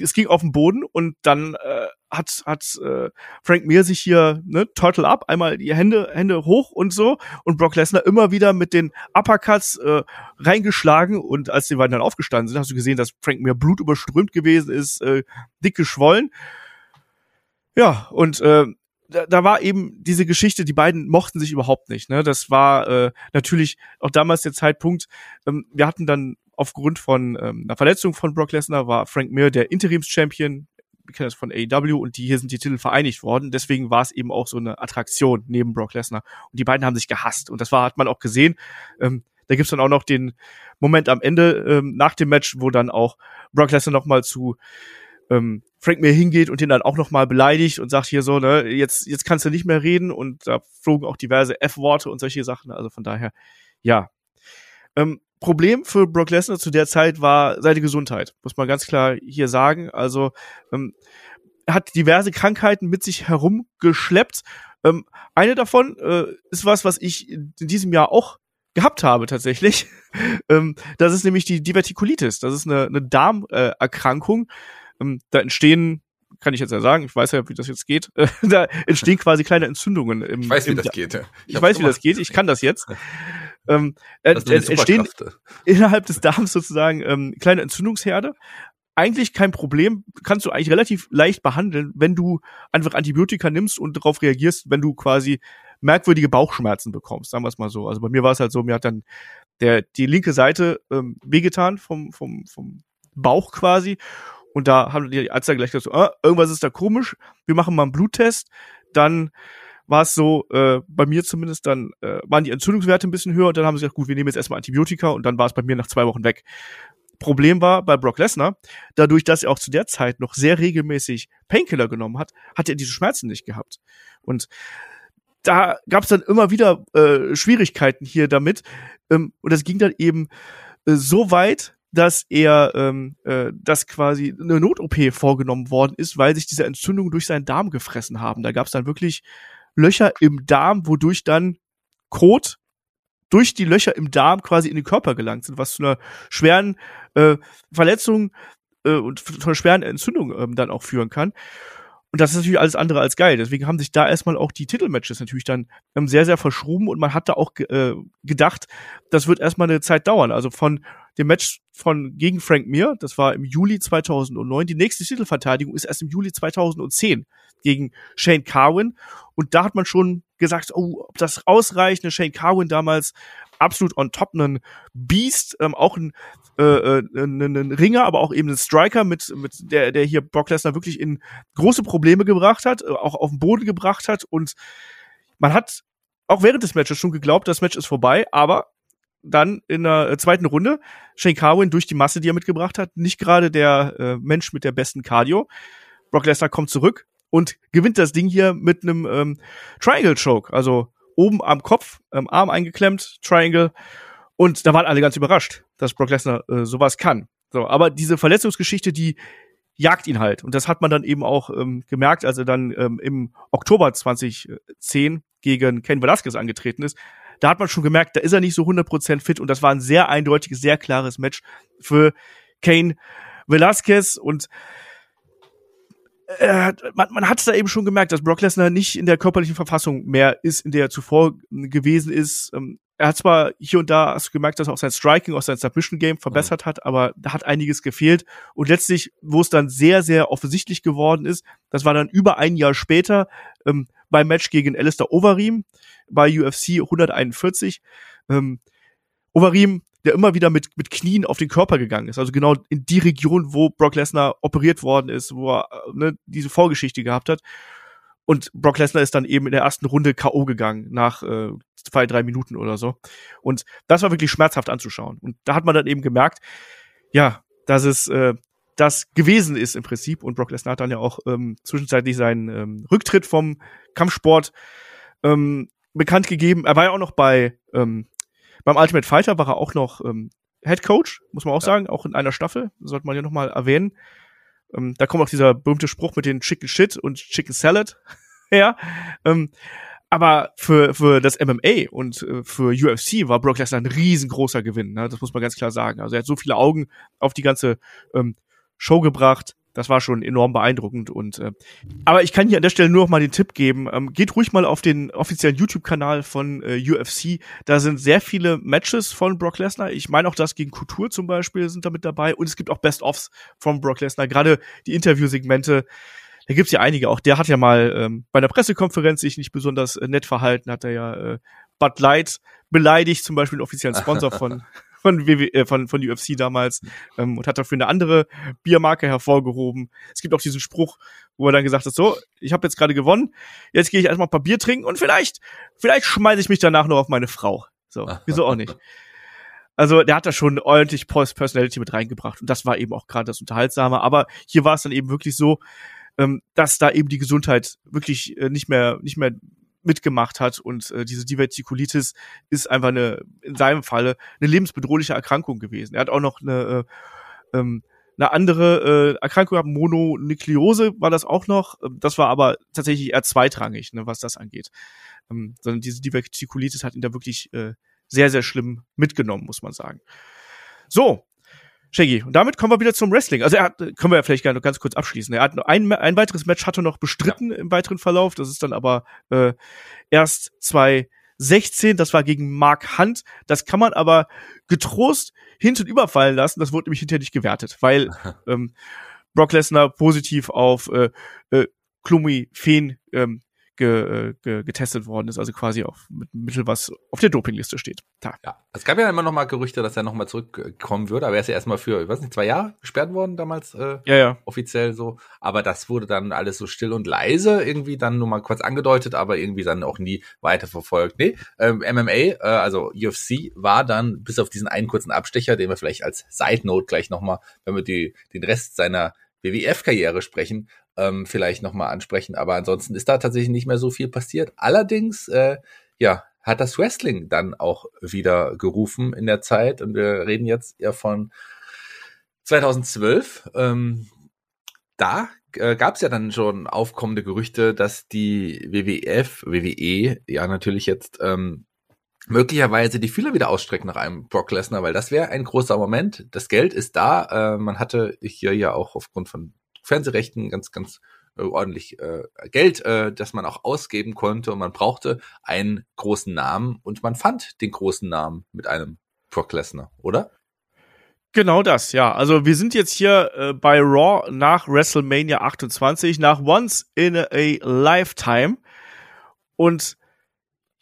es ging auf den Boden und dann äh, hat hat äh, Frank Mir sich hier ne Turtle up einmal die Hände Hände hoch und so und Brock Lesnar immer wieder mit den Uppercuts äh, reingeschlagen und als die beiden dann aufgestanden sind hast du gesehen dass Frank Mir blutüberströmt gewesen ist äh, dick geschwollen ja und äh, da, da war eben diese Geschichte, die beiden mochten sich überhaupt nicht. Ne? Das war äh, natürlich auch damals der Zeitpunkt. Ähm, wir hatten dann aufgrund von ähm, einer Verletzung von Brock Lesnar war Frank Mir der Interims-Champion. Wir kennen das von AEW und die hier sind die Titel vereinigt worden. Deswegen war es eben auch so eine Attraktion neben Brock Lesnar. Und die beiden haben sich gehasst. Und das war, hat man auch gesehen. Ähm, da gibt's dann auch noch den Moment am Ende ähm, nach dem Match, wo dann auch Brock Lesnar nochmal zu ähm, Frank mir hingeht und den dann auch nochmal beleidigt und sagt hier so, ne, jetzt, jetzt kannst du nicht mehr reden und da flogen auch diverse F-Worte und solche Sachen. Also von daher, ja. Ähm, Problem für Brock Lesnar zu der Zeit war seine Gesundheit, muss man ganz klar hier sagen. Also ähm, er hat diverse Krankheiten mit sich herumgeschleppt. Ähm, eine davon äh, ist was, was ich in diesem Jahr auch gehabt habe tatsächlich. [laughs] ähm, das ist nämlich die Divertikulitis. Das ist eine, eine Darmerkrankung. Äh, ähm, da entstehen, kann ich jetzt ja sagen, ich weiß ja, wie das jetzt geht, äh, [laughs] da entstehen quasi kleine Entzündungen. Im, ich weiß, wie im, das geht. Ich, ich weiß, wie das geht, ich kann das jetzt. [laughs] ähm, äh, entstehen innerhalb des Darms sozusagen ähm, kleine Entzündungsherde. Eigentlich kein Problem, kannst du eigentlich relativ leicht behandeln, wenn du einfach Antibiotika nimmst und darauf reagierst, wenn du quasi merkwürdige Bauchschmerzen bekommst, sagen wir es mal so. Also bei mir war es halt so, mir hat dann der die linke Seite ähm, wehgetan vom vom vom Bauch quasi und da haben die Ärzte gleich gesagt, so, ah, irgendwas ist da komisch, wir machen mal einen Bluttest. Dann war es so, äh, bei mir zumindest, dann äh, waren die Entzündungswerte ein bisschen höher und dann haben sie gesagt, gut, wir nehmen jetzt erstmal Antibiotika und dann war es bei mir nach zwei Wochen weg. Problem war bei Brock Lesnar, dadurch, dass er auch zu der Zeit noch sehr regelmäßig Painkiller genommen hat, hat er diese Schmerzen nicht gehabt. Und da gab es dann immer wieder äh, Schwierigkeiten hier damit. Ähm, und das ging dann eben äh, so weit, dass er, ähm, äh, dass quasi eine Not-OP vorgenommen worden ist, weil sich diese Entzündungen durch seinen Darm gefressen haben. Da gab es dann wirklich Löcher im Darm, wodurch dann Kot durch die Löcher im Darm quasi in den Körper gelangt sind, was zu einer schweren äh, Verletzung äh, und zu einer schweren Entzündung ähm, dann auch führen kann. Und das ist natürlich alles andere als geil. Deswegen haben sich da erstmal auch die Titelmatches natürlich dann ähm, sehr, sehr verschoben und man hat da auch äh, gedacht, das wird erstmal eine Zeit dauern. Also von dem Match von gegen Frank Mir, das war im Juli 2009. Die nächste Titelverteidigung ist erst im Juli 2010 gegen Shane Carwin. Und da hat man schon gesagt, oh, ob das ausreicht. Ne, Shane Carwin damals absolut on top, ein Beast, ähm, auch ein, äh, äh, ein, Ringer, aber auch eben ein Striker, mit, mit der, der hier Brock Lesnar wirklich in große Probleme gebracht hat, äh, auch auf den Boden gebracht hat. Und man hat auch während des Matches schon geglaubt, das Match ist vorbei, aber dann in der äh, zweiten Runde Shane Carwin durch die Masse, die er mitgebracht hat, nicht gerade der äh, Mensch mit der besten Cardio. Brock Lesnar kommt zurück und gewinnt das Ding hier mit einem ähm, Triangle Choke, also oben am Kopf, ähm, Arm eingeklemmt, Triangle. Und da waren alle ganz überrascht, dass Brock Lesnar äh, sowas kann. So, aber diese Verletzungsgeschichte, die jagt ihn halt. Und das hat man dann eben auch ähm, gemerkt, als er dann ähm, im Oktober 2010 gegen Ken Velasquez angetreten ist da hat man schon gemerkt, da ist er nicht so 100% fit und das war ein sehr eindeutiges, sehr klares Match für Kane Velasquez und äh, man, man hat da eben schon gemerkt, dass Brock Lesnar nicht in der körperlichen Verfassung mehr ist, in der er zuvor gewesen ist. Ähm, er hat zwar hier und da hast du gemerkt, dass er auch sein Striking, auch sein Submission Game verbessert mhm. hat, aber da hat einiges gefehlt. Und letztlich, wo es dann sehr, sehr offensichtlich geworden ist, das war dann über ein Jahr später ähm, beim Match gegen Alistair Overeem bei UFC 141. Ähm, Overeem, der immer wieder mit, mit Knien auf den Körper gegangen ist, also genau in die Region, wo Brock Lesnar operiert worden ist, wo er ne, diese Vorgeschichte gehabt hat. Und Brock Lesnar ist dann eben in der ersten Runde K.O. gegangen, nach äh, zwei, drei Minuten oder so. Und das war wirklich schmerzhaft anzuschauen. Und da hat man dann eben gemerkt, ja, dass es äh, das gewesen ist im Prinzip. Und Brock Lesnar hat dann ja auch ähm, zwischenzeitlich seinen ähm, Rücktritt vom Kampfsport ähm, bekannt gegeben. Er war ja auch noch bei ähm, beim Ultimate Fighter war er auch noch ähm, Head Coach, muss man auch ja. sagen, auch in einer Staffel, sollte man ja noch mal erwähnen. Ähm, da kommt auch dieser berühmte Spruch mit den Chicken Shit und Chicken Salad [laughs] her. Ähm, aber für, für das MMA und äh, für UFC war Brock Lesnar ein riesengroßer Gewinn. Ne? Das muss man ganz klar sagen. Also er hat so viele Augen auf die ganze ähm, Show gebracht. Das war schon enorm beeindruckend. Und äh, aber ich kann hier an der Stelle nur noch mal den Tipp geben: ähm, Geht ruhig mal auf den offiziellen YouTube-Kanal von äh, UFC. Da sind sehr viele Matches von Brock Lesnar. Ich meine auch das gegen Couture zum Beispiel sind da mit dabei. Und es gibt auch Best-ofs von Brock Lesnar. Gerade die Interviewsegmente da gibt's ja einige auch. Der hat ja mal ähm, bei einer Pressekonferenz sich nicht besonders äh, nett verhalten, hat er ja äh, Bud Light beleidigt, zum Beispiel den offiziellen Sponsor von [laughs] von, WW, äh, von, von UFC damals ähm, und hat dafür eine andere Biermarke hervorgehoben. Es gibt auch diesen Spruch, wo er dann gesagt hat, so, ich habe jetzt gerade gewonnen, jetzt gehe ich erstmal ein paar Bier trinken und vielleicht, vielleicht schmeiße ich mich danach noch auf meine Frau. So, [laughs] wieso auch nicht. Also der hat da schon ordentlich Personality mit reingebracht und das war eben auch gerade das Unterhaltsame. Aber hier war es dann eben wirklich so, ähm, dass da eben die Gesundheit wirklich äh, nicht mehr nicht mehr mitgemacht hat und äh, diese Divertikulitis ist einfach eine in seinem Falle eine lebensbedrohliche Erkrankung gewesen. Er hat auch noch eine äh, ähm, eine andere äh, Erkrankung gehabt, Mononukleose war das auch noch. Ähm, das war aber tatsächlich eher zweitrangig, ne, was das angeht. Ähm, sondern diese Divertikulitis hat ihn da wirklich äh, sehr, sehr schlimm mitgenommen, muss man sagen. So, Shaggy. Und damit kommen wir wieder zum Wrestling. Also er hat, können wir ja vielleicht gerne ganz kurz abschließen. Er hat ein, ein weiteres Match hat er noch bestritten ja. im weiteren Verlauf. Das ist dann aber äh, erst 2016. Das war gegen Mark Hunt. Das kann man aber getrost hinten überfallen lassen. Das wurde nämlich hinterher nicht gewertet, weil [laughs] ähm, Brock Lesnar positiv auf äh, äh, Klumi-Feen ähm, ge, äh, ge, getestet worden ist, also quasi auf mit Mittel, was auf der Dopingliste steht. Da. Ja, es gab ja immer noch mal Gerüchte, dass er noch mal zurückkommen würde, aber er ist ja erstmal für, ich weiß nicht, zwei Jahre gesperrt worden damals, äh, ja, ja. offiziell so. Aber das wurde dann alles so still und leise irgendwie dann nur mal kurz angedeutet, aber irgendwie dann auch nie weiterverfolgt. Nee, ähm, MMA, äh, also UFC, war dann bis auf diesen einen kurzen Abstecher, den wir vielleicht als Side Note gleich noch mal, wenn wir die, den Rest seiner WWF-Karriere sprechen, ähm, vielleicht nochmal ansprechen. Aber ansonsten ist da tatsächlich nicht mehr so viel passiert. Allerdings, äh, ja, hat das Wrestling dann auch wieder gerufen in der Zeit. Und wir reden jetzt ja von 2012. Ähm, da äh, gab es ja dann schon aufkommende Gerüchte, dass die WWF, WWE ja natürlich jetzt ähm, möglicherweise die Fühler wieder ausstrecken nach einem Brock Lesnar, weil das wäre ein großer Moment. Das Geld ist da. Äh, man hatte hier ja auch aufgrund von Fernsehrechten ganz, ganz äh, ordentlich äh, Geld, äh, das man auch ausgeben konnte und man brauchte einen großen Namen und man fand den großen Namen mit einem Brock Lesnar, oder? Genau das, ja. Also wir sind jetzt hier äh, bei Raw nach WrestleMania 28, nach Once in a Lifetime. Und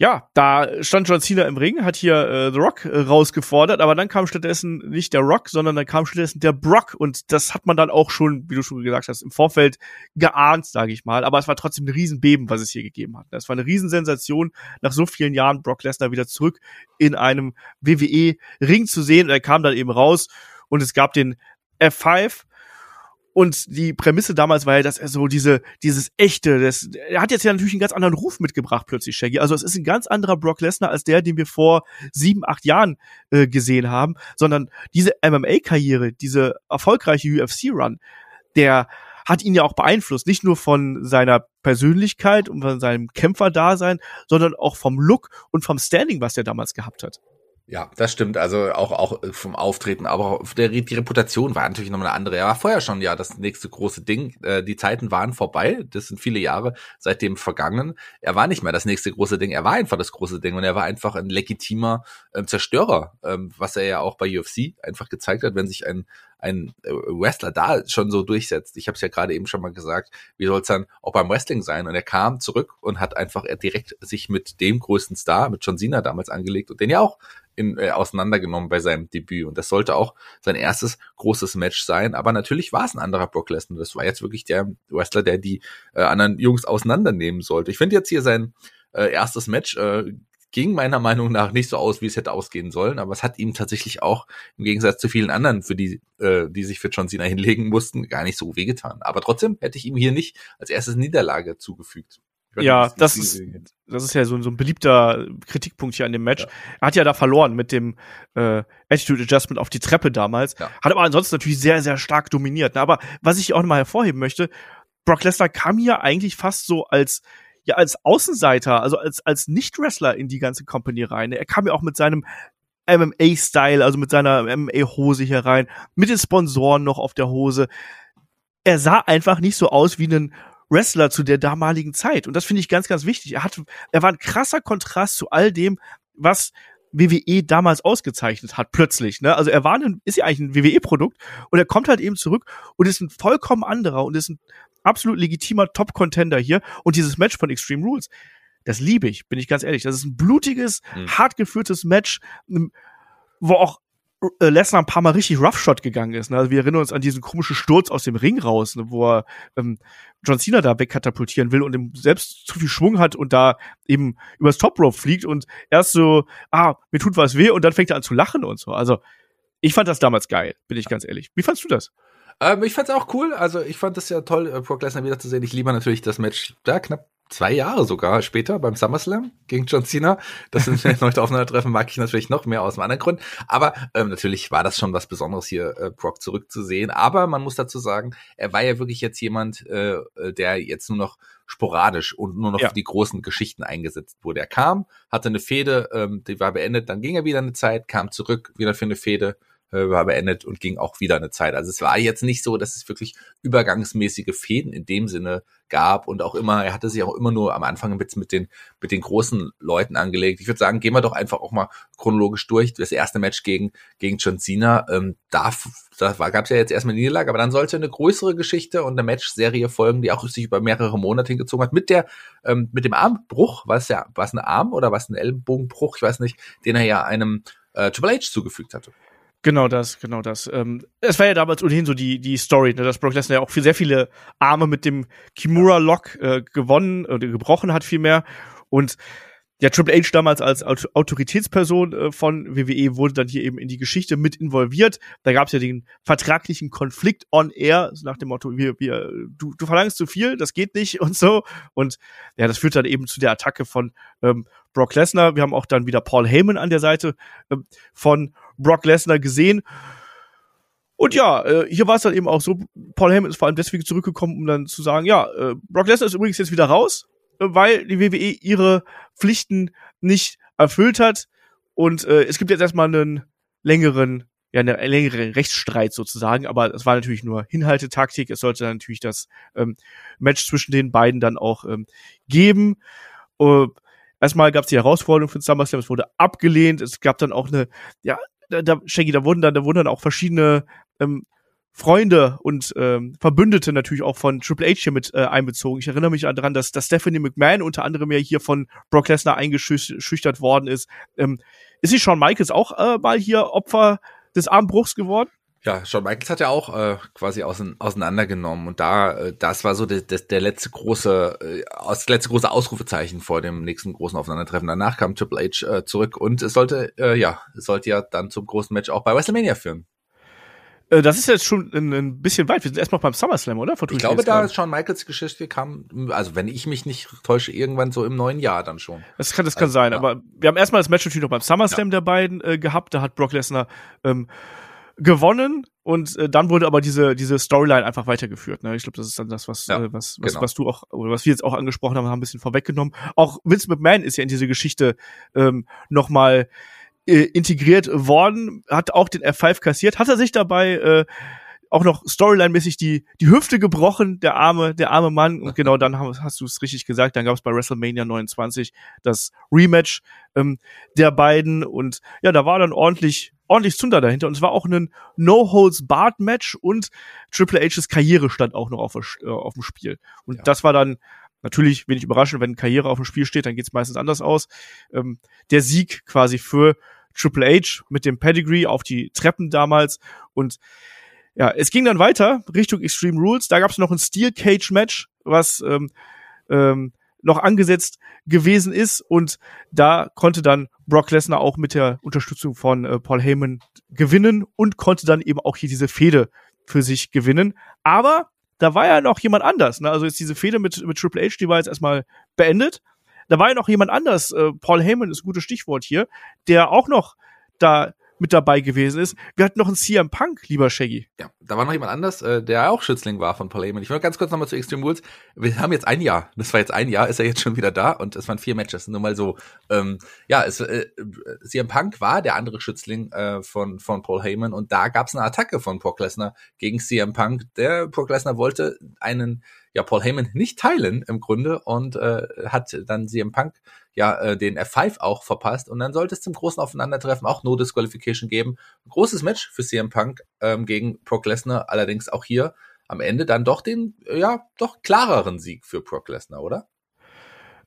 ja, da stand John Cena im Ring, hat hier äh, The Rock äh, rausgefordert, aber dann kam stattdessen nicht der Rock, sondern dann kam stattdessen der Brock und das hat man dann auch schon, wie du schon gesagt hast, im Vorfeld geahnt, sage ich mal, aber es war trotzdem ein Riesenbeben, was es hier gegeben hat. Das war eine Riesensensation, nach so vielen Jahren Brock Lesnar wieder zurück in einem WWE-Ring zu sehen und er kam dann eben raus und es gab den F5 und die Prämisse damals war ja, dass er so diese, dieses echte, das, er hat jetzt ja natürlich einen ganz anderen Ruf mitgebracht plötzlich, Shaggy. Also es ist ein ganz anderer Brock Lesnar als der, den wir vor sieben, acht Jahren äh, gesehen haben, sondern diese MMA-Karriere, diese erfolgreiche UFC-Run, der hat ihn ja auch beeinflusst, nicht nur von seiner Persönlichkeit und von seinem Kämpferdasein, sondern auch vom Look und vom Standing, was er damals gehabt hat. Ja, das stimmt. Also auch, auch vom Auftreten, aber auch der, die Reputation war natürlich noch eine andere. Er war vorher schon ja das nächste große Ding. Äh, die Zeiten waren vorbei. Das sind viele Jahre seitdem vergangen. Er war nicht mehr das nächste große Ding. Er war einfach das große Ding und er war einfach ein legitimer ähm, Zerstörer, ähm, was er ja auch bei UFC einfach gezeigt hat, wenn sich ein ein äh, Wrestler da schon so durchsetzt. Ich habe es ja gerade eben schon mal gesagt, wie soll es dann auch beim Wrestling sein? Und er kam zurück und hat einfach direkt sich mit dem größten Star, mit John Cena damals angelegt und den ja auch in, äh, auseinandergenommen bei seinem Debüt. Und das sollte auch sein erstes großes Match sein. Aber natürlich war es ein anderer Brock Lesnar. Das war jetzt wirklich der Wrestler, der die äh, anderen Jungs auseinandernehmen sollte. Ich finde jetzt hier sein äh, erstes Match äh, ging meiner Meinung nach nicht so aus, wie es hätte ausgehen sollen, aber es hat ihm tatsächlich auch im Gegensatz zu vielen anderen, für die, äh, die sich für John Cena hinlegen mussten, gar nicht so wehgetan. Aber trotzdem hätte ich ihm hier nicht als erstes Niederlage zugefügt. Ja, das ist, das ist ja so, so ein beliebter Kritikpunkt hier an dem Match. Ja. Er hat ja da verloren mit dem äh, Attitude Adjustment auf die Treppe damals. Ja. Hat aber ansonsten natürlich sehr, sehr stark dominiert. Ne? Aber was ich auch nochmal hervorheben möchte, Brock Lesnar kam hier eigentlich fast so als ja als Außenseiter, also als als Nicht-Wrestler in die ganze Company rein. Er kam ja auch mit seinem MMA-Style, also mit seiner MMA-Hose hier rein, mit den Sponsoren noch auf der Hose. Er sah einfach nicht so aus wie ein Wrestler zu der damaligen Zeit. Und das finde ich ganz, ganz wichtig. Er hat, er war ein krasser Kontrast zu all dem, was WWE damals ausgezeichnet hat, plötzlich. Ne? Also er war ein, ist ja eigentlich ein WWE-Produkt und er kommt halt eben zurück und ist ein vollkommen anderer und ist ein absolut legitimer Top-Contender hier. Und dieses Match von Extreme Rules, das liebe ich, bin ich ganz ehrlich. Das ist ein blutiges, mhm. hart geführtes Match, wo auch Lesnar ein paar Mal richtig Roughshot gegangen ist. Ne? Also wir erinnern uns an diesen komischen Sturz aus dem Ring raus, ne? wo er ähm, John Cena da wegkatapultieren will und ihm selbst zu viel Schwung hat und da eben übers Top Rope fliegt und erst so, ah, mir tut was weh und dann fängt er an zu lachen und so. Also ich fand das damals geil, bin ich ganz ehrlich. Wie fandst du das? Ähm, ich fand's auch cool. Also ich fand es ja toll, äh, Brock Lesnar wiederzusehen. Ich liebe natürlich das Match da knapp zwei Jahre sogar später beim SummerSlam gegen John Cena. Das sind erneute Aufeinandertreffen mag ich natürlich noch mehr aus einem anderen Grund. Aber ähm, natürlich war das schon was Besonderes hier, äh, Brock zurückzusehen. Aber man muss dazu sagen, er war ja wirklich jetzt jemand, äh, der jetzt nur noch sporadisch und nur noch ja. für die großen Geschichten eingesetzt wurde. Er kam, hatte eine Fehde, ähm, die war beendet, dann ging er wieder eine Zeit, kam zurück, wieder für eine Fehde, äh, war beendet und ging auch wieder eine Zeit. Also es war jetzt nicht so, dass es wirklich übergangsmäßige Fäden in dem Sinne gab und auch immer, er hatte sich auch immer nur am Anfang mit, mit den, mit den großen Leuten angelegt. Ich würde sagen, gehen wir doch einfach auch mal chronologisch durch. Das erste Match gegen, gegen John Cena, ähm, da, da gab es ja jetzt erstmal eine Niederlage, aber dann sollte eine größere Geschichte und eine Matchserie folgen, die auch sich über mehrere Monate hingezogen hat, mit der, ähm, mit dem Armbruch, was ja, was ein Arm oder was ein Ellenbogenbruch, ich weiß nicht, den er ja einem äh, Triple H zugefügt hatte. Genau das, genau das. Ähm, es war ja damals ohnehin so die, die Story, ne, dass Brock Lesnar ja auch für sehr viele Arme mit dem Kimura-Lock äh, gewonnen oder gebrochen hat vielmehr. Und ja, Triple H damals als Autoritätsperson äh, von WWE wurde dann hier eben in die Geschichte mit involviert. Da gab es ja den vertraglichen Konflikt on air, nach dem Motto, wir, wir, du, du verlangst zu viel, das geht nicht [laughs] und so. Und ja, das führt dann eben zu der Attacke von ähm, Brock Lesnar. Wir haben auch dann wieder Paul Heyman an der Seite äh, von Brock Lesnar gesehen. Und ja, äh, hier war es dann eben auch so, Paul Heyman ist vor allem deswegen zurückgekommen, um dann zu sagen, ja, äh, Brock Lesnar ist übrigens jetzt wieder raus, äh, weil die WWE ihre Pflichten nicht erfüllt hat. Und äh, es gibt jetzt erstmal einen längeren, ja, einen längeren Rechtsstreit sozusagen, aber es war natürlich nur Hinhaltetaktik. Es sollte natürlich das ähm, Match zwischen den beiden dann auch ähm, geben. Äh, erstmal gab es die Herausforderung für den SummerSlam, es wurde abgelehnt. Es gab dann auch eine, ja, da, Shaggy, da wurden dann, da wurden dann auch verschiedene ähm, Freunde und ähm, Verbündete natürlich auch von Triple H hier mit äh, einbezogen. Ich erinnere mich daran, dass, dass Stephanie McMahon unter anderem ja hier von Brock Lesnar eingeschüchtert worden ist. Ähm, ist sie Shawn Michaels auch äh, mal hier Opfer des Armbruchs geworden? Ja, Shawn Michaels hat ja auch äh, quasi ausein, auseinandergenommen und da, äh, das war so der, der, der letzte große, äh, das letzte große Ausrufezeichen vor dem nächsten großen Aufeinandertreffen. Danach kam Triple H äh, zurück und es sollte, äh, ja, es sollte ja dann zum großen Match auch bei WrestleMania führen. Äh, das ist jetzt schon ein, ein, bisschen weit. Wir sind erstmal beim SummerSlam, oder? ich glaube, da ist Shawn Michaels Geschichte kam, also wenn ich mich nicht täusche, irgendwann so im neuen Jahr dann schon. Das kann, das kann also, sein. Ja. Aber wir haben erstmal das Match natürlich noch beim SummerSlam ja. der beiden äh, gehabt. Da hat Brock Lesnar ähm, gewonnen und äh, dann wurde aber diese diese Storyline einfach weitergeführt. Ne? Ich glaube, das ist dann das, was ja, äh, was was, genau. was du auch oder was wir jetzt auch angesprochen haben, haben ein bisschen vorweggenommen. Auch Vince McMahon ist ja in diese Geschichte ähm, noch mal äh, integriert worden, hat auch den F5 kassiert, hat er sich dabei äh, auch noch Storyline-mäßig die, die Hüfte gebrochen, der arme, der arme Mann. Und genau dann hast du es richtig gesagt. Dann gab es bei WrestleMania 29 das Rematch ähm, der beiden. Und ja, da war dann ordentlich, ordentlich Zunder dahinter. Und es war auch ein No-Holds-Barred-Match und Triple H's Karriere stand auch noch auf, äh, auf dem Spiel. Und ja. das war dann natürlich wenig überraschend, wenn Karriere auf dem Spiel steht, dann geht es meistens anders aus. Ähm, der Sieg quasi für Triple H mit dem Pedigree auf die Treppen damals und ja, es ging dann weiter Richtung Extreme Rules. Da gab es noch ein Steel Cage Match, was ähm, ähm, noch angesetzt gewesen ist und da konnte dann Brock Lesnar auch mit der Unterstützung von äh, Paul Heyman gewinnen und konnte dann eben auch hier diese Fehde für sich gewinnen. Aber da war ja noch jemand anders. Ne? Also jetzt diese Fehde mit, mit Triple H, die war jetzt erstmal beendet. Da war ja noch jemand anders, äh, Paul Heyman ist ein gutes Stichwort hier, der auch noch da mit dabei gewesen ist. Wir hatten noch einen CM Punk, lieber Shaggy. Ja, da war noch jemand anders, äh, der auch Schützling war von Paul Heyman. Ich will ganz kurz nochmal zu Extreme Rules. Wir haben jetzt ein Jahr. Das war jetzt ein Jahr, ist er jetzt schon wieder da und es waren vier Matches. Nur mal so. Ähm, ja, es, äh, CM Punk war der andere Schützling äh, von, von Paul Heyman und da gab es eine Attacke von Brock Lesnar gegen CM Punk. Der Brock Lesnar wollte einen ja Paul Heyman nicht teilen im Grunde und äh, hat dann CM Punk ja äh, den F5 auch verpasst und dann sollte es zum großen Aufeinandertreffen auch No Disqualification geben. Ein großes Match für CM Punk ähm, gegen Brock Lesnar, allerdings auch hier am Ende dann doch den ja doch klareren Sieg für Brock Lesnar, oder?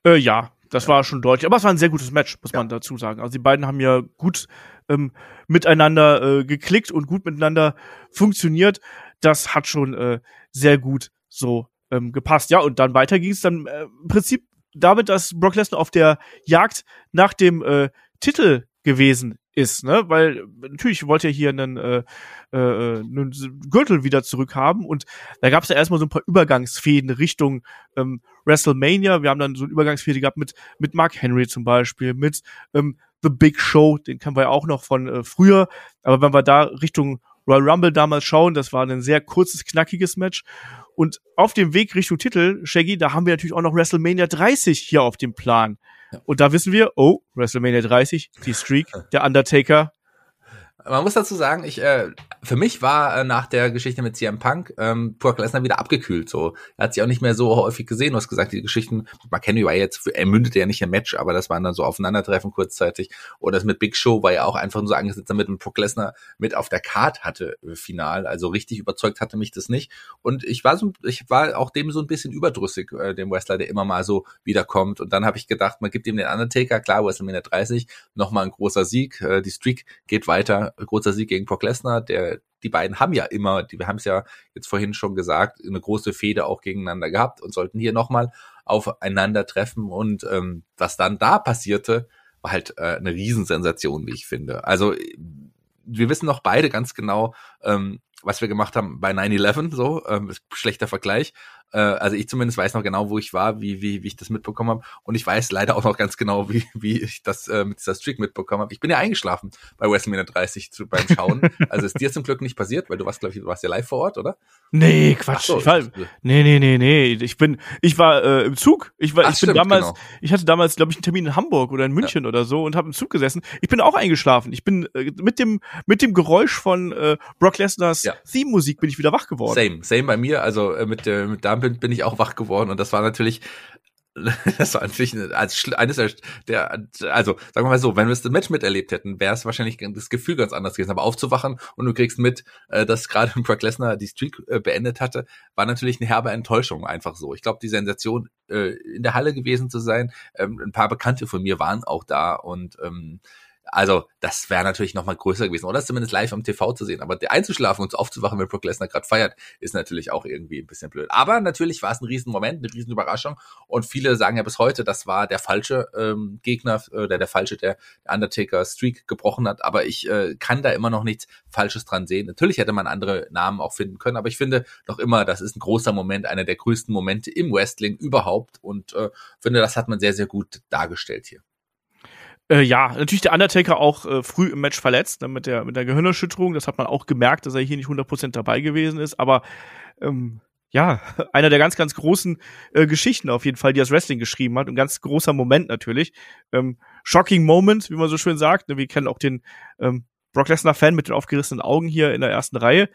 Äh, ja, das ja. war schon deutlich. Aber es war ein sehr gutes Match, muss ja. man dazu sagen. Also die beiden haben ja gut ähm, miteinander äh, geklickt und gut miteinander funktioniert. Das hat schon äh, sehr gut so ähm, gepasst. Ja, und dann weiter ging es dann äh, im Prinzip damit, dass Brock Lesnar auf der Jagd nach dem äh, Titel gewesen ist, ne? Weil natürlich wollte er hier einen, äh, äh, einen Gürtel wieder zurückhaben und da gab es ja erstmal so ein paar Übergangsfäden Richtung ähm, WrestleMania. Wir haben dann so eine Übergangsfäde gehabt mit mit Mark Henry zum Beispiel, mit ähm, The Big Show, den kennen wir ja auch noch von äh, früher. Aber wenn wir da Richtung Royal Rumble damals schauen, das war ein sehr kurzes, knackiges Match. Und auf dem Weg Richtung Titel, Shaggy, da haben wir natürlich auch noch WrestleMania 30 hier auf dem Plan. Und da wissen wir, oh, WrestleMania 30, die Streak, [laughs] der Undertaker man muss dazu sagen, ich, äh, für mich war äh, nach der Geschichte mit CM Punk ähm, Brock Lesnar wieder abgekühlt. So, er hat sich auch nicht mehr so häufig gesehen. Du hast gesagt, die Geschichten mit McHenry war jetzt, er mündete ja nicht im Match, aber das waren dann so Aufeinandertreffen kurzzeitig. Oder das mit Big Show war ja auch einfach nur so angesetzt, damit ein Brock Lesnar mit auf der Card hatte äh, final. Also richtig überzeugt hatte mich das nicht. Und ich war so, ich war auch dem so ein bisschen überdrüssig, äh, dem Wrestler, der immer mal so wiederkommt. Und dann habe ich gedacht, man gibt ihm den Undertaker, klar, WrestleMania 30, nochmal ein großer Sieg. Äh, die Streak geht weiter großer Sieg gegen Brock Lesnar. Der, die beiden haben ja immer, die, wir haben es ja jetzt vorhin schon gesagt, eine große Fehde auch gegeneinander gehabt und sollten hier nochmal aufeinander treffen. Und ähm, was dann da passierte, war halt äh, eine Riesensensation, wie ich finde. Also wir wissen noch beide ganz genau, ähm, was wir gemacht haben bei 9-11, so, ähm, schlechter Vergleich. Äh, also ich zumindest weiß noch genau, wo ich war, wie, wie, wie ich das mitbekommen habe. Und ich weiß leider auch noch ganz genau, wie, wie ich das äh, mit dieser Streak mitbekommen habe. Ich bin ja eingeschlafen bei WrestleMania 30 zu, beim Schauen. [laughs] also ist dir zum Glück nicht passiert, weil du warst, glaube ich, du warst ja live vor Ort, oder? Nee, Quatsch. So, ich war, nee, nee, nee, nee. Ich bin, ich war äh, im Zug. Ich war, Ach, ich bin stimmt, damals, genau. ich hatte damals, glaube ich, einen Termin in Hamburg oder in München ja. oder so und habe im Zug gesessen. Ich bin auch eingeschlafen. Ich bin äh, mit dem mit dem Geräusch von äh, Brock Lesnars ja. Theme-Musik bin ich wieder wach geworden. Same, same bei mir. Also äh, mit, äh, mit da bin, bin ich auch wach geworden und das war natürlich [laughs] das war natürlich als eines der, also sagen wir mal so, wenn wir das Match miterlebt hätten, wäre es wahrscheinlich das Gefühl ganz anders gewesen. Aber aufzuwachen und du kriegst mit, äh, dass gerade [laughs] Brock Lesnar die Streak äh, beendet hatte, war natürlich eine herbe Enttäuschung einfach so. Ich glaube, die Sensation äh, in der Halle gewesen zu sein, ähm, ein paar Bekannte von mir waren auch da und ähm, also, das wäre natürlich noch mal größer gewesen. Oder zumindest live am TV zu sehen. Aber einzuschlafen und aufzuwachen, wenn Brock Lesnar gerade feiert, ist natürlich auch irgendwie ein bisschen blöd. Aber natürlich war es ein Riesenmoment, eine Riesenüberraschung. Und viele sagen ja bis heute, das war der falsche ähm, Gegner, äh, der der falsche, der Undertaker Streak gebrochen hat. Aber ich äh, kann da immer noch nichts Falsches dran sehen. Natürlich hätte man andere Namen auch finden können. Aber ich finde noch immer, das ist ein großer Moment, einer der größten Momente im Wrestling überhaupt. Und äh, finde, das hat man sehr, sehr gut dargestellt hier. Äh, ja, natürlich der Undertaker auch äh, früh im Match verletzt, ne, mit der, mit der Gehirnerschütterung. Das hat man auch gemerkt, dass er hier nicht 100% dabei gewesen ist. Aber ähm, ja, [laughs] einer der ganz, ganz großen äh, Geschichten auf jeden Fall, die das Wrestling geschrieben hat. Ein ganz großer Moment natürlich. Ähm, shocking Moment, wie man so schön sagt. Ne, wir kennen auch den ähm, Brock Lesnar-Fan mit den aufgerissenen Augen hier in der ersten Reihe.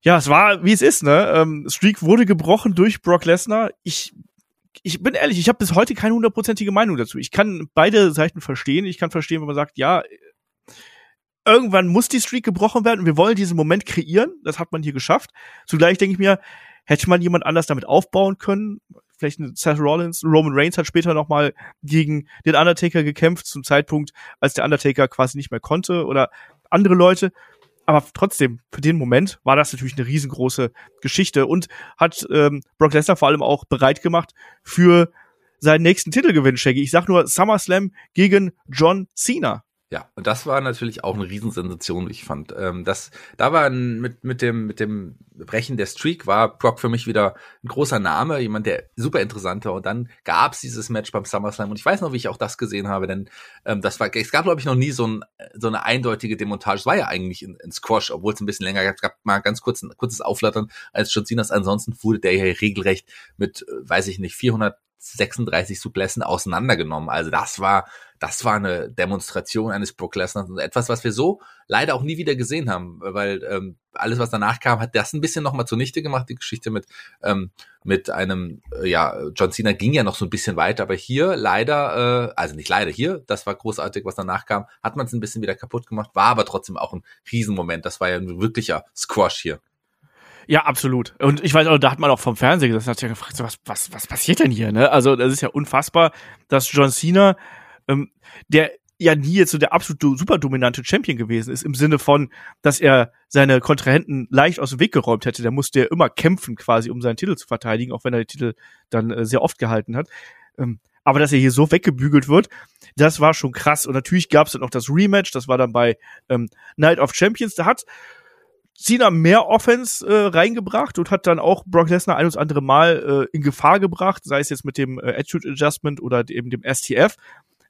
Ja, es war, wie es ist, ne? Ähm, Streak wurde gebrochen durch Brock Lesnar. Ich ich bin ehrlich, ich habe bis heute keine hundertprozentige Meinung dazu. Ich kann beide Seiten verstehen. Ich kann verstehen, wenn man sagt, ja, irgendwann muss die Streak gebrochen werden und wir wollen diesen Moment kreieren. Das hat man hier geschafft. Zugleich denke ich mir, hätte man jemand anders damit aufbauen können. Vielleicht Seth Rollins, Roman Reigns hat später noch mal gegen den Undertaker gekämpft zum Zeitpunkt, als der Undertaker quasi nicht mehr konnte oder andere Leute aber trotzdem, für den Moment war das natürlich eine riesengroße Geschichte und hat ähm, Brock Lesnar vor allem auch bereit gemacht für seinen nächsten Titelgewinn, Shaggy. Ich sag nur SummerSlam gegen John Cena. Ja, und das war natürlich auch eine Riesensensation, wie ich fand. Ähm, das, da war ein, mit, mit dem, mit dem Brechen der Streak war Brock für mich wieder ein großer Name, jemand, der super interessant war. Und dann gab's dieses Match beim SummerSlam. Und ich weiß noch, wie ich auch das gesehen habe, denn ähm, das war, es gab, glaube ich, noch nie so, ein, so eine eindeutige Demontage. Es war ja eigentlich ein, ein Squash, obwohl es ein bisschen länger gab. Es gab mal ganz kurz ein kurzes Auflattern als John Cena's. Ansonsten wurde der ja regelrecht mit, äh, weiß ich nicht, 436 Suplessen auseinandergenommen. Also das war das war eine Demonstration eines Brock Lesnar und etwas, was wir so leider auch nie wieder gesehen haben, weil ähm, alles, was danach kam, hat das ein bisschen nochmal zunichte gemacht. Die Geschichte mit ähm, mit einem, äh, ja, John Cena ging ja noch so ein bisschen weiter, aber hier leider, äh, also nicht leider hier, das war großartig, was danach kam, hat man es ein bisschen wieder kaputt gemacht, war aber trotzdem auch ein Riesenmoment. Das war ja ein wirklicher Squash hier. Ja, absolut. Und ich weiß auch, da hat man auch vom Fernsehen gesagt, hat ja gefragt, so, was, was, was passiert denn hier, ne? Also, das ist ja unfassbar, dass John Cena ähm, der ja nie jetzt so der absolut super dominante Champion gewesen ist, im Sinne von, dass er seine Kontrahenten leicht aus dem Weg geräumt hätte. Der musste ja immer kämpfen quasi, um seinen Titel zu verteidigen, auch wenn er den Titel dann äh, sehr oft gehalten hat. Ähm, aber dass er hier so weggebügelt wird, das war schon krass. Und natürlich gab es dann noch das Rematch, das war dann bei ähm, Night of Champions. Da hat Cena mehr Offense äh, reingebracht und hat dann auch Brock Lesnar ein und andere Mal äh, in Gefahr gebracht, sei es jetzt mit dem äh, Attitude Adjustment oder eben dem STF.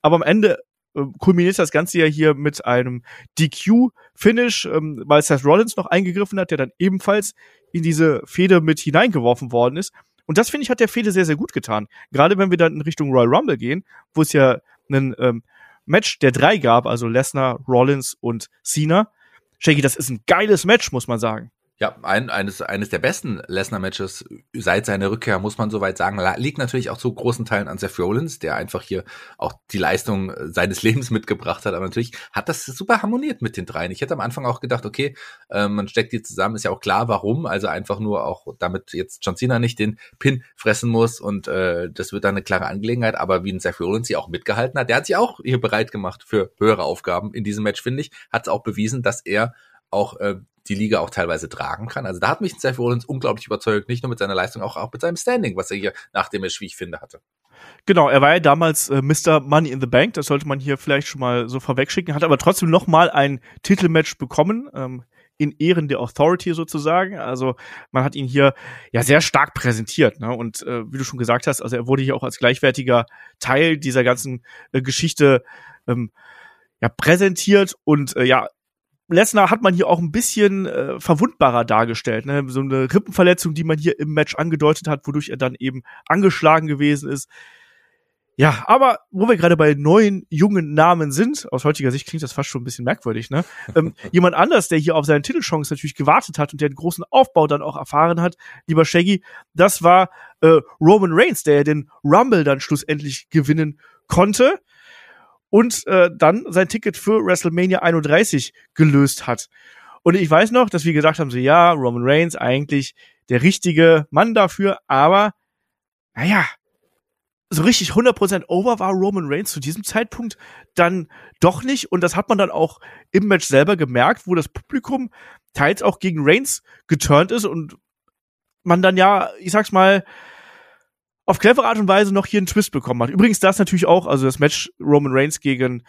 Aber am Ende äh, kulminiert das Ganze ja hier mit einem DQ-Finish, ähm, weil Seth Rollins noch eingegriffen hat, der dann ebenfalls in diese Fehde mit hineingeworfen worden ist. Und das finde ich hat der Fehde sehr, sehr gut getan. Gerade wenn wir dann in Richtung Royal Rumble gehen, wo es ja einen ähm, Match der drei gab, also Lesnar, Rollins und Cena. Shaggy, das ist ein geiles Match, muss man sagen. Ja, ein, eines, eines der besten Lesnar-Matches seit seiner Rückkehr, muss man soweit sagen, liegt natürlich auch zu großen Teilen an Seth Rollins, der einfach hier auch die Leistung seines [laughs] Lebens mitgebracht hat. Aber natürlich hat das super harmoniert mit den dreien. Ich hätte am Anfang auch gedacht, okay, äh, man steckt die zusammen, ist ja auch klar, warum. Also einfach nur auch, damit jetzt John Cena nicht den Pin fressen muss und äh, das wird dann eine klare Angelegenheit. Aber wie ein Seth Rollins hier auch mitgehalten hat, der hat sich auch hier bereit gemacht für höhere Aufgaben in diesem Match, finde ich, hat es auch bewiesen, dass er auch äh, die Liga auch teilweise tragen kann. Also da hat mich Seth Rollins unglaublich überzeugt, nicht nur mit seiner Leistung, auch, auch mit seinem Standing, was er hier nach dem Match, wie ich finde, hatte. Genau, er war ja damals äh, Mr. Money in the Bank, das sollte man hier vielleicht schon mal so vorwegschicken, hat aber trotzdem noch mal ein Titelmatch bekommen, ähm, in Ehren der Authority sozusagen. Also man hat ihn hier ja sehr stark präsentiert. Ne? Und äh, wie du schon gesagt hast, also er wurde hier auch als gleichwertiger Teil dieser ganzen äh, Geschichte ähm, ja, präsentiert und äh, ja, Lesnar hat man hier auch ein bisschen äh, verwundbarer dargestellt. Ne? So eine Rippenverletzung, die man hier im Match angedeutet hat, wodurch er dann eben angeschlagen gewesen ist. Ja, aber wo wir gerade bei neuen, jungen Namen sind, aus heutiger Sicht klingt das fast schon ein bisschen merkwürdig, ne? ähm, [laughs] jemand anders, der hier auf seine Titelchance natürlich gewartet hat und der einen großen Aufbau dann auch erfahren hat, lieber Shaggy, das war äh, Roman Reigns, der den Rumble dann schlussendlich gewinnen konnte und äh, dann sein Ticket für WrestleMania 31 gelöst hat. Und ich weiß noch, dass wir gesagt haben, so ja, Roman Reigns eigentlich der richtige Mann dafür, aber naja, so richtig 100% over war Roman Reigns zu diesem Zeitpunkt dann doch nicht. Und das hat man dann auch im Match selber gemerkt, wo das Publikum teils auch gegen Reigns geturnt ist und man dann ja, ich sag's mal, auf clevere Art und Weise noch hier einen Twist bekommen hat. Übrigens das natürlich auch, also das Match Roman Reigns gegen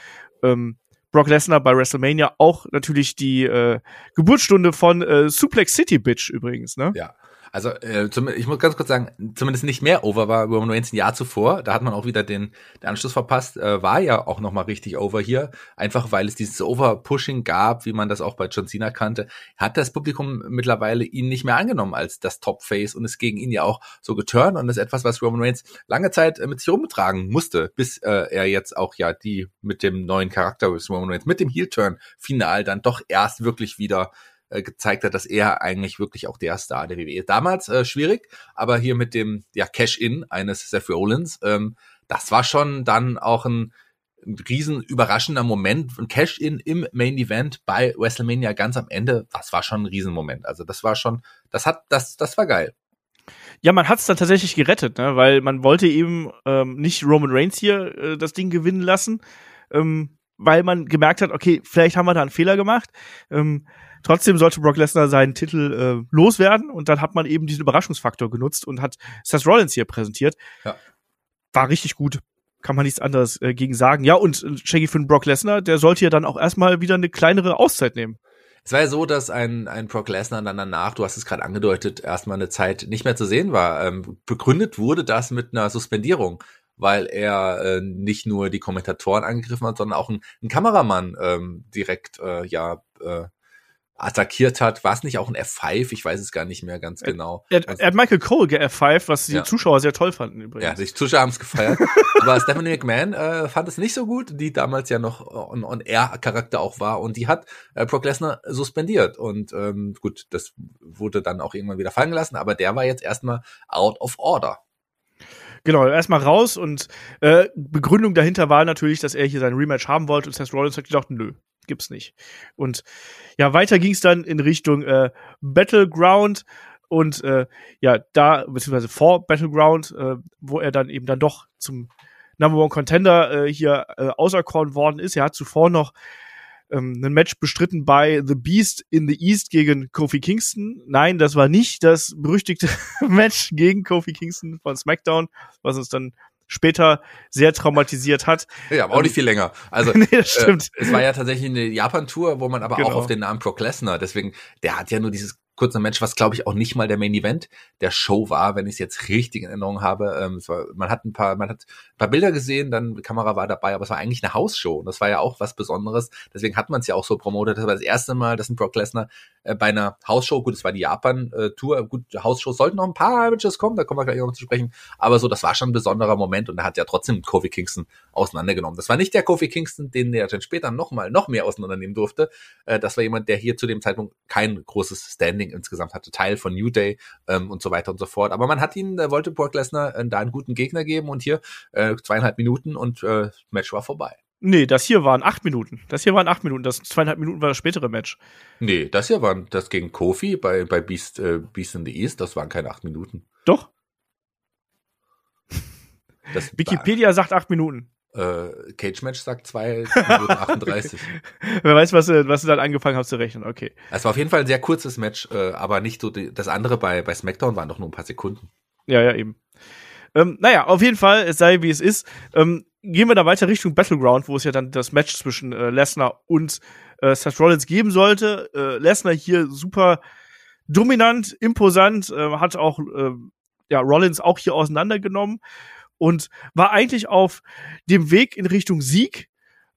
ähm, Brock Lesnar bei WrestleMania auch natürlich die äh, Geburtsstunde von äh, Suplex City Bitch übrigens, ne? Ja. Also äh, zum, ich muss ganz kurz sagen, zumindest nicht mehr over war Roman Reigns ein Jahr zuvor. Da hat man auch wieder den, den Anschluss verpasst. Äh, war ja auch nochmal richtig over hier. Einfach weil es dieses Over-Pushing gab, wie man das auch bei John Cena kannte. Hat das Publikum mittlerweile ihn nicht mehr angenommen als das Top-Face und ist gegen ihn ja auch so geturnt. Und ist etwas, was Roman Reigns lange Zeit äh, mit sich rumtragen musste, bis äh, er jetzt auch ja die mit dem neuen Charakter Roman Reigns, mit dem Heel-Turn final dann doch erst wirklich wieder äh, gezeigt hat, dass er eigentlich wirklich auch der Star der WWE. Damals äh, schwierig, aber hier mit dem ja, Cash-In eines Seth Rollins, ähm, das war schon dann auch ein, ein riesen überraschender Moment, ein Cash-In im Main Event bei WrestleMania ganz am Ende, das war schon ein Riesenmoment. Also das war schon, das hat, das, das war geil. Ja, man hat es dann tatsächlich gerettet, ne? weil man wollte eben ähm, nicht Roman Reigns hier äh, das Ding gewinnen lassen, ähm, weil man gemerkt hat, okay, vielleicht haben wir da einen Fehler gemacht. Ähm, Trotzdem sollte Brock Lesnar seinen Titel äh, loswerden und dann hat man eben diesen Überraschungsfaktor genutzt und hat Seth Rollins hier präsentiert. Ja. War richtig gut. kann man nichts anderes äh, gegen sagen. Ja, und äh, Shaggy für Brock Lesnar, der sollte ja dann auch erstmal wieder eine kleinere Auszeit nehmen. Es war ja so, dass ein, ein Brock Lesnar dann danach, du hast es gerade angedeutet, erstmal eine Zeit nicht mehr zu sehen war. Ähm, begründet wurde das mit einer Suspendierung, weil er äh, nicht nur die Kommentatoren angegriffen hat, sondern auch ein, ein Kameramann ähm, direkt äh, ja äh, attackiert hat. War es nicht auch ein F5? Ich weiß es gar nicht mehr ganz genau. Er, er, er hat Michael Cole ge-F5, was die ja. Zuschauer sehr toll fanden übrigens. Ja, die Zuschauer haben es gefeiert. [laughs] Aber Stephanie McMahon äh, fand es nicht so gut, die damals ja noch On-Air-Charakter auch war und die hat äh, Brock Lesnar suspendiert. Und ähm, gut, das wurde dann auch irgendwann wieder fallen gelassen, aber der war jetzt erstmal out of order. Genau, erstmal raus und äh, Begründung dahinter war natürlich, dass er hier sein Rematch haben wollte und Seth Rollins hat gedacht, nö, gibt's nicht. Und ja, weiter ging es dann in Richtung äh, Battleground und äh, ja, da, beziehungsweise vor Battleground, äh, wo er dann eben dann doch zum Number One Contender äh, hier äh, auserkoren worden ist. Er hat zuvor noch ähm, ein Match bestritten bei The Beast in the East gegen Kofi Kingston. Nein, das war nicht das berüchtigte [laughs] Match gegen Kofi Kingston von SmackDown, was uns dann später sehr traumatisiert hat. Ja, aber auch nicht ähm, viel länger. Also [laughs] nee, das stimmt. Äh, es war ja tatsächlich eine Japan-Tour, wo man aber genau. auch auf den Namen Brock Lesnar, deswegen, der hat ja nur dieses kurzer Match, was glaube ich auch nicht mal der Main Event der Show war, wenn ich es jetzt richtig in Erinnerung habe. Ähm, war, man hat ein paar, man hat ein paar Bilder gesehen, dann die Kamera war dabei, aber es war eigentlich eine Hausshow und das war ja auch was Besonderes. Deswegen hat man es ja auch so promotet. Das war das erste Mal, dass ein Brock Lesnar äh, bei einer Hausshow, gut, es war die Japan-Tour, gut, Hausshows sollten noch ein paar Matches kommen, da kommen wir gleich noch zu sprechen, aber so, das war schon ein besonderer Moment und er hat ja trotzdem Kofi Kingston auseinandergenommen. Das war nicht der Kofi Kingston, den er dann später noch mal noch mehr auseinandernehmen durfte. Äh, das war jemand, der hier zu dem Zeitpunkt kein großes Standing insgesamt hatte, Teil von New Day ähm, und so weiter und so fort. Aber man hat ihn, äh, wollte Brock Lesnar äh, da einen guten Gegner geben und hier äh, zweieinhalb Minuten und äh, Match war vorbei. Nee, das hier waren acht Minuten. Das hier waren acht Minuten. Das zweieinhalb Minuten war das spätere Match. Nee, das hier waren das gegen Kofi bei, bei Beast, äh, Beast in the East. Das waren keine acht Minuten. Doch. [laughs] Das Wikipedia war, sagt acht Minuten. Äh, Cage Match sagt zwei Minuten 38. [laughs] Wer weiß, was du, was du dann angefangen hast zu rechnen. Okay. Es war auf jeden Fall ein sehr kurzes Match, äh, aber nicht so. Die, das andere bei, bei SmackDown waren doch nur ein paar Sekunden. Ja, ja, eben. Ähm, naja, auf jeden Fall, es sei wie es ist. Ähm, gehen wir da weiter Richtung Battleground, wo es ja dann das Match zwischen äh, Lesnar und äh, Seth Rollins geben sollte. Äh, Lesnar hier super dominant, imposant, äh, hat auch äh, ja, Rollins auch hier auseinandergenommen und war eigentlich auf dem Weg in Richtung Sieg,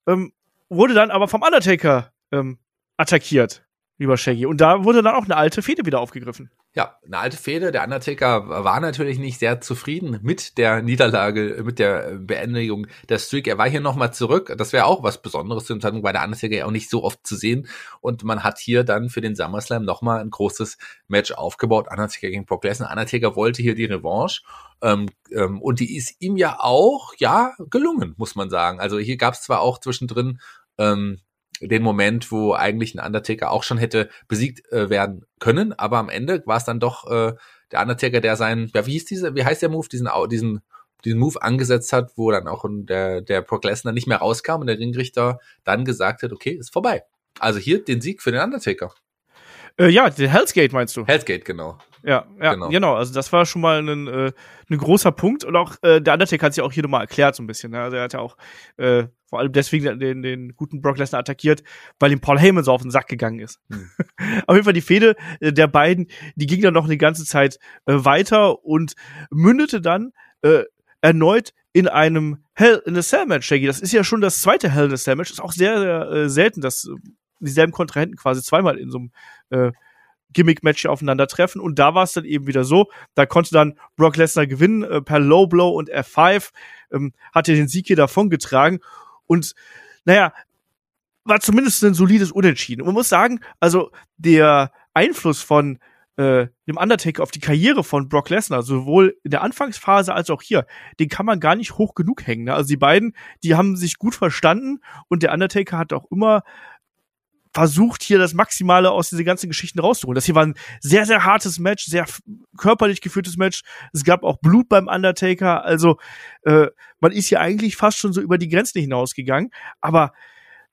ähm, wurde dann aber vom Undertaker ähm, attackiert lieber Shaggy. Und da wurde dann auch eine alte Fehde wieder aufgegriffen. Ja, eine alte Fehde. Der Undertaker war natürlich nicht sehr zufrieden mit der Niederlage, mit der Beendigung der Streak. Er war hier nochmal zurück. Das wäre auch was Besonderes zu dem Zeitpunkt, weil der Undertaker ja auch nicht so oft zu sehen. Und man hat hier dann für den SummerSlam nochmal ein großes Match aufgebaut. Undertaker gegen Brock Lesnar. Undertaker wollte hier die Revanche. Ähm, ähm, und die ist ihm ja auch, ja, gelungen, muss man sagen. Also hier gab es zwar auch zwischendrin ähm, den Moment, wo eigentlich ein Undertaker auch schon hätte besiegt äh, werden können, aber am Ende war es dann doch äh, der Undertaker, der seinen, ja, wie hieß diese, wie heißt der Move, diesen, diesen, diesen Move angesetzt hat, wo dann auch der, der Brock Lesnar nicht mehr rauskam und der Ringrichter dann gesagt hat, okay, ist vorbei. Also hier den Sieg für den Undertaker. Äh, ja, den Hell's Gate meinst du? Hell's Gate, genau. Ja, ja, genau. genau. Also das war schon mal ein, äh, ein großer Punkt und auch äh, der Undertaker hat sich auch hier nochmal erklärt so ein bisschen. Ne? Also er hat ja auch äh, vor allem deswegen den, den guten Brock Lesnar attackiert, weil ihm Paul Heyman so auf den Sack gegangen ist. Hm. [laughs] auf jeden Fall die Fehde äh, der beiden, die ging dann noch eine ganze Zeit äh, weiter und mündete dann äh, erneut in einem Hell in a Cell Match, Shaggy. Das ist ja schon das zweite Hell in a Cell Match. Das ist auch sehr, sehr äh, selten, dass äh, dieselben Kontrahenten quasi zweimal in so einem äh, Gimmick-Match aufeinandertreffen. Und da war es dann eben wieder so, da konnte dann Brock Lesnar gewinnen äh, per Low Blow und F5, ähm, hat er den Sieg hier davongetragen. Und naja, war zumindest ein solides Unentschieden. Und man muss sagen, also der Einfluss von äh, dem Undertaker auf die Karriere von Brock Lesnar, sowohl in der Anfangsphase als auch hier, den kann man gar nicht hoch genug hängen. Ne? Also die beiden, die haben sich gut verstanden und der Undertaker hat auch immer versucht, hier das Maximale aus diesen ganzen Geschichten rauszuholen. Das hier war ein sehr, sehr hartes Match, sehr körperlich geführtes Match. Es gab auch Blut beim Undertaker. Also äh, man ist hier eigentlich fast schon so über die Grenzen hinausgegangen. Aber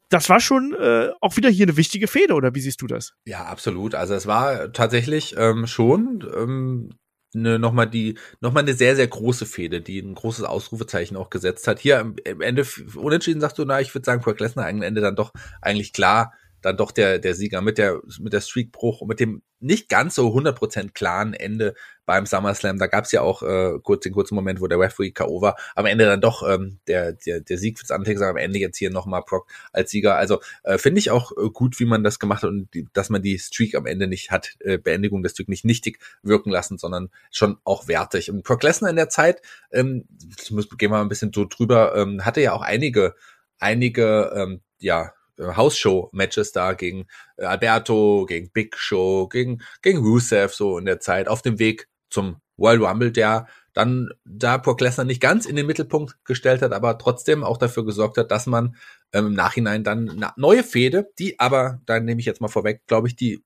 das war schon äh, auch wieder hier eine wichtige Fehde, oder wie siehst du das? Ja, absolut. Also es war tatsächlich ähm, schon ähm, ne, nochmal die, nochmal eine sehr, sehr große Fehde, die ein großes Ausrufezeichen auch gesetzt hat. Hier am, am Ende, unentschieden sagst du, na, ich würde sagen, Brock Lesnar am Ende dann doch eigentlich klar dann doch der, der Sieger mit der, mit der Streakbruch und mit dem nicht ganz so 100% klaren Ende beim SummerSlam. Da gab's ja auch äh, kurz den kurzen Moment, wo der Referee K.O. war. Am Ende dann doch ähm, der, der, der Sieg fürs Undertaker, am Ende jetzt hier nochmal Brock als Sieger. Also äh, finde ich auch äh, gut, wie man das gemacht hat und die, dass man die Streak am Ende nicht hat, äh, Beendigung des Streak nicht nichtig wirken lassen, sondern schon auch wertig. Und Brock Lesnar in der Zeit, ähm, muss, gehen wir mal ein bisschen so drüber, ähm, hatte ja auch einige, einige, ähm, ja, House-Show-Matches da gegen äh, Alberto, gegen Big Show, gegen, gegen Rusev so in der Zeit auf dem Weg zum World Rumble, der dann da Brock Lesnar nicht ganz in den Mittelpunkt gestellt hat, aber trotzdem auch dafür gesorgt hat, dass man ähm, im Nachhinein dann neue Fehde, die aber, da nehme ich jetzt mal vorweg, glaube ich, die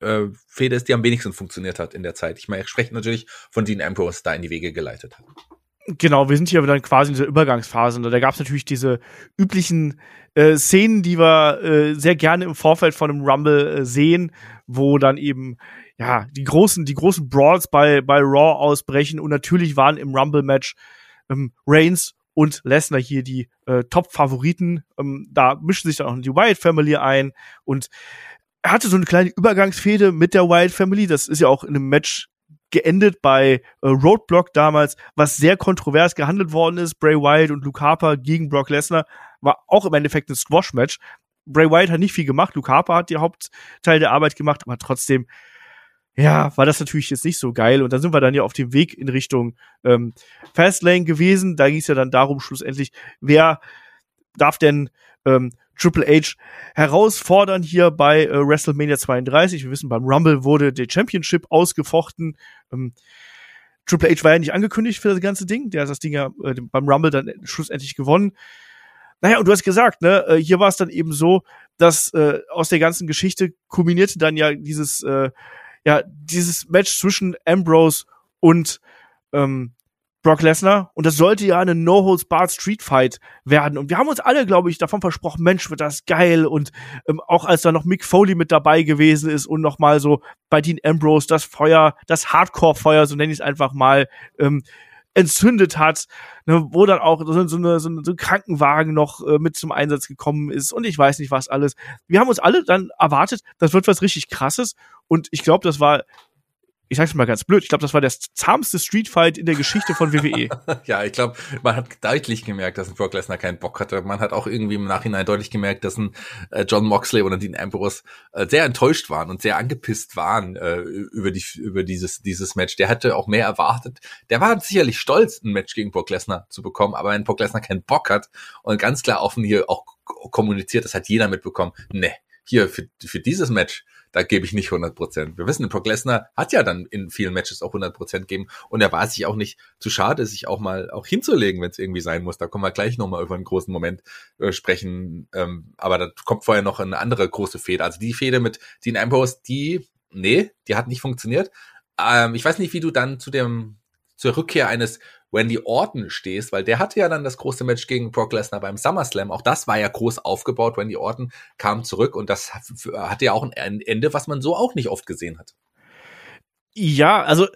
äh, Fehde ist, die am wenigsten funktioniert hat in der Zeit. Ich meine, ich spreche natürlich von Dean Ambrose da in die Wege geleitet hat. Genau, wir sind hier dann quasi in dieser Übergangsphase. Und da gab es natürlich diese üblichen äh, Szenen, die wir äh, sehr gerne im Vorfeld von einem Rumble äh, sehen, wo dann eben ja die großen, die großen Brawls bei bei Raw ausbrechen. Und natürlich waren im Rumble-Match ähm, Reigns und Lesnar hier die äh, Top-Favoriten. Ähm, da mischen sich dann auch die Wyatt Family ein und er hatte so eine kleine Übergangsfehde mit der Wyatt Family. Das ist ja auch in einem Match geendet bei äh, Roadblock damals, was sehr kontrovers gehandelt worden ist. Bray Wyatt und Luke Harper gegen Brock Lesnar war auch im Endeffekt ein Squash-Match. Bray Wyatt hat nicht viel gemacht, Luke Harper hat den Hauptteil der Arbeit gemacht, aber trotzdem, ja, war das natürlich jetzt nicht so geil. Und dann sind wir dann ja auf dem Weg in Richtung ähm, Fastlane gewesen. Da ging es ja dann darum, schlussendlich, wer darf denn ähm, Triple H herausfordern hier bei äh, WrestleMania 32. Wir wissen, beim Rumble wurde der Championship ausgefochten. Ähm, Triple H war ja nicht angekündigt für das ganze Ding. Der hat das Ding ja äh, beim Rumble dann schlussendlich gewonnen. Naja, und du hast gesagt, ne, äh, hier war es dann eben so, dass äh, aus der ganzen Geschichte kulminierte dann ja dieses, äh, ja, dieses Match zwischen Ambrose und ähm, Brock Lesnar. Und das sollte ja eine No-Holds-Barred Street Fight werden. Und wir haben uns alle, glaube ich, davon versprochen, Mensch, wird das geil. Und ähm, auch als da noch Mick Foley mit dabei gewesen ist und noch mal so bei Dean Ambrose das Feuer, das Hardcore-Feuer, so nenne ich es einfach mal, ähm, entzündet hat, ne, wo dann auch so, so, eine, so, ein Krankenwagen noch äh, mit zum Einsatz gekommen ist und ich weiß nicht was alles. Wir haben uns alle dann erwartet, das wird was richtig krasses. Und ich glaube, das war ich sag's mal ganz blöd, ich glaube, das war der zahmste Streetfight in der Geschichte von WWE. [laughs] ja, ich glaube, man hat deutlich gemerkt, dass ein Brock Lesnar keinen Bock hatte. Man hat auch irgendwie im Nachhinein deutlich gemerkt, dass ein äh, John Moxley oder Dean Ambrose äh, sehr enttäuscht waren und sehr angepisst waren äh, über die über dieses dieses Match. Der hatte auch mehr erwartet. Der war sicherlich stolz, ein Match gegen Brock Lesnar zu bekommen, aber wenn Brock Lesnar keinen Bock hat und ganz klar offen hier auch kommuniziert, das hat jeder mitbekommen. Ne, hier für, für dieses Match da gebe ich nicht 100 Prozent. Wir wissen, Brock Lesnar hat ja dann in vielen Matches auch 100 Prozent gegeben und er war sich auch nicht zu schade, sich auch mal auch hinzulegen, wenn es irgendwie sein muss. Da kommen wir gleich nochmal über einen großen Moment äh, sprechen. Ähm, aber da kommt vorher noch eine andere große Fehde. Also die Fehde mit Dean Ambrose, die, nee, die hat nicht funktioniert. Ähm, ich weiß nicht, wie du dann zu dem zur Rückkehr eines Wendy Orton stehst, weil der hatte ja dann das große Match gegen Brock Lesnar beim SummerSlam. Auch das war ja groß aufgebaut. Wendy Orton kam zurück und das hatte ja auch ein Ende, was man so auch nicht oft gesehen hat. Ja, also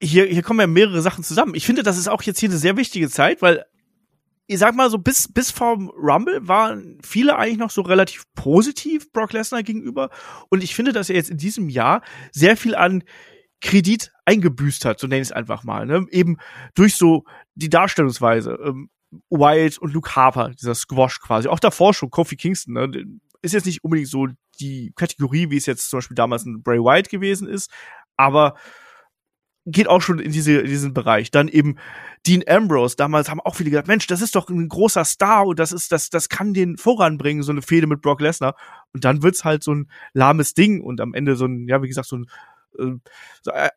hier, hier kommen ja mehrere Sachen zusammen. Ich finde, das ist auch jetzt hier eine sehr wichtige Zeit, weil ich sag mal so, bis, bis vom Rumble waren viele eigentlich noch so relativ positiv Brock Lesnar gegenüber. Und ich finde, dass er jetzt in diesem Jahr sehr viel an Kredit eingebüßt hat, so nenne ich es einfach mal. Ne? Eben durch so die Darstellungsweise. Ähm, Wild und Luke Harper, dieser Squash quasi. Auch davor schon, Kofi Kingston, ne? ist jetzt nicht unbedingt so die Kategorie, wie es jetzt zum Beispiel damals ein Bray Wyatt gewesen ist, aber geht auch schon in, diese, in diesen Bereich. Dann eben Dean Ambrose, damals haben auch viele gedacht, Mensch, das ist doch ein großer Star und das ist, das, das kann den voranbringen, so eine Fehde mit Brock Lesnar. Und dann wird's halt so ein lahmes Ding und am Ende so ein, ja, wie gesagt, so ein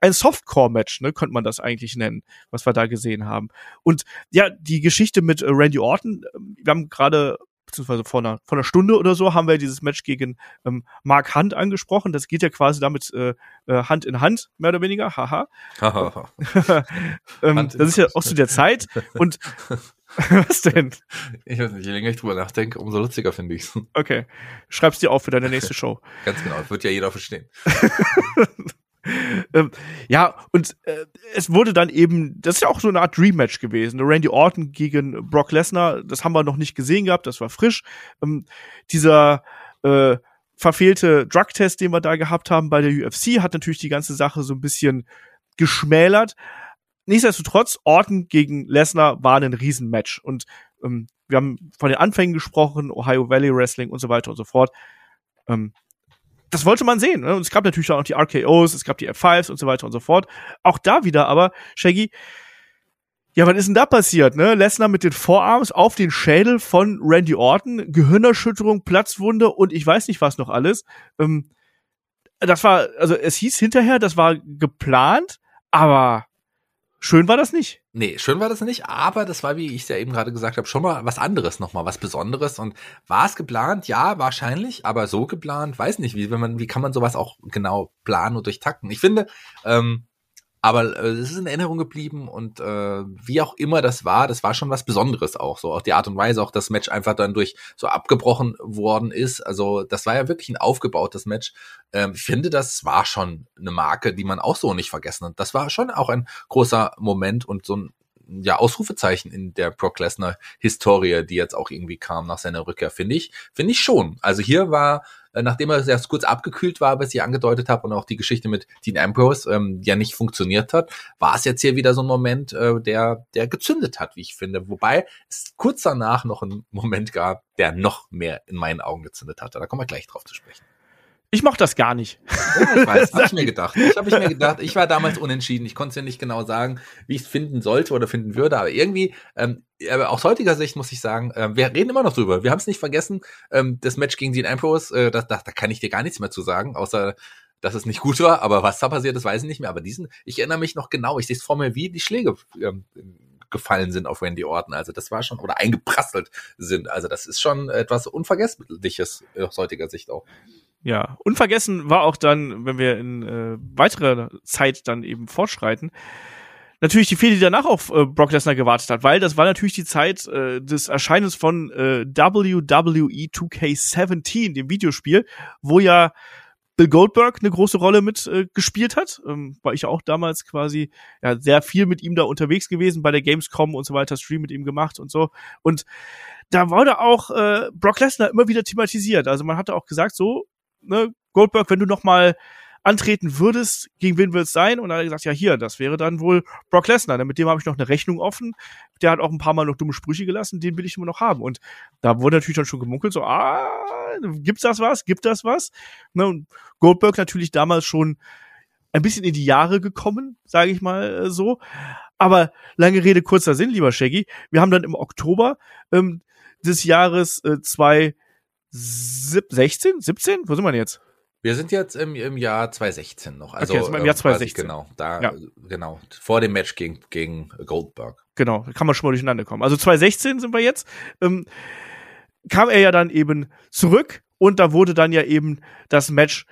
ein Softcore-Match, ne, könnte man das eigentlich nennen, was wir da gesehen haben. Und ja, die Geschichte mit äh, Randy Orton, ähm, wir haben gerade beziehungsweise vor einer, vor einer Stunde oder so haben wir dieses Match gegen ähm, Mark Hunt angesprochen. Das geht ja quasi damit äh, äh Hand in Hand, mehr oder weniger. Haha. [laughs] ähm, das ist ja auch zu der Zeit. Und [laughs] was denn? Ich weiß nicht, je länger ich drüber nachdenke, umso lustiger finde ich's. Okay. Schreib's dir auf für deine nächste [laughs] Show. Ganz genau, wird ja jeder verstehen. Ähm, ja, und äh, es wurde dann eben, das ist ja auch so eine Art Dream-Match gewesen. Randy Orton gegen Brock Lesnar, das haben wir noch nicht gesehen gehabt, das war frisch. Ähm, dieser äh, verfehlte Drug-Test, den wir da gehabt haben bei der UFC, hat natürlich die ganze Sache so ein bisschen geschmälert. Nichtsdestotrotz, Orton gegen Lesnar war ein Riesenmatch. Und ähm, wir haben von den Anfängen gesprochen, Ohio Valley Wrestling und so weiter und so fort. Ähm, das wollte man sehen. Ne? Und es gab natürlich auch die RKOs, es gab die F5s und so weiter und so fort. Auch da wieder aber, Shaggy, ja, was ist denn da passiert, ne? Lesnar mit den Vorarms auf den Schädel von Randy Orton, Gehirnerschütterung, Platzwunde und ich weiß nicht was noch alles. Ähm, das war, also es hieß hinterher, das war geplant, aber Schön war das nicht. Nee, schön war das nicht, aber das war, wie ich es ja eben gerade gesagt habe, schon mal was anderes nochmal, was Besonderes. Und war es geplant? Ja, wahrscheinlich, aber so geplant, weiß nicht, wie, wenn man, wie kann man sowas auch genau planen und durchtakten? Ich finde, ähm, aber äh, es ist in Erinnerung geblieben und äh, wie auch immer das war, das war schon was Besonderes auch. So auch die Art und Weise, auch das Match einfach dann durch so abgebrochen worden ist. Also das war ja wirklich ein aufgebautes Match. Ähm, ich finde, das war schon eine Marke, die man auch so nicht vergessen hat. Das war schon auch ein großer Moment und so ein ja, Ausrufezeichen in der Brock Lesnar Historie, die jetzt auch irgendwie kam nach seiner Rückkehr, finde ich, finde ich schon. Also hier war äh, nachdem er erst kurz abgekühlt war, was ich angedeutet habe und auch die Geschichte mit Dean Ambrose ähm, ja nicht funktioniert hat, war es jetzt hier wieder so ein Moment, äh, der, der gezündet hat, wie ich finde. Wobei es kurz danach noch einen Moment gab, der noch mehr in meinen Augen gezündet hatte. Da kommen wir gleich drauf zu sprechen. Ich mach das gar nicht. Ja, ich weiß, hab ich mir [laughs] gedacht. Ich habe ich mir gedacht, ich war damals unentschieden. Ich konnte es ja nicht genau sagen, wie ich es finden sollte oder finden würde, aber irgendwie, ähm, aber aus heutiger Sicht muss ich sagen, äh, wir reden immer noch drüber. Wir haben es nicht vergessen. Ähm, das Match gegen Dean Ambrose, äh, da, da, da kann ich dir gar nichts mehr zu sagen, außer dass es nicht gut war, aber was da passiert ist, weiß ich nicht mehr. Aber diesen, ich erinnere mich noch genau, ich sehe es vor mir, wie die Schläge ähm, gefallen sind auf Randy Orton. Also das war schon, oder eingeprasselt sind. Also das ist schon etwas Unvergessliches aus heutiger Sicht auch. Ja, unvergessen war auch dann, wenn wir in äh, weiterer Zeit dann eben fortschreiten, natürlich die Fehde, die danach auf äh, Brock Lesnar gewartet hat, weil das war natürlich die Zeit äh, des Erscheinens von äh, WWE 2K17, dem Videospiel, wo ja Bill Goldberg eine große Rolle mit äh, gespielt hat, ähm, war ich auch damals quasi ja sehr viel mit ihm da unterwegs gewesen bei der Gamescom und so weiter, Stream mit ihm gemacht und so und da wurde auch äh, Brock Lesnar immer wieder thematisiert. Also man hatte auch gesagt, so ne, Goldberg, wenn du noch mal antreten würdest, gegen wen wird es sein? Und dann hat er gesagt, ja hier, das wäre dann wohl Brock Lesnar. Mit dem habe ich noch eine Rechnung offen. Der hat auch ein paar Mal noch dumme Sprüche gelassen, den will ich immer noch haben. Und da wurde natürlich dann schon gemunkelt, so, ah, gibt's das was? Gibt das was? Ne, und Goldberg natürlich damals schon ein bisschen in die Jahre gekommen, sage ich mal äh, so. Aber lange Rede, kurzer Sinn, lieber Shaggy. Wir haben dann im Oktober ähm, des Jahres äh, zwei 16, 17? Wo sind wir jetzt? Wir sind jetzt im, im Jahr 2016 noch. Also okay, jetzt im Jahr 2016. Genau, da, ja. genau, vor dem Match gegen, gegen Goldberg. Genau, kann man schon mal durcheinander kommen. Also 2016 sind wir jetzt. Ähm, kam er ja dann eben zurück und da wurde dann ja eben das Match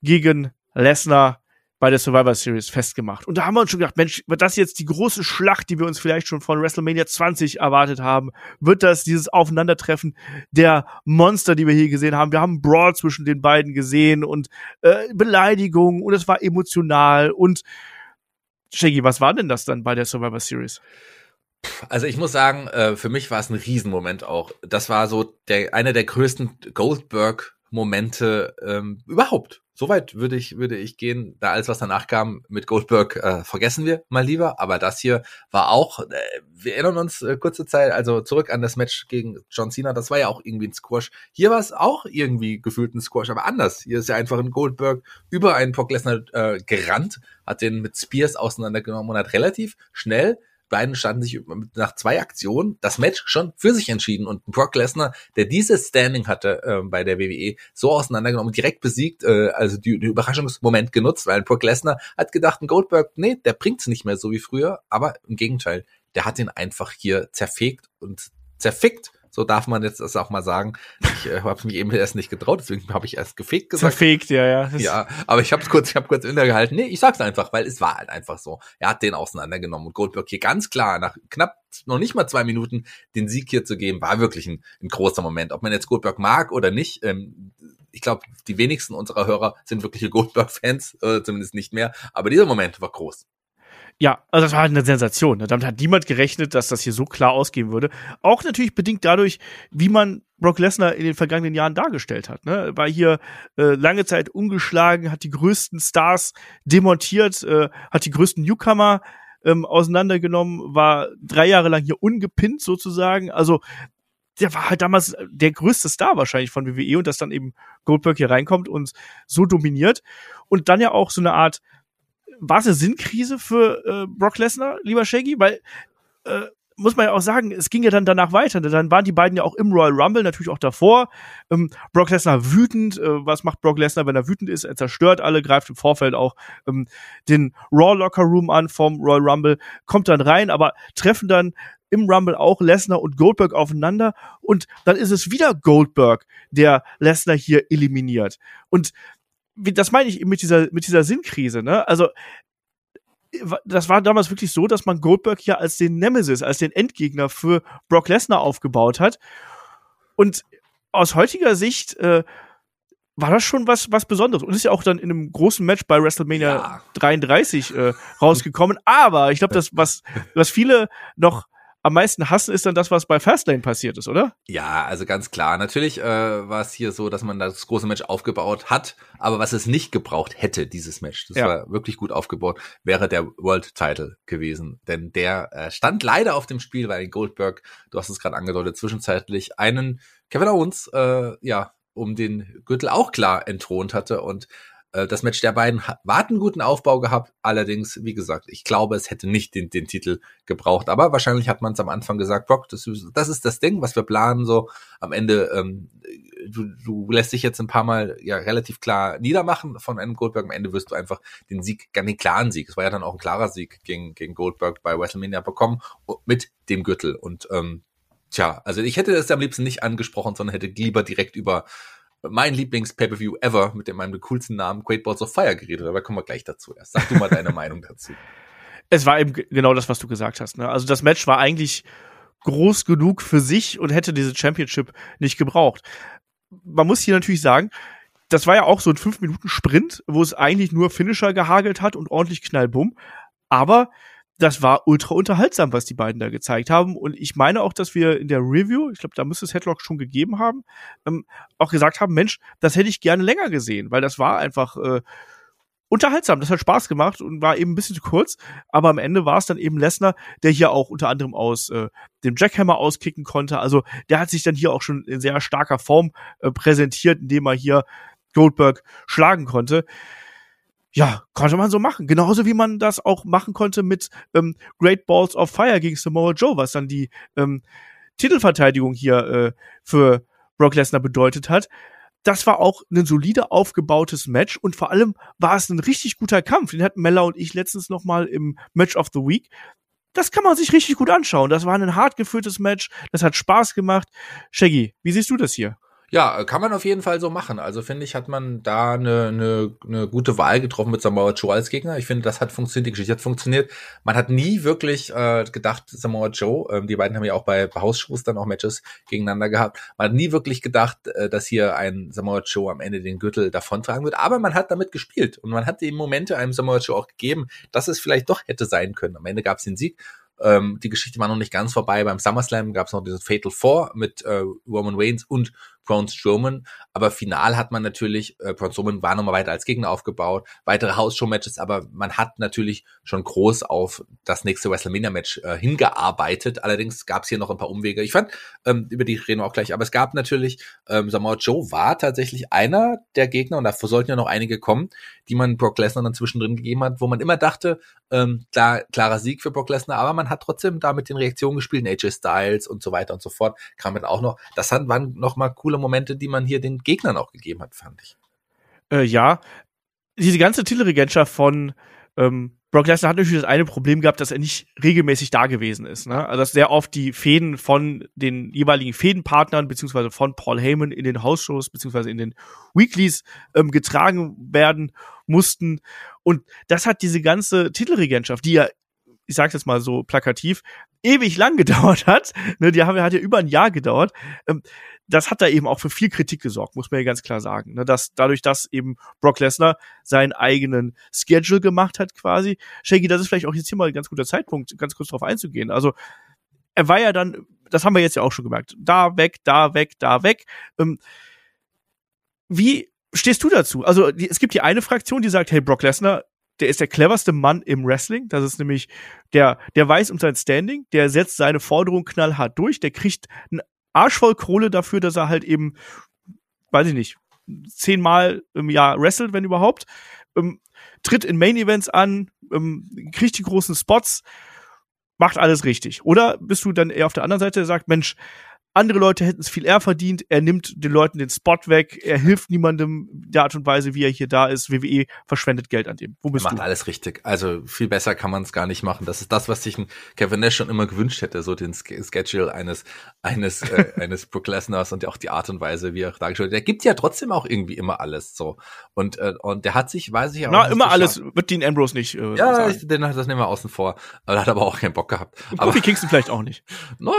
gegen Lesnar bei der Survivor Series festgemacht. Und da haben wir uns schon gedacht, Mensch, wird das jetzt die große Schlacht, die wir uns vielleicht schon von WrestleMania 20 erwartet haben? Wird das dieses Aufeinandertreffen der Monster, die wir hier gesehen haben? Wir haben Brawl zwischen den beiden gesehen und äh, Beleidigungen und es war emotional und Shaggy, was war denn das dann bei der Survivor Series? Also ich muss sagen, äh, für mich war es ein Riesenmoment auch. Das war so der einer der größten Goldberg-Momente ähm, überhaupt. Soweit würde ich, würde ich gehen. Da alles, was danach kam mit Goldberg, äh, vergessen wir mal lieber. Aber das hier war auch, äh, wir erinnern uns äh, kurze Zeit, also zurück an das Match gegen John Cena. Das war ja auch irgendwie ein Squash. Hier war es auch irgendwie gefühlt ein Squash, aber anders. Hier ist ja einfach ein Goldberg über einen Brock Lesnar äh, gerannt, hat den mit Spears auseinandergenommen und hat relativ schnell beiden standen sich nach zwei Aktionen das Match schon für sich entschieden und Brock Lesnar, der dieses Standing hatte äh, bei der WWE, so auseinandergenommen und direkt besiegt, äh, also die, Überraschungsmoment genutzt, weil Brock Lesnar hat gedacht, ein Goldberg, nee, der bringt's nicht mehr so wie früher, aber im Gegenteil, der hat ihn einfach hier zerfegt und zerfickt so darf man jetzt das auch mal sagen. Ich äh, habe mich eben erst nicht getraut, deswegen habe ich erst gefegt gesagt. Verfegt, ja, ja. ja, aber ich habe kurz, ich habe kurz innegehalten. Nee, ich sag's einfach, weil es war halt einfach so. Er hat den auseinandergenommen und Goldberg hier ganz klar nach knapp noch nicht mal zwei Minuten den Sieg hier zu geben, war wirklich ein, ein großer Moment. Ob man jetzt Goldberg mag oder nicht, ähm, ich glaube, die wenigsten unserer Hörer sind wirkliche Goldberg-Fans, äh, zumindest nicht mehr. Aber dieser Moment war groß. Ja, also das war halt eine Sensation. Ne? Damit hat niemand gerechnet, dass das hier so klar ausgehen würde. Auch natürlich bedingt dadurch, wie man Brock Lesnar in den vergangenen Jahren dargestellt hat. Ne? War hier äh, lange Zeit ungeschlagen, hat die größten Stars demontiert, äh, hat die größten Newcomer ähm, auseinandergenommen, war drei Jahre lang hier ungepinnt sozusagen. Also der war halt damals der größte Star wahrscheinlich von WWE und dass dann eben Goldberg hier reinkommt und so dominiert und dann ja auch so eine Art war es eine Sinnkrise für äh, Brock Lesnar, lieber Shaggy? Weil, äh, muss man ja auch sagen, es ging ja dann danach weiter. Dann waren die beiden ja auch im Royal Rumble, natürlich auch davor. Ähm, Brock Lesnar wütend. Äh, was macht Brock Lesnar, wenn er wütend ist? Er zerstört alle, greift im Vorfeld auch ähm, den Raw Locker Room an vom Royal Rumble, kommt dann rein, aber treffen dann im Rumble auch Lesnar und Goldberg aufeinander und dann ist es wieder Goldberg, der Lesnar hier eliminiert. Und das meine ich mit dieser, mit dieser Sinnkrise, ne? Also, das war damals wirklich so, dass man Goldberg ja als den Nemesis, als den Endgegner für Brock Lesnar aufgebaut hat. Und aus heutiger Sicht äh, war das schon was, was Besonderes. Und ist ja auch dann in einem großen Match bei WrestleMania ja. 33 äh, rausgekommen. Aber ich glaube, das, was, was viele noch am meisten hassen, ist dann das, was bei Fastlane passiert ist, oder? Ja, also ganz klar. Natürlich äh, war es hier so, dass man das große Match aufgebaut hat, aber was es nicht gebraucht hätte, dieses Match, das ja. war wirklich gut aufgebaut, wäre der World Title gewesen. Denn der äh, stand leider auf dem Spiel, weil Goldberg, du hast es gerade angedeutet, zwischenzeitlich einen Kevin Owens, äh, ja, um den Gürtel auch klar entthront hatte und äh, das Match der beiden hat einen guten Aufbau gehabt. Allerdings, wie gesagt, ich glaube, es hätte nicht den, den Titel gebraucht. Aber wahrscheinlich hat man es am Anfang gesagt, Brock, das, das ist das Ding, was wir planen. So am Ende, ähm, du, du lässt dich jetzt ein paar Mal ja relativ klar niedermachen von einem Goldberg. Am Ende wirst du einfach den Sieg, den klaren Sieg. Es war ja dann auch ein klarer Sieg gegen, gegen Goldberg bei WrestleMania bekommen mit dem Gürtel. Und ähm, tja, also ich hätte es am liebsten nicht angesprochen, sondern hätte lieber direkt über mein Lieblings-Pay-Per-View ever mit dem meinem coolsten Namen Great Balls of Fire geredet, aber kommen wir gleich dazu erst. Sag du mal deine [laughs] Meinung dazu. Es war eben genau das, was du gesagt hast. Ne? Also das Match war eigentlich groß genug für sich und hätte diese Championship nicht gebraucht. Man muss hier natürlich sagen, das war ja auch so ein 5-Minuten-Sprint, wo es eigentlich nur Finisher gehagelt hat und ordentlich Knallbumm. Aber das war ultra unterhaltsam, was die beiden da gezeigt haben. Und ich meine auch, dass wir in der Review, ich glaube, da müsste es Headlock schon gegeben haben, ähm, auch gesagt haben, Mensch, das hätte ich gerne länger gesehen, weil das war einfach äh, unterhaltsam, das hat Spaß gemacht und war eben ein bisschen zu kurz. Aber am Ende war es dann eben Lesnar, der hier auch unter anderem aus äh, dem Jackhammer auskicken konnte. Also der hat sich dann hier auch schon in sehr starker Form äh, präsentiert, indem er hier Goldberg schlagen konnte ja, konnte man so machen. Genauso wie man das auch machen konnte mit ähm, Great Balls of Fire gegen Samoa Joe, was dann die ähm, Titelverteidigung hier äh, für Brock Lesnar bedeutet hat. Das war auch ein solide aufgebautes Match und vor allem war es ein richtig guter Kampf. Den hatten Mella und ich letztens noch mal im Match of the Week. Das kann man sich richtig gut anschauen. Das war ein hart geführtes Match. Das hat Spaß gemacht. Shaggy, wie siehst du das hier? Ja, kann man auf jeden Fall so machen. Also finde ich, hat man da eine, eine, eine gute Wahl getroffen mit Samoa Joe als Gegner. Ich finde, das hat funktioniert, die Geschichte hat funktioniert. Man hat nie wirklich äh, gedacht, Samoa Joe, ähm, die beiden haben ja auch bei Hausschuss dann auch Matches gegeneinander gehabt. Man hat nie wirklich gedacht, äh, dass hier ein Samoa Joe am Ende den Gürtel davontragen wird. Aber man hat damit gespielt und man hat eben Momente einem Samoa Joe auch gegeben, dass es vielleicht doch hätte sein können. Am Ende gab es den Sieg ähm, die Geschichte war noch nicht ganz vorbei. Beim SummerSlam gab es noch diesen Fatal Four mit äh, Roman Reigns und Braun Strowman. Aber final hat man natürlich, äh, Braun Strowman war nochmal weiter als Gegner aufgebaut, weitere House-Show-Matches, aber man hat natürlich schon groß auf das nächste WrestleMania-Match äh, hingearbeitet. Allerdings gab es hier noch ein paar Umwege. Ich fand, ähm, über die reden wir auch gleich, aber es gab natürlich, ähm, Samoa Joe war tatsächlich einer der Gegner, und davor sollten ja noch einige kommen, die man Brock Lesnar dann zwischendrin gegeben hat, wo man immer dachte, ähm, klar, klarer Sieg für Brock Lesnar, aber man hat trotzdem da mit den Reaktionen gespielt, AJ Styles und so weiter und so fort, kam dann auch noch. Das waren noch mal coole Momente, die man hier den Gegnern auch gegeben hat, fand ich. Äh, ja, diese ganze Titelregentschaft von ähm, Brock Lesnar hat natürlich das eine Problem gehabt, dass er nicht regelmäßig da gewesen ist. Ne? Also dass sehr oft die Fäden von den jeweiligen Fädenpartnern beziehungsweise von Paul Heyman in den Hausshows beziehungsweise in den Weeklies ähm, getragen werden mussten. Und das hat diese ganze Titelregentschaft, die ja, ich sag's jetzt mal so plakativ, ewig lang [laughs] gedauert hat, ne, die haben, hat ja über ein Jahr gedauert, ähm, das hat da eben auch für viel Kritik gesorgt, muss man ja ganz klar sagen. Ne? Dass dadurch, dass eben Brock Lesnar seinen eigenen Schedule gemacht hat, quasi. Shaggy, das ist vielleicht auch jetzt hier mal ein ganz guter Zeitpunkt, ganz kurz drauf einzugehen. Also er war ja dann, das haben wir jetzt ja auch schon gemerkt, da weg, da weg, da weg. Ähm, wie stehst du dazu? Also die, es gibt die eine Fraktion, die sagt, hey, Brock Lesnar, der ist der cleverste Mann im Wrestling. Das ist nämlich der, der weiß um sein Standing, der setzt seine Forderung knallhart durch, der kriegt einen Arsch voll Kohle dafür, dass er halt eben, weiß ich nicht, zehnmal im Jahr wrestelt, wenn überhaupt, ähm, tritt in Main Events an, ähm, kriegt die großen Spots, macht alles richtig. Oder bist du dann eher auf der anderen Seite, der sagt, Mensch, andere Leute hätten es viel eher verdient. Er nimmt den Leuten den Spot weg. Er hilft niemandem der Art und Weise, wie er hier da ist. WWE verschwendet Geld an dem. Wo bist er macht du? alles richtig. Also viel besser kann man es gar nicht machen. Das ist das, was sich ein Kevin Nash schon immer gewünscht hätte, so den Schedule eines eines äh, [laughs] eines Brook Lesnars und auch die Art und Weise, wie er dargestellt wird. Der gibt ja trotzdem auch irgendwie immer alles so. Und äh, und der hat sich, weiß ich auch. Na, immer alles wird Dean Ambrose nicht. Äh, ja, ich, den das nehmen wir außen vor. Aber hat aber auch keinen Bock gehabt. Und aber Kingston vielleicht auch nicht. [laughs] No,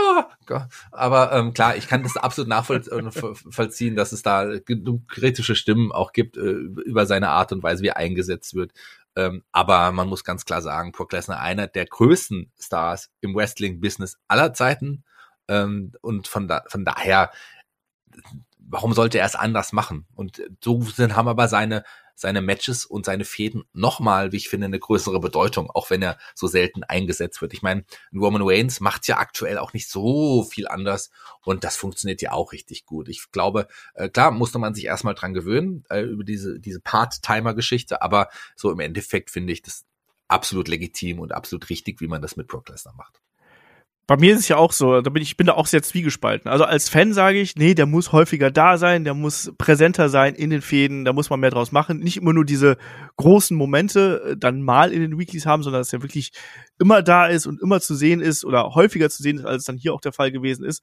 aber ähm, klar, ich kann das absolut nachvollziehen, dass es da genug kritische Stimmen auch gibt äh, über seine Art und Weise, wie er eingesetzt wird. Ähm, aber man muss ganz klar sagen, Brock Lesnar einer der größten Stars im Wrestling-Business aller Zeiten. Ähm, und von, da, von daher, warum sollte er es anders machen? Und so sind, haben aber seine seine Matches und seine Fäden nochmal, wie ich finde, eine größere Bedeutung, auch wenn er so selten eingesetzt wird. Ich meine, Roman Reigns macht ja aktuell auch nicht so viel anders und das funktioniert ja auch richtig gut. Ich glaube, äh, klar musste man sich erstmal dran gewöhnen, äh, über diese, diese Part-Timer-Geschichte, aber so im Endeffekt finde ich das absolut legitim und absolut richtig, wie man das mit Brock Lesnar macht. Bei mir ist es ja auch so, da bin ich bin da auch sehr zwiegespalten. Also als Fan sage ich, nee, der muss häufiger da sein, der muss präsenter sein in den Fäden, da muss man mehr draus machen. Nicht immer nur diese großen Momente äh, dann mal in den Weeklies haben, sondern dass er wirklich immer da ist und immer zu sehen ist oder häufiger zu sehen ist, als es dann hier auch der Fall gewesen ist.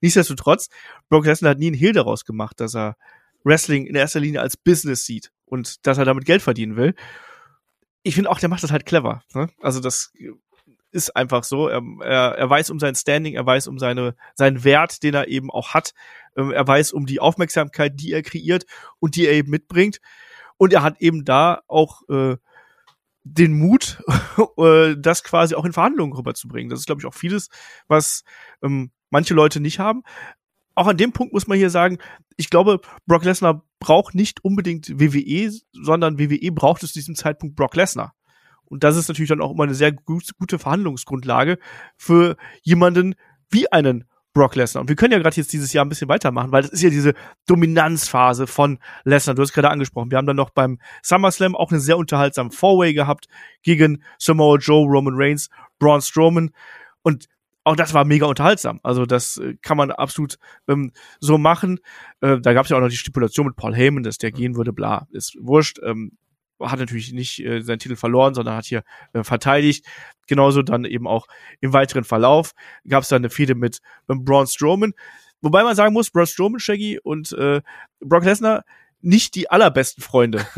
Nichtsdestotrotz, Brock Lesnar hat nie einen Hehl daraus gemacht, dass er Wrestling in erster Linie als Business sieht und dass er damit Geld verdienen will. Ich finde auch, der macht das halt clever. Ne? Also das ist einfach so. Er, er, er weiß um sein Standing, er weiß um seine, seinen Wert, den er eben auch hat. Ähm, er weiß um die Aufmerksamkeit, die er kreiert und die er eben mitbringt. Und er hat eben da auch äh, den Mut, [laughs] äh, das quasi auch in Verhandlungen rüberzubringen. Das ist, glaube ich, auch vieles, was ähm, manche Leute nicht haben. Auch an dem Punkt muss man hier sagen, ich glaube, Brock Lesnar braucht nicht unbedingt WWE, sondern WWE braucht es zu diesem Zeitpunkt Brock Lesnar. Und das ist natürlich dann auch immer eine sehr gut, gute Verhandlungsgrundlage für jemanden wie einen Brock Lesnar. Und wir können ja gerade jetzt dieses Jahr ein bisschen weitermachen, weil das ist ja diese Dominanzphase von Lesnar. Du hast gerade angesprochen. Wir haben dann noch beim SummerSlam auch einen sehr unterhaltsamen Four-Way gehabt gegen Samoa Joe, Roman Reigns, Braun Strowman. Und auch das war mega unterhaltsam. Also das äh, kann man absolut ähm, so machen. Äh, da gab es ja auch noch die Stipulation mit Paul Heyman, dass der gehen würde, bla, ist wurscht. Ähm, hat natürlich nicht äh, seinen Titel verloren, sondern hat hier äh, verteidigt. Genauso dann eben auch im weiteren Verlauf gab es dann eine Fehde mit, mit Braun Strowman. Wobei man sagen muss, Braun Strowman, Shaggy und äh, Brock Lesnar nicht die allerbesten Freunde. [laughs]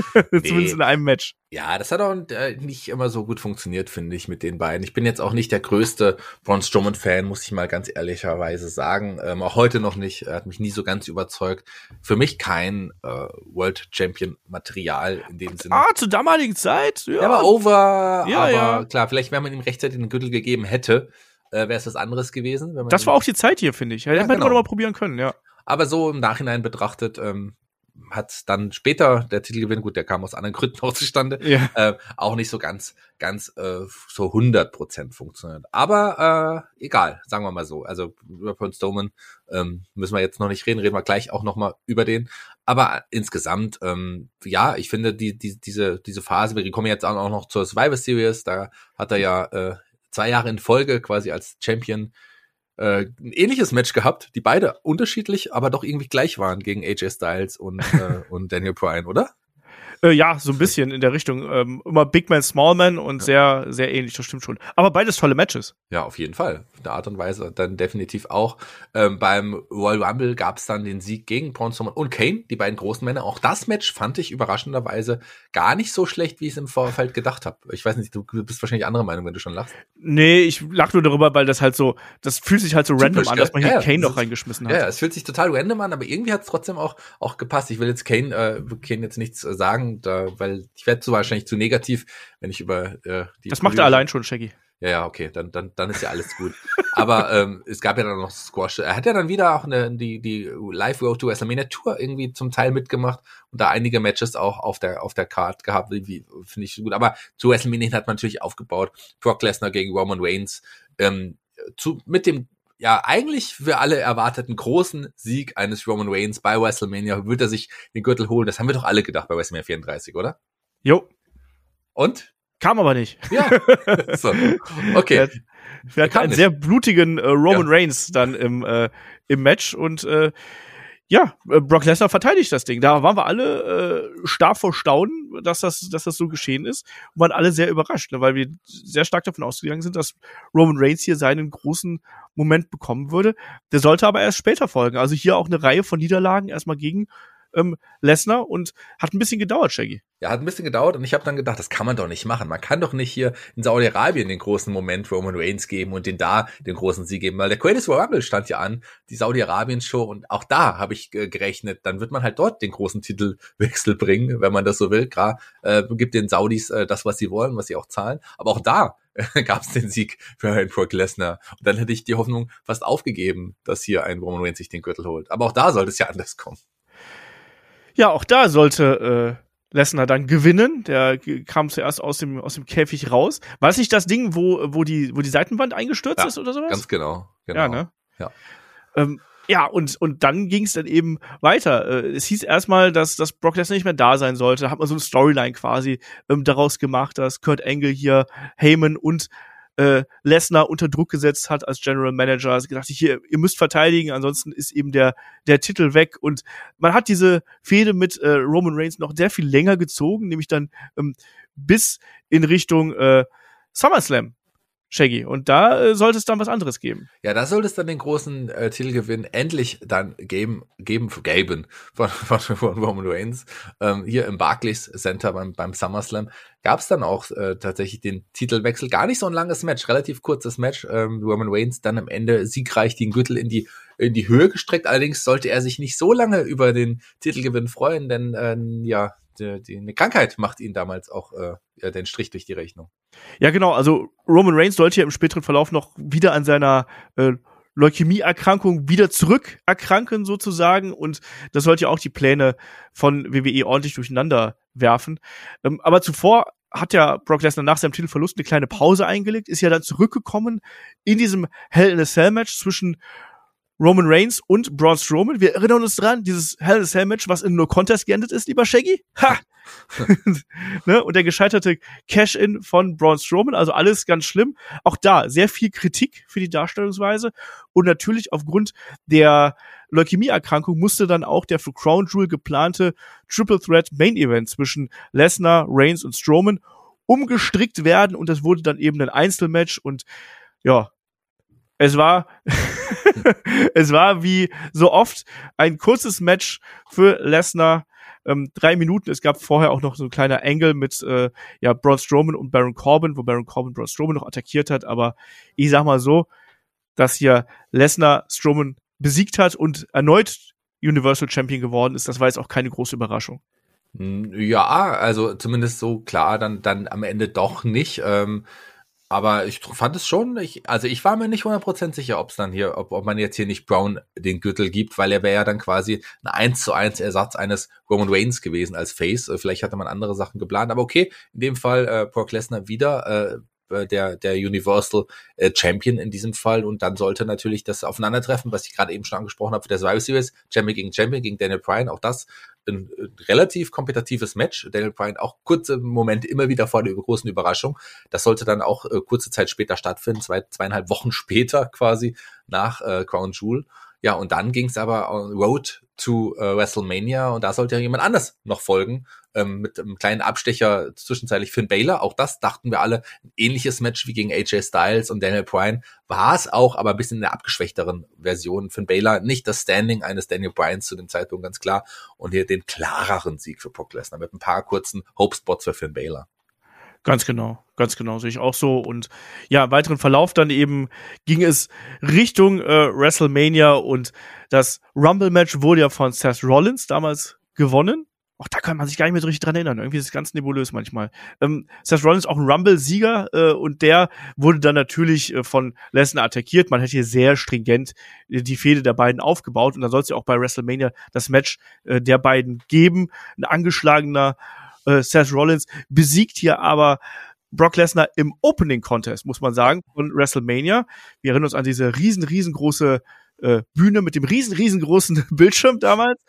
[laughs] Zumindest nee. in einem Match. Ja, das hat auch äh, nicht immer so gut funktioniert, finde ich, mit den beiden. Ich bin jetzt auch nicht der größte Braun Strowman-Fan, muss ich mal ganz ehrlicherweise sagen. Ähm, auch heute noch nicht. Er hat mich nie so ganz überzeugt. Für mich kein äh, World Champion-Material in dem Sinne. Ah, zur damaligen Zeit? Ja, er war over, ja, aber ja. klar, vielleicht, wenn man ihm rechtzeitig den Gürtel gegeben hätte, äh, wäre es was anderes gewesen. das war auch die Zeit hier, finde ich. Ja, hätte genau. man mal probieren können, ja. Aber so im Nachhinein betrachtet, ähm, hat dann später der Titelgewinn, gut, der kam aus anderen [laughs] Gründen auch zustande, ja. äh, auch nicht so ganz, ganz äh, so 100 Prozent funktioniert. Aber äh, egal, sagen wir mal so. Also über Braun Strowman ähm, müssen wir jetzt noch nicht reden, reden wir gleich auch noch mal über den. Aber insgesamt, ähm, ja, ich finde die, die, diese, diese Phase, wir kommen jetzt auch noch zur Survivor Series, da hat er ja äh, zwei Jahre in Folge quasi als Champion äh, ein ähnliches Match gehabt, die beide unterschiedlich, aber doch irgendwie gleich waren gegen AJ Styles und, äh, [laughs] und Daniel Bryan, oder? Äh, ja, so ein bisschen in der Richtung. Ähm, immer Big Man, Small Man und ja. sehr, sehr ähnlich, das stimmt schon. Aber beides tolle Matches. Ja, auf jeden Fall. In der Art und Weise dann definitiv auch. Ähm, beim Royal Rumble gab es dann den Sieg gegen Braun Strowman und Kane, die beiden großen Männer. Auch das Match fand ich überraschenderweise gar nicht so schlecht, wie ich es im Vorfeld gedacht habe. Ich weiß nicht, du bist wahrscheinlich anderer Meinung, wenn du schon lachst. Nee, ich lach nur darüber, weil das halt so, das fühlt sich halt so random an, dass man hier ja, Kane noch reingeschmissen hat. Ja, es fühlt sich total random an, aber irgendwie hat es trotzdem auch, auch gepasst. Ich will jetzt Kane, äh, Kane jetzt nichts äh, da, weil ich werde zu wahrscheinlich zu negativ, wenn ich über äh, die. Das macht er allein schon, Shaggy. Ja, ja, okay, dann, dann, dann ist ja alles gut. Aber [laughs] ähm, es gab ja dann noch Squash. Er hat ja dann wieder auch eine, die, die Live Road to WrestleMania Tour irgendwie zum Teil mitgemacht und da einige Matches auch auf der, auf der Card gehabt, finde ich gut. Aber zu WrestleMania hat man natürlich aufgebaut. Brock Lesnar gegen Roman Reigns, ähm, zu, mit dem ja, eigentlich für alle erwarteten großen Sieg eines Roman Reigns bei WrestleMania wird er sich den Gürtel holen. Das haben wir doch alle gedacht bei WrestleMania 34, oder? Jo. Und? Kam aber nicht. Ja. [laughs] so. Okay. Wir hatten einen nicht. sehr blutigen äh, Roman ja. Reigns dann im, äh, im Match und äh, ja, äh, Brock Lesnar verteidigt das Ding. Da waren wir alle äh, stark vor Staunen, dass das, dass das so geschehen ist und waren alle sehr überrascht, ne, weil wir sehr stark davon ausgegangen sind, dass Roman Reigns hier seinen großen Moment bekommen würde. Der sollte aber erst später folgen. Also hier auch eine Reihe von Niederlagen erstmal gegen ähm, Lesnar und hat ein bisschen gedauert, Shaggy. Ja, hat ein bisschen gedauert und ich habe dann gedacht, das kann man doch nicht machen. Man kann doch nicht hier in Saudi-Arabien den großen Moment Roman Reigns geben und den da den großen Sieg geben, weil der Greatest Royal Rumble stand ja an, die Saudi-Arabien-Show und auch da habe ich äh, gerechnet, dann wird man halt dort den großen Titelwechsel bringen, wenn man das so will. Klar, äh, gibt den Saudis äh, das, was sie wollen, was sie auch zahlen, aber auch da [laughs] gab es den Sieg für Herrn Brock Lesnar. Und dann hätte ich die Hoffnung fast aufgegeben, dass hier ein Roman Reigns sich den Gürtel holt. Aber auch da sollte es ja anders kommen. Ja, auch da sollte äh, Lesnar dann gewinnen. Der kam zuerst aus dem aus dem Käfig raus. War es nicht das Ding, wo wo die wo die Seitenwand eingestürzt ja, ist oder sowas? Ganz genau. genau. Ja, ne? Ja. Ähm, ja, und, und dann ging es dann eben weiter. Äh, es hieß erstmal, dass, dass Brock Lesnar nicht mehr da sein sollte. Da hat man so eine Storyline quasi ähm, daraus gemacht, dass Kurt Angle hier Heyman und äh, Lesnar unter Druck gesetzt hat als General Manager. Also gedacht, hier, ihr müsst verteidigen, ansonsten ist eben der, der Titel weg. Und man hat diese Fehde mit äh, Roman Reigns noch sehr viel länger gezogen, nämlich dann ähm, bis in Richtung äh, SummerSlam. Shaggy. Und da äh, sollte es dann was anderes geben. Ja, da sollte es dann den großen äh, Titelgewinn endlich dann geben, geben, geben von, [laughs] von, von Roman Reigns. Ähm, hier im Barclays Center beim, beim SummerSlam gab es dann auch äh, tatsächlich den Titelwechsel. Gar nicht so ein langes Match, relativ kurzes Match. Ähm, Roman Reigns dann am Ende siegreich den Gürtel in die in die Höhe gestreckt. Allerdings sollte er sich nicht so lange über den Titelgewinn freuen, denn äh, ja, die, die, eine Krankheit macht ihn damals auch äh, den Strich durch die Rechnung. Ja, genau. Also Roman Reigns sollte ja im späteren Verlauf noch wieder an seiner äh, Leukämieerkrankung wieder zurück erkranken sozusagen und das sollte ja auch die Pläne von WWE ordentlich durcheinander werfen. Ähm, aber zuvor hat ja Brock Lesnar nach seinem Titelverlust eine kleine Pause eingelegt, ist ja dann zurückgekommen in diesem Hell in a Cell Match zwischen Roman Reigns und Braun Strowman. Wir erinnern uns dran, dieses Hell in a Cell Match, was in No Contest geendet ist, lieber Shaggy. Ha! [laughs] ne? Und der gescheiterte Cash-In von Braun Strowman, also alles ganz schlimm. Auch da sehr viel Kritik für die Darstellungsweise und natürlich aufgrund der Leukämieerkrankung musste dann auch der für Crown Jewel geplante Triple Threat Main Event zwischen Lesnar, Reigns und Strowman umgestrickt werden und das wurde dann eben ein Einzelmatch und ja, es war, [laughs] es war wie so oft ein kurzes Match für Lesnar. Ähm, drei Minuten. Es gab vorher auch noch so ein kleiner Angle mit äh, ja, Braun Strowman und Baron Corbin, wo Baron Corbin Braun Strowman noch attackiert hat. Aber ich sag mal so, dass hier Lesnar Strowman besiegt hat und erneut Universal Champion geworden ist, das war jetzt auch keine große Überraschung. Hm, ja, also zumindest so klar, dann, dann am Ende doch nicht. Ähm, aber ich fand es schon, ich, also ich war mir nicht 100% sicher, ob es dann hier, ob, ob man jetzt hier nicht Brown den Gürtel gibt, weil er wäre ja dann quasi ein 1 zu 1 Ersatz eines Roman Reigns gewesen als Face. Äh, vielleicht hatte man andere Sachen geplant, aber okay, in dem Fall äh, Brock Lesnar wieder äh, äh, der, der Universal äh, Champion in diesem Fall. Und dann sollte natürlich das Aufeinandertreffen, was ich gerade eben schon angesprochen habe, für der Survivor Series, Champion gegen Champion gegen Daniel Bryan, auch das ein, ein relativ kompetitives Match. Daniel Bryan auch kurze Momente immer wieder vor der großen Überraschung. Das sollte dann auch äh, kurze Zeit später stattfinden, zwei, zweieinhalb Wochen später quasi nach äh, Crown Jewel. Ja, und dann ging es aber on Road to äh, WrestleMania und da sollte ja jemand anders noch folgen. Ähm, mit einem kleinen Abstecher zwischenzeitlich Finn Baylor. Auch das dachten wir alle. Ein ähnliches Match wie gegen AJ Styles und Daniel Bryan war es auch, aber ein bisschen in der abgeschwächteren Version. Finn Baylor nicht das Standing eines Daniel Bryans zu dem Zeitpunkt ganz klar und hier den klareren Sieg für Brock Lesnar mit ein paar kurzen Hope-Spots für Finn Baylor. Ganz genau, ganz genau, sehe ich auch so. Und ja, weiteren Verlauf dann eben ging es Richtung äh, WrestleMania und das Rumble-Match wurde ja von Seth Rollins damals gewonnen. Auch da kann man sich gar nicht mehr so richtig dran erinnern. Irgendwie ist es ganz nebulös manchmal. Ähm, Seth Rollins auch ein Rumble-Sieger äh, und der wurde dann natürlich äh, von Lesnar attackiert. Man hat hier sehr stringent äh, die Fehde der beiden aufgebaut und dann soll es ja auch bei WrestleMania das Match äh, der beiden geben. Ein angeschlagener äh, Seth Rollins besiegt hier aber Brock Lesnar im Opening Contest, muss man sagen, von WrestleMania. Wir erinnern uns an diese riesen, riesengroße äh, Bühne mit dem riesen, riesengroßen [laughs] Bildschirm damals.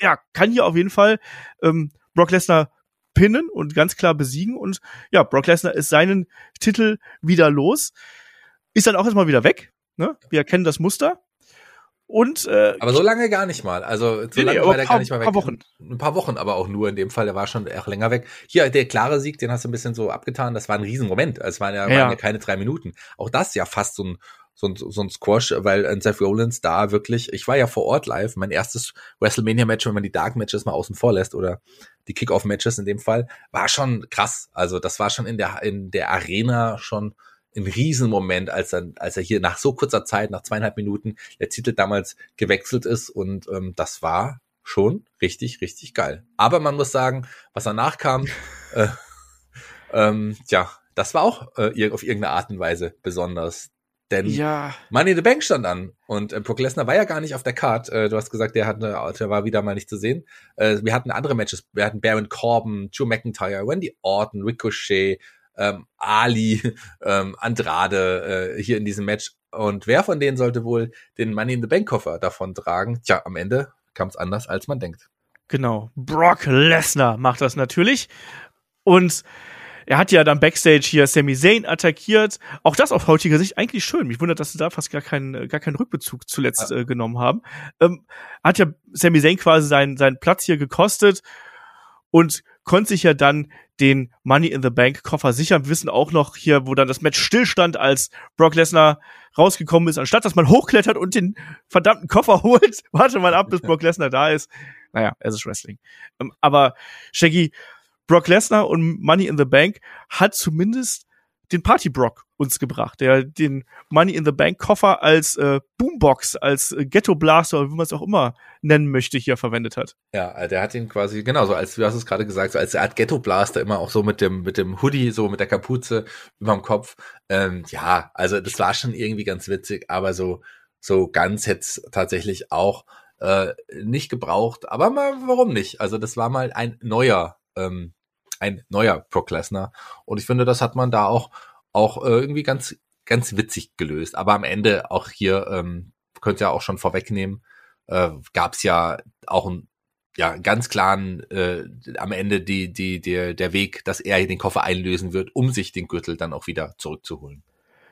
Ja, kann hier auf jeden Fall ähm, Brock Lesnar pinnen und ganz klar besiegen. Und ja, Brock Lesnar ist seinen Titel wieder los. Ist dann auch erstmal wieder weg. Ne? Wir erkennen das Muster. Und, äh, aber so lange gar nicht mal. Also so Nee, lange nee, war der paar- gar nicht mal weg. paar Wochen. Ein paar Wochen, aber auch nur in dem Fall. Der war schon auch länger weg. Hier der klare Sieg, den hast du ein bisschen so abgetan. Das war ein Riesenmoment. Es waren ja, Ja. waren ja keine drei Minuten. Auch das ja fast so ein so ein, so ein Squash, weil äh, Seth Rollins da wirklich, ich war ja vor Ort live, mein erstes WrestleMania-Match, wenn man die Dark-Matches mal außen vor lässt oder die Kick-Off-Matches in dem Fall, war schon krass. Also das war schon in der, in der Arena schon ein Riesenmoment, als er, als er hier nach so kurzer Zeit, nach zweieinhalb Minuten, der Titel damals gewechselt ist und ähm, das war schon richtig, richtig geil. Aber man muss sagen, was danach kam, [laughs] äh, ähm, tja, das war auch äh, auf irgendeine Art und Weise besonders. Denn ja, Money in the Bank stand an und äh, Brock Lesnar war ja gar nicht auf der Card. Äh, du hast gesagt, der, hat eine, der war wieder mal nicht zu sehen. Äh, wir hatten andere Matches. Wir hatten Baron Corbin, Drew McIntyre, Wendy Orton, Ricochet, ähm, Ali, [laughs] ähm, Andrade äh, hier in diesem Match. Und wer von denen sollte wohl den Money in the Bank Koffer davon tragen? Tja, am Ende kam es anders, als man denkt. Genau. Brock Lesnar macht das natürlich. Und er hat ja dann Backstage hier Sami Zayn attackiert. Auch das aus heutiger Sicht eigentlich schön. Mich wundert, dass sie da fast gar keinen, gar keinen Rückbezug zuletzt äh, genommen haben. Ähm, hat ja Sami Zayn quasi seinen, seinen Platz hier gekostet und konnte sich ja dann den Money in the Bank Koffer sichern. Wir wissen auch noch hier, wo dann das Match stillstand, als Brock Lesnar rausgekommen ist, anstatt dass man hochklettert und den verdammten Koffer [laughs] holt, warte mal ab, bis [laughs] Brock Lesnar da ist. Naja, es ist Wrestling. Ähm, aber Shaggy, Brock Lesnar und Money in the Bank hat zumindest den Party Brock uns gebracht, der den Money in the Bank Koffer als äh, Boombox, als äh, Ghetto Blaster, wie man es auch immer nennen möchte, hier verwendet hat. Ja, äh, der hat ihn quasi, genau, so als, du hast es gerade gesagt, so als Art Ghetto Blaster immer auch so mit dem, mit dem Hoodie, so mit der Kapuze überm Kopf. Ähm, ja, also das war schon irgendwie ganz witzig, aber so, so ganz es tatsächlich auch äh, nicht gebraucht. Aber mal, warum nicht? Also das war mal ein neuer, ähm, ein neuer Brock Lesnar. Und ich finde, das hat man da auch, auch äh, irgendwie ganz, ganz witzig gelöst. Aber am Ende auch hier, ähm, könnt ihr auch schon vorwegnehmen, äh, gab es ja auch ein ja, ganz klaren äh, am Ende die, die, der, der Weg, dass er den Koffer einlösen wird, um sich den Gürtel dann auch wieder zurückzuholen.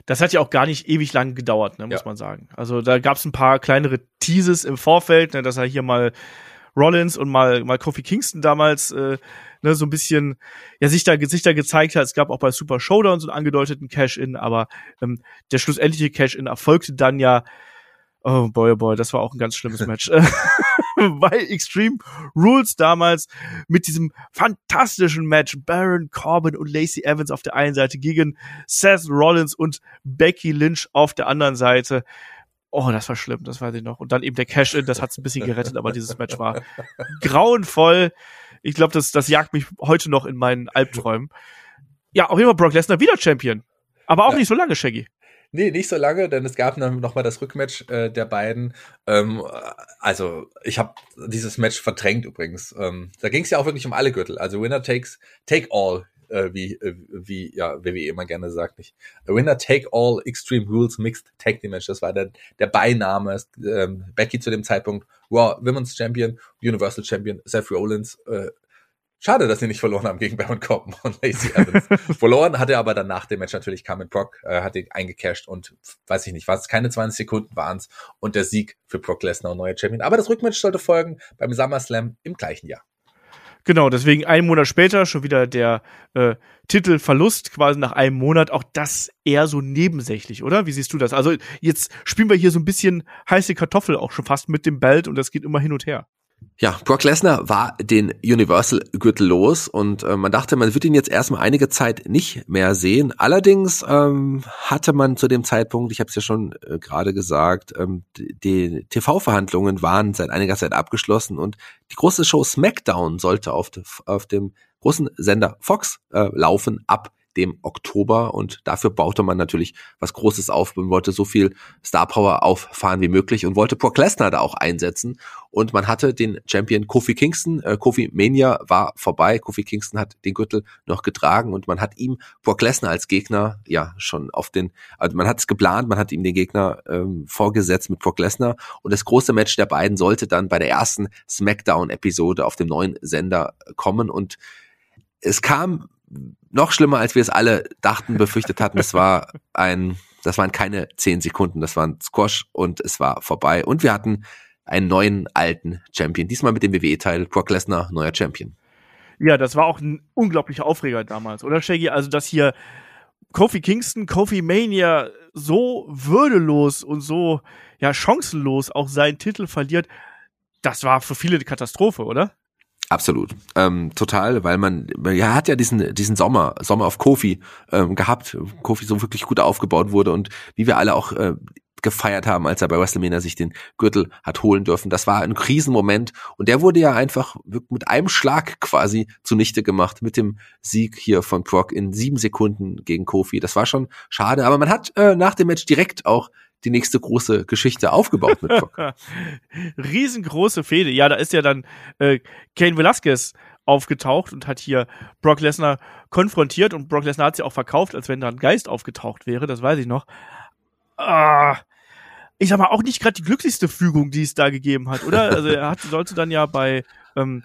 Das hat ja auch gar nicht ewig lang gedauert, ne, muss Ja. man sagen. Also da gab es ein paar kleinere Teases im Vorfeld, ne, dass er hier mal Rollins und mal mal Kofi Kingston damals äh, ne, so ein bisschen ja sich da sich da gezeigt hat. Es gab auch bei Super Showdown so einen angedeuteten Cash-in, aber ähm, der schlussendliche Cash-in erfolgte dann ja Oh boy, oh boy, das war auch ein ganz schlimmes Match. [laughs] [laughs] Bei Extreme Rules damals mit diesem fantastischen Match Baron Corbin und Lacey Evans auf der einen Seite gegen Seth Rollins und Becky Lynch auf der anderen Seite. Oh, das war schlimm, das weiß ich noch. Und dann eben der Cash-In, das hat's ein bisschen gerettet, aber dieses Match war grauenvoll. Ich glaube, das, das jagt mich heute noch in meinen Albträumen. Ja, auf jeden Fall Brock Lesnar wieder Champion. Aber auch Ja. nicht so lange, Shaggy. Nee, nicht so lange, denn es gab dann noch mal das Rückmatch äh, der beiden. Ähm, also ich habe dieses Match verdrängt übrigens. Ähm, da ging es ja auch wirklich um alle Gürtel. Also Winner takes take all, äh, wie äh, wie ja WWE immer gerne sagt, nicht. Winner take all Extreme Rules Mixed Tag Team Match. Das war der der Beiname. Ähm, Becky zu dem Zeitpunkt Raw Women's Champion, Universal Champion Seth Rollins. Äh, Schade, dass sie nicht verloren haben gegen Baron Corbin und Lacey [laughs] Evans. verloren hat er aber dann nach dem Match natürlich Carmen Brock, äh, hat ihn eingecashed und weiß ich nicht, was keine 20 Sekunden waren es und der Sieg für Brock Lesnar und neuer Champion. Aber das Rückmatch sollte folgen beim SummerSlam im gleichen Jahr. Genau, deswegen einen Monat später schon wieder der äh, Titelverlust, quasi nach einem Monat. Auch das eher so nebensächlich, oder? Wie siehst du das? Also jetzt spielen wir hier so ein bisschen heiße Kartoffel auch schon fast mit dem Belt und das geht immer hin und her. Ja, Brock Lesnar war den Universal-Gürtel los und äh, man dachte, man wird ihn jetzt erstmal einige Zeit nicht mehr sehen. Allerdings ähm, hatte man zu dem Zeitpunkt, ich habe es ja schon äh, gerade gesagt, ähm, die TV-Verhandlungen waren seit einiger Zeit abgeschlossen und die große Show SmackDown sollte auf, auf dem großen Sender Fox äh, laufen ab dem Oktober und dafür baute man natürlich was Großes auf. Man wollte so viel Star Power auffahren wie möglich und wollte Brock Lesnar da auch einsetzen und man hatte den Champion Kofi Kingston. Äh, Kofi Mania war vorbei. Kofi Kingston hat den Gürtel noch getragen und man hat ihm Brock Lesnar als Gegner ja schon auf den, also man hat es geplant, man hat ihm den Gegner ähm, vorgesetzt mit Brock Lesnar und das große Match der beiden sollte dann bei der ersten SmackDown-Episode auf dem neuen Sender kommen und es kam noch schlimmer, als wir es alle dachten, befürchtet hatten. Es war ein, das waren keine zehn Sekunden, das war ein Squash und es war vorbei. Und wir hatten einen neuen alten Champion. Diesmal mit dem WWE-Teil Brock Lesnar, neuer Champion. Ja, das war auch ein unglaublicher Aufreger damals, oder Shaggy? Also, dass hier Kofi Kingston, Kofi Mania so würdelos und so ja chancenlos auch seinen Titel verliert, das war für viele eine Katastrophe, oder? Absolut, ähm, total, weil man, ja, hat ja diesen diesen Sommer, Sommer auf Kofi ähm, gehabt, Kofi so wirklich gut aufgebaut wurde und wie wir alle auch äh, gefeiert haben, als er bei WrestleMania sich den Gürtel hat holen dürfen. Das war ein Krisenmoment und der wurde ja einfach mit einem Schlag quasi zunichte gemacht mit dem Sieg hier von Brock in sieben Sekunden gegen Kofi. Das war schon schade, aber man hat äh, nach dem Match direkt auch die nächste große Geschichte aufgebaut mit Brock. [laughs] Riesengroße Fehde. Ja, da ist ja dann äh, Kane Velasquez aufgetaucht und hat hier Brock Lesnar konfrontiert und Brock Lesnar hat sie auch verkauft, als wenn da ein Geist aufgetaucht wäre, das weiß ich noch. Ah, ich sag mal, auch nicht gerade die glücklichste Fügung, die es da gegeben hat, oder? Also er hat, sollte dann ja bei ähm,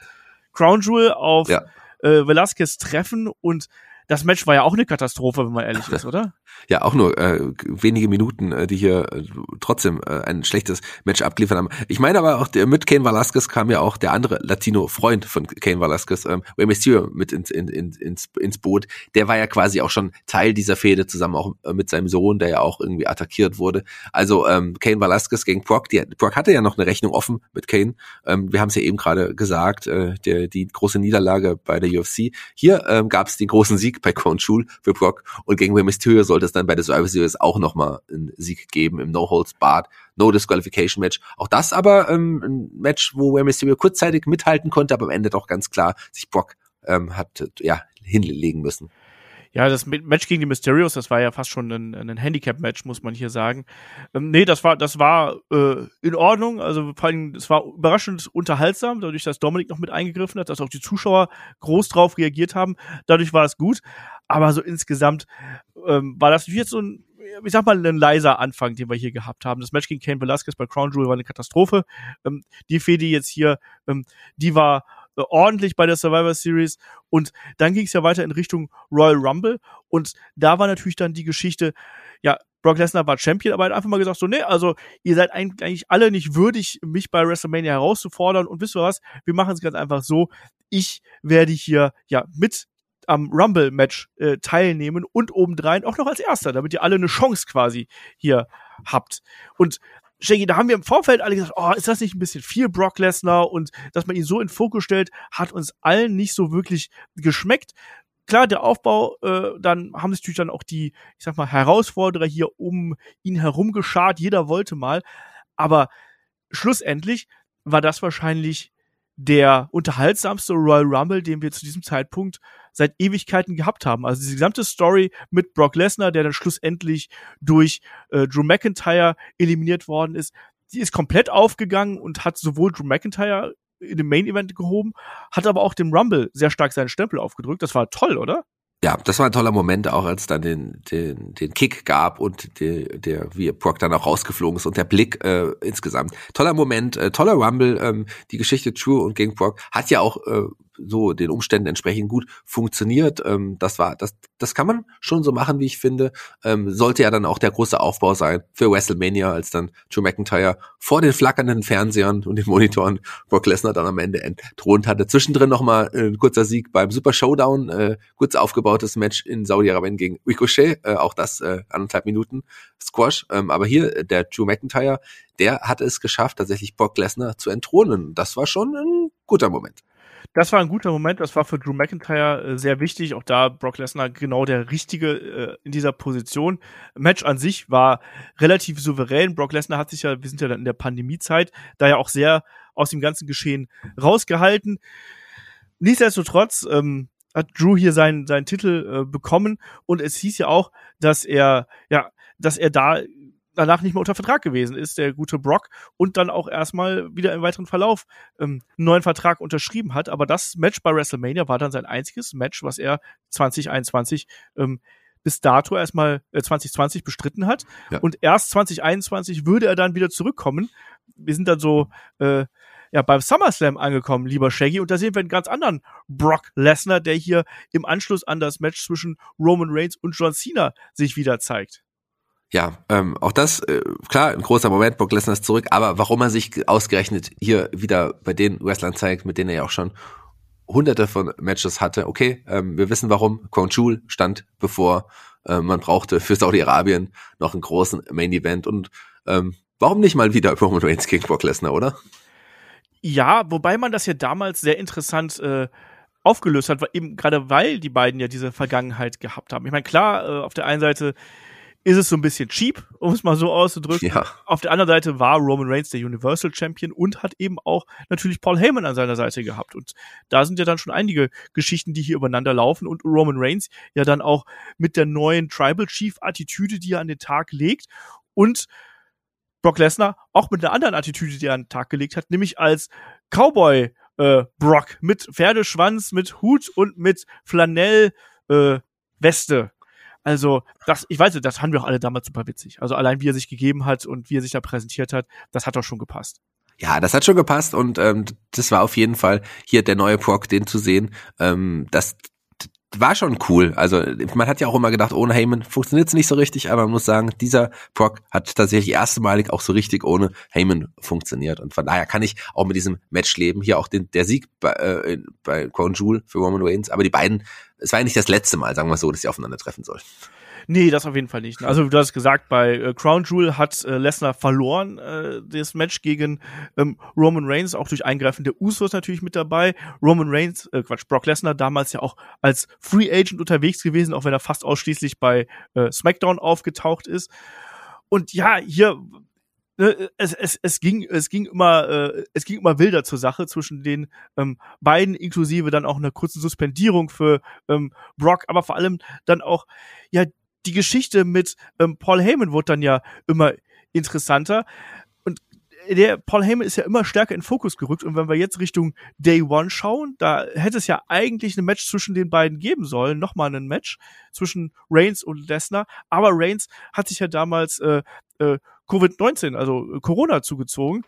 Crown Jewel auf ja. äh, Velasquez treffen und das Match war ja auch eine Katastrophe, wenn man ehrlich ist, oder? Ja, auch nur äh, wenige Minuten, äh, die hier äh, trotzdem äh, ein schlechtes Match abgeliefert haben. Ich meine aber auch, der, mit Kane Velasquez kam ja auch der andere Latino-Freund von Kane Velasquez, ähm, Rey Mysterio, mit ins, in, in, ins, ins Boot. Der war ja quasi auch schon Teil dieser Fehde, zusammen auch äh, mit seinem Sohn, der ja auch irgendwie attackiert wurde. Also ähm, Kane Velasquez gegen Brock. Die, Brock hatte ja noch eine Rechnung offen mit Kane. Ähm, wir haben es ja eben gerade gesagt, äh, der, die große Niederlage bei der UFC. Hier ähm, gab es den großen Sieg Sieg bei Crown Jewel für Brock und gegen Rey Mysterio sollte es dann bei der Survivor Series auch nochmal einen Sieg geben im No Holds Barred No Disqualification Match. Auch das aber ähm, ein Match, wo Rey Mysterio kurzzeitig mithalten konnte, aber am Ende doch ganz klar sich Brock ähm, hat ja hinlegen müssen. Ja, das Match gegen die Mysterios, das war ja fast schon ein, ein Handicap-Match, muss man hier sagen. Ähm, nee, das war, das war äh, in Ordnung. Also vor allem, es war überraschend unterhaltsam, dadurch, dass Dominik noch mit eingegriffen hat, dass auch die Zuschauer groß drauf reagiert haben. Dadurch war es gut. Aber so insgesamt ähm, war das jetzt so ein, ich sag mal, ein leiser Anfang, den wir hier gehabt haben. Das Match gegen Kane Velasquez bei Crown Jewel war eine Katastrophe. Ähm, die Fede jetzt hier, ähm, die war ordentlich bei der Survivor Series. Und dann ging es ja weiter in Richtung Royal Rumble. Und da war natürlich dann die Geschichte, ja, Brock Lesnar war Champion, aber er hat einfach mal gesagt so, nee, also ihr seid eigentlich alle nicht würdig, mich bei WrestleMania herauszufordern. Und wisst ihr was, wir machen es ganz einfach so, ich werde hier ja mit am Rumble-Match äh, teilnehmen und obendrein auch noch als Erster, damit ihr alle eine Chance quasi hier habt. Und Shaggy, da haben wir im Vorfeld alle gesagt, oh, ist das nicht ein bisschen viel Brock Lesnar? Und dass man ihn so in Fokus stellt, hat uns allen nicht so wirklich geschmeckt. Klar, der Aufbau, äh, dann haben sich natürlich dann auch die, ich sag mal, Herausforderer hier um ihn herum geschart, jeder wollte mal, aber schlussendlich war das wahrscheinlich der unterhaltsamste Royal Rumble, den wir zu diesem Zeitpunkt seit Ewigkeiten gehabt haben. Also diese gesamte Story mit Brock Lesnar, der dann schlussendlich durch äh, Drew McIntyre eliminiert worden ist, die ist komplett aufgegangen und hat sowohl Drew McIntyre in dem Main Event gehoben, hat aber auch dem Rumble sehr stark seinen Stempel aufgedrückt. Das war toll, oder? Ja, das war ein toller Moment, auch als dann den, den, den Kick gab und der, der wie Brock dann auch rausgeflogen ist und der Blick äh, insgesamt. Toller Moment, äh, toller Rumble. Ähm, die Geschichte True und gegen Brock hat ja auch äh, so den Umständen entsprechend gut funktioniert. Ähm, das war, das, das kann man schon so machen, wie ich finde. Ähm, sollte ja dann auch der große Aufbau sein für WrestleMania, als dann Joe McIntyre vor den flackernden Fernsehern und den Monitoren Brock Lesnar dann am Ende entthront hatte. Zwischendrin nochmal äh, ein kurzer Sieg beim Super Showdown, äh, kurz aufgebautes Match in Saudi-Arabien gegen Ricochet, äh, auch das äh, anderthalb Minuten Squash. Ähm, aber hier der Drew McIntyre, der hatte es geschafft, tatsächlich Brock Lesnar zu entthronen. Das war schon ein guter Moment. Das war ein guter Moment, das war für Drew McIntyre äh, sehr wichtig. Auch da Brock Lesnar genau der Richtige äh, in dieser Position. Match an sich war relativ souverän. Brock Lesnar hat sich ja, wir sind ja dann in der Pandemiezeit, da ja auch sehr aus dem ganzen Geschehen rausgehalten. Nichtsdestotrotz ähm, hat Drew hier seinen, seinen Titel äh, bekommen und es hieß ja auch, dass er, ja, dass er da danach nicht mehr unter Vertrag gewesen ist, der gute Brock, und dann auch erstmal wieder im weiteren Verlauf ähm, einen neuen Vertrag unterschrieben hat. Aber das Match bei WrestleMania war dann sein einziges Match, was er 2021 ähm, bis dato erstmal äh, 2020 bestritten hat. Ja. Und erst 2021 würde er dann wieder zurückkommen. Wir sind dann so äh, ja beim SummerSlam angekommen, lieber Shaggy, und da sehen wir einen ganz anderen Brock Lesnar, der hier im Anschluss an das Match zwischen Roman Reigns und John Cena sich wieder zeigt ja, ähm, auch das, äh, klar, ein großer Moment, Brock Lesnar ist zurück, aber warum er sich ausgerechnet hier wieder bei den Wrestlern zeigt, mit denen er ja auch schon hunderte von Matches hatte, okay, ähm, wir wissen warum, Kwang Chul stand bevor, äh, man brauchte für Saudi-Arabien noch einen großen Main-Event und ähm, warum nicht mal wieder [laughs] Roman Reigns gegen Brock Lesnar, oder? Ja, wobei man das ja damals sehr interessant äh, aufgelöst hat, eben gerade weil die beiden ja diese Vergangenheit gehabt haben. Ich meine, klar, äh, auf der einen Seite ist es so ein bisschen cheap, um es mal so auszudrücken. Ja. Auf der anderen Seite war Roman Reigns der Universal Champion und hat eben auch natürlich Paul Heyman an seiner Seite gehabt. Und da sind ja dann schon einige Geschichten, die hier übereinander laufen und Roman Reigns ja dann auch mit der neuen Tribal Chief Attitüde, die er an den Tag legt und Brock Lesnar auch mit einer anderen Attitüde, die er an den Tag gelegt hat, nämlich als Cowboy äh, Brock mit Pferdeschwanz, mit Hut und mit Flanell äh, Weste also, das, ich weiß nicht, das haben wir auch alle damals super witzig. Also allein wie er sich gegeben hat und wie er sich da präsentiert hat, das hat doch schon gepasst. Ja, das hat schon gepasst und ähm, das war auf jeden Fall hier der neue Proc, den zu sehen. Ähm, das war schon cool. Also man hat ja auch immer gedacht, ohne Heyman funktioniert es nicht so richtig, aber man muss sagen, dieser Proc hat tatsächlich erstmalig auch so richtig ohne Heyman funktioniert. Und von daher kann ich auch mit diesem Match leben. Hier auch den, der Sieg bei, äh, bei Crown Jewel für Roman Reigns. Aber die beiden es war ja nicht das letzte Mal, sagen wir so, dass sie aufeinandertreffen sollen. Nee, das auf jeden Fall nicht. Also du hast gesagt, bei äh, Crown Jewel hat äh, Lesnar verloren, äh, das Match gegen ähm, Roman Reigns, auch durch Eingreifen der Usos natürlich mit dabei. Roman Reigns, äh, Quatsch, Brock Lesnar damals ja auch als Free Agent unterwegs gewesen, auch wenn er fast ausschließlich bei äh, SmackDown aufgetaucht ist. Und ja, hier Ne, es, es, es ging es ging immer äh, es ging immer wilder zur Sache zwischen den ähm, beiden inklusive dann auch einer kurzen Suspendierung für ähm, Brock aber vor allem dann auch ja die Geschichte mit ähm, Paul Heyman wurde dann ja immer interessanter. Und der Paul Heyman ist ja immer stärker in Fokus gerückt. Und wenn wir jetzt Richtung Day One schauen, da hätte es ja eigentlich ein Match zwischen den beiden geben sollen, nochmal ein Match zwischen Reigns und Lesnar, aber Reigns hat sich ja damals äh, äh, Covid-19, also Corona zugezogen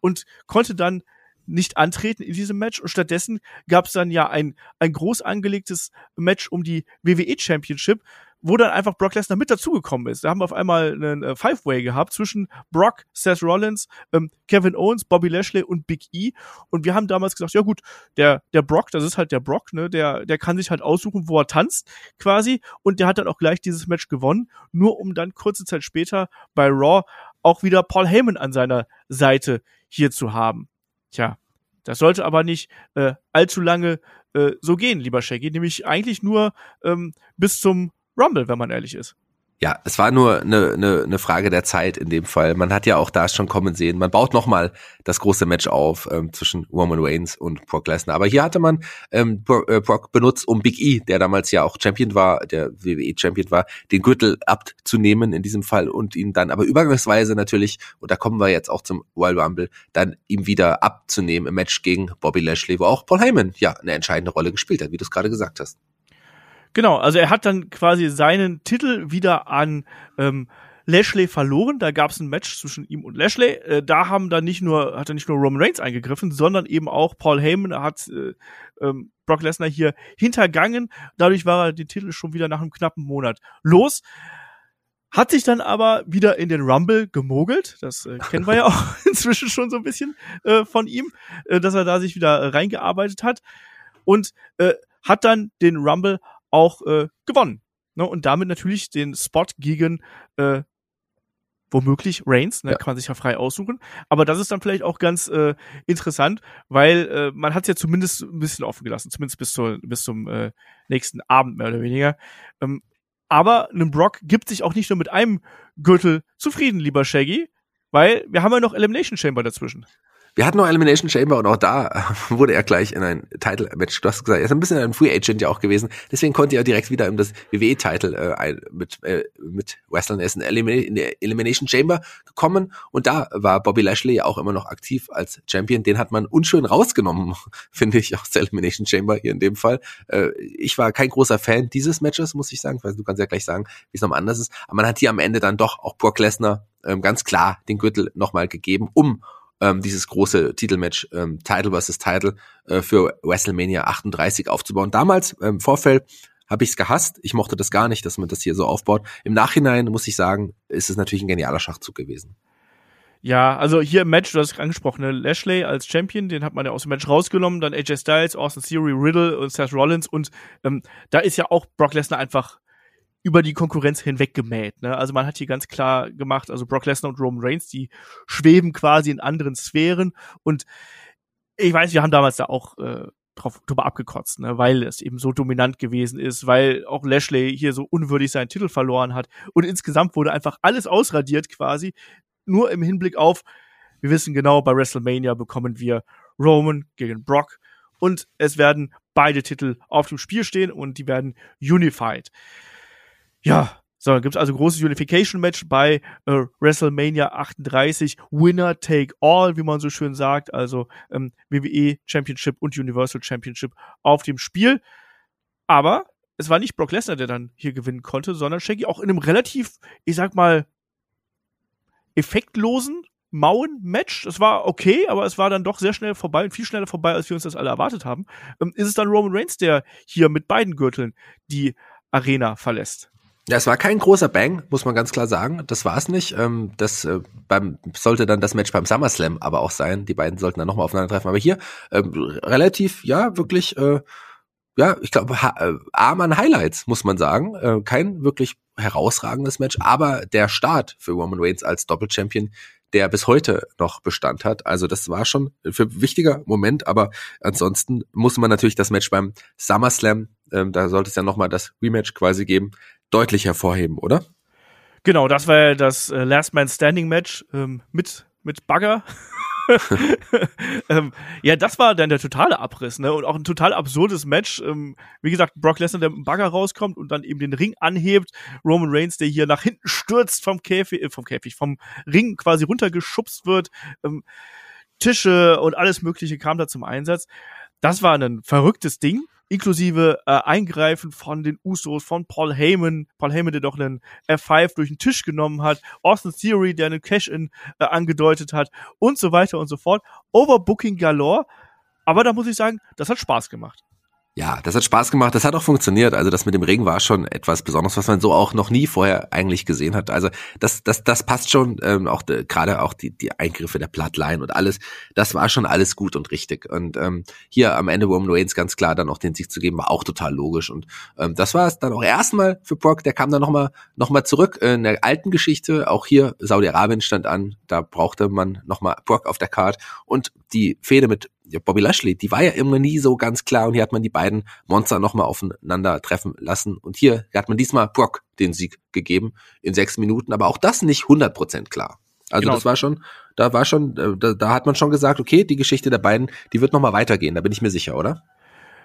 und konnte dann nicht antreten in diesem Match. Und stattdessen gab es dann ja ein, ein groß angelegtes Match um die WWE Championship, wo dann einfach Brock Lesnar mit dazugekommen ist. Da haben wir auf einmal einen äh, Five-Way gehabt zwischen Brock, Seth Rollins, ähm, Kevin Owens, Bobby Lashley und Big E. Und wir haben damals gesagt, ja gut, der, der Brock, das ist halt der Brock, ne, der, der kann sich halt aussuchen, wo er tanzt, quasi. Und der hat dann auch gleich dieses Match gewonnen, nur um dann kurze Zeit später bei Raw auch wieder Paul Heyman an seiner Seite hier zu haben. Tja, das sollte aber nicht äh, allzu lange äh, so gehen, lieber Shaggy, nämlich eigentlich nur ähm, bis zum Rumble, wenn man ehrlich ist. Ja, es war nur eine, eine, eine Frage der Zeit in dem Fall. Man hat ja auch da schon kommen sehen. Man baut nochmal das große Match auf ähm, zwischen Roman Reigns und Brock Lesnar. Aber hier hatte man ähm, äh, Brock benutzt, um Big E, der damals ja auch Champion war, der WWE Champion war, den Gürtel abzunehmen in diesem Fall und ihn dann aber übergangsweise natürlich, und da kommen wir jetzt auch zum Royal Rumble, dann ihm wieder abzunehmen im Match gegen Bobby Lashley, wo auch Paul Heyman ja eine entscheidende Rolle gespielt hat, wie du es gerade gesagt hast. Genau, also er hat dann quasi seinen Titel wieder an ähm, Lashley verloren. Da gab es ein Match zwischen ihm und Lashley. Äh, da haben dann nicht nur, hat er nicht nur Roman Reigns eingegriffen, sondern eben auch Paul Heyman hat äh, ähm, Brock Lesnar hier hintergangen. Dadurch war er den Titel schon wieder nach einem knappen Monat los. Hat sich dann aber wieder in den Rumble gemogelt. Das äh, kennen wir ja auch [laughs] inzwischen schon so ein bisschen äh, von ihm, äh, dass er da sich wieder reingearbeitet hat. Und äh, hat dann den Rumble auch äh, gewonnen. Ne? Und damit natürlich den Spot gegen äh, womöglich Reigns, ne, ja. kann man sich ja frei aussuchen. Aber das ist dann vielleicht auch ganz äh, interessant, weil äh, man hat es ja zumindest ein bisschen offen gelassen, zumindest bis, zur, bis zum äh, nächsten Abend mehr oder weniger. Ähm, aber ein Brock gibt sich auch nicht nur mit einem Gürtel zufrieden, lieber Shaggy, weil wir haben ja noch Elimination Chamber dazwischen. Wir hatten noch Elimination Chamber und auch da [laughs] wurde er gleich in ein Title-Match. Du hast gesagt, er ist ein bisschen ein Free Agent ja auch gewesen. Deswegen konnte er direkt wieder in das WWE-Title äh, mit, äh, mit Wrestling. Er ist in, in der Elimination Chamber gekommen und da war Bobby Lashley auch immer noch aktiv als Champion. Den hat man unschön rausgenommen, [laughs] finde ich, aus der Elimination Chamber hier in dem Fall. Äh, ich war kein großer Fan dieses Matches, muss ich sagen. Ich du kannst ja gleich sagen, wie es nochmal anders ist. Aber man hat hier am Ende dann doch auch Brock Lesnar ähm, ganz klar den Gürtel nochmal gegeben, um ähm, dieses große Titelmatch, ähm, Title vs. Title, äh, für WrestleMania 38 aufzubauen. Damals, im ähm, Vorfeld, habe ich es gehasst. Ich mochte das gar nicht, dass man das hier so aufbaut. Im Nachhinein muss ich sagen, ist es natürlich ein genialer Schachzug gewesen. Ja, also hier im Match, du hast es angesprochen, ne? Lashley als Champion, den hat man ja aus dem Match rausgenommen, dann AJ Styles, Austin Theory, Riddle und Seth Rollins und ähm, da ist ja auch Brock Lesnar einfach über die Konkurrenz hinweg gemäht. Ne? Also man hat hier ganz klar gemacht, also Brock Lesnar und Roman Reigns, die schweben quasi in anderen Sphären und ich weiß, wir haben damals da auch äh, drauf drüber abgekotzt, ne? weil es eben so dominant gewesen ist, weil auch Lashley hier so unwürdig seinen Titel verloren hat und insgesamt wurde einfach alles ausradiert quasi, nur im Hinblick auf, wir wissen genau, bei WrestleMania bekommen wir Roman gegen Brock und es werden beide Titel auf dem Spiel stehen und die werden unified. Ja, so, gibt's also großes Unification-Match bei äh, WrestleMania 38, Winner Take All, wie man so schön sagt, also ähm, WWE Championship und Universal Championship auf dem Spiel. Aber es war nicht Brock Lesnar, der dann hier gewinnen konnte, sondern Shaggy auch in einem relativ, ich sag mal, effektlosen Mauen-Match. Es war okay, aber es war dann doch sehr schnell vorbei und viel schneller vorbei, als wir uns das alle erwartet haben. Ähm, ist es dann Roman Reigns, der hier mit beiden Gürteln die Arena verlässt? Ja, es war kein großer Bang, muss man ganz klar sagen. Das war es nicht. Ähm, das äh, beim, sollte dann das Match beim SummerSlam aber auch sein. Die beiden sollten dann nochmal aufeinandertreffen. Aber hier ähm, relativ, ja, wirklich, äh, ja, ich glaube, äh, arm an Highlights, muss man sagen. Äh, kein wirklich herausragendes Match, aber der Start für Roman Reigns als Doppelchampion, der bis heute noch Bestand hat. Also das war schon ein wichtiger Moment, aber ansonsten muss man natürlich das Match beim SummerSlam, ähm, da sollte es ja nochmal das Rematch quasi geben, deutlich hervorheben, oder? Genau, das war ja das äh, Last Man Standing Match ähm, mit mit Bagger. [laughs] [laughs] ähm, ja, das war dann der totale Abriss, ne? Und auch ein total absurdes Match. Ähm, wie gesagt, Brock Lesnar, der mit dem Bagger rauskommt und dann eben den Ring anhebt. Roman Reigns, der hier nach hinten stürzt vom Käfig, äh, vom Käfig, vom Ring quasi runtergeschubst wird. Ähm, Tische und alles Mögliche kam da zum Einsatz. Das war ein verrücktes Ding inklusive äh, Eingreifen von den Usos, von Paul Heyman, Paul Heyman, der doch einen F5 durch den Tisch genommen hat, Austin Theory, der einen Cash-In äh, angedeutet hat und so weiter und so fort. Overbooking galore. Aber da muss ich sagen, das hat Spaß gemacht. Ja, das hat Spaß gemacht. Das hat auch funktioniert. Also das mit dem Ring war schon etwas Besonderes, was man so auch noch nie vorher eigentlich gesehen hat. Also das, das, das passt schon. Ähm, auch äh, gerade auch die, die Eingriffe der Bloodline und alles. Das war schon alles gut und richtig. Und ähm, hier am Ende Roman Reigns ganz klar dann auch den Sieg zu geben, war auch total logisch. Und ähm, das war es dann auch erstmal für Brock. Der kam dann nochmal noch mal zurück in der alten Geschichte. Auch hier Saudi-Arabien stand an. Da brauchte man nochmal Brock auf der Card. Und die Fehde mit Bobby Lashley, die war ja immer nie so ganz klar und hier hat man die beiden Monster nochmal aufeinander treffen lassen und hier hat man diesmal Brock den Sieg gegeben in sechs Minuten, aber auch das nicht 100% klar. Also genau. das war schon, da war schon, äh, da, da hat man schon gesagt, okay, die Geschichte der beiden, die wird nochmal weitergehen, da bin ich mir sicher, oder?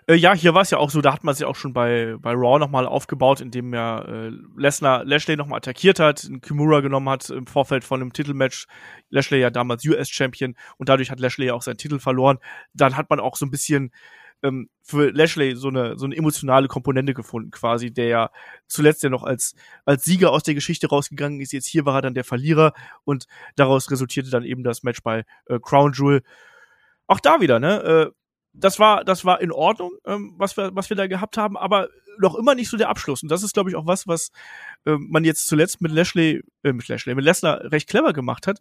Äh, ja, hier war es ja auch so, da hat man sich auch schon bei, bei Raw nochmal aufgebaut, indem er äh, Lesnar Lashley nochmal attackiert hat, Kimura genommen hat im Vorfeld von einem Titelmatch. Lashley ja damals US-Champion und dadurch hat Lashley ja auch seinen Titel verloren. Dann hat man auch so ein bisschen ähm, für Lashley so eine so eine emotionale Komponente gefunden, quasi, der ja zuletzt ja noch als als Sieger aus der Geschichte rausgegangen ist. Jetzt hier war er dann der Verlierer und daraus resultierte dann eben das Match bei äh, Crown Jewel. Auch da wieder, ne? Äh, das war, das war in Ordnung, ähm, was wir, was wir da gehabt haben, aber noch immer nicht so der Abschluss. Und das ist, glaube ich, auch was, was äh, man jetzt zuletzt mit Lashley, äh, mit Lashley, mit Lesnar recht clever gemacht hat.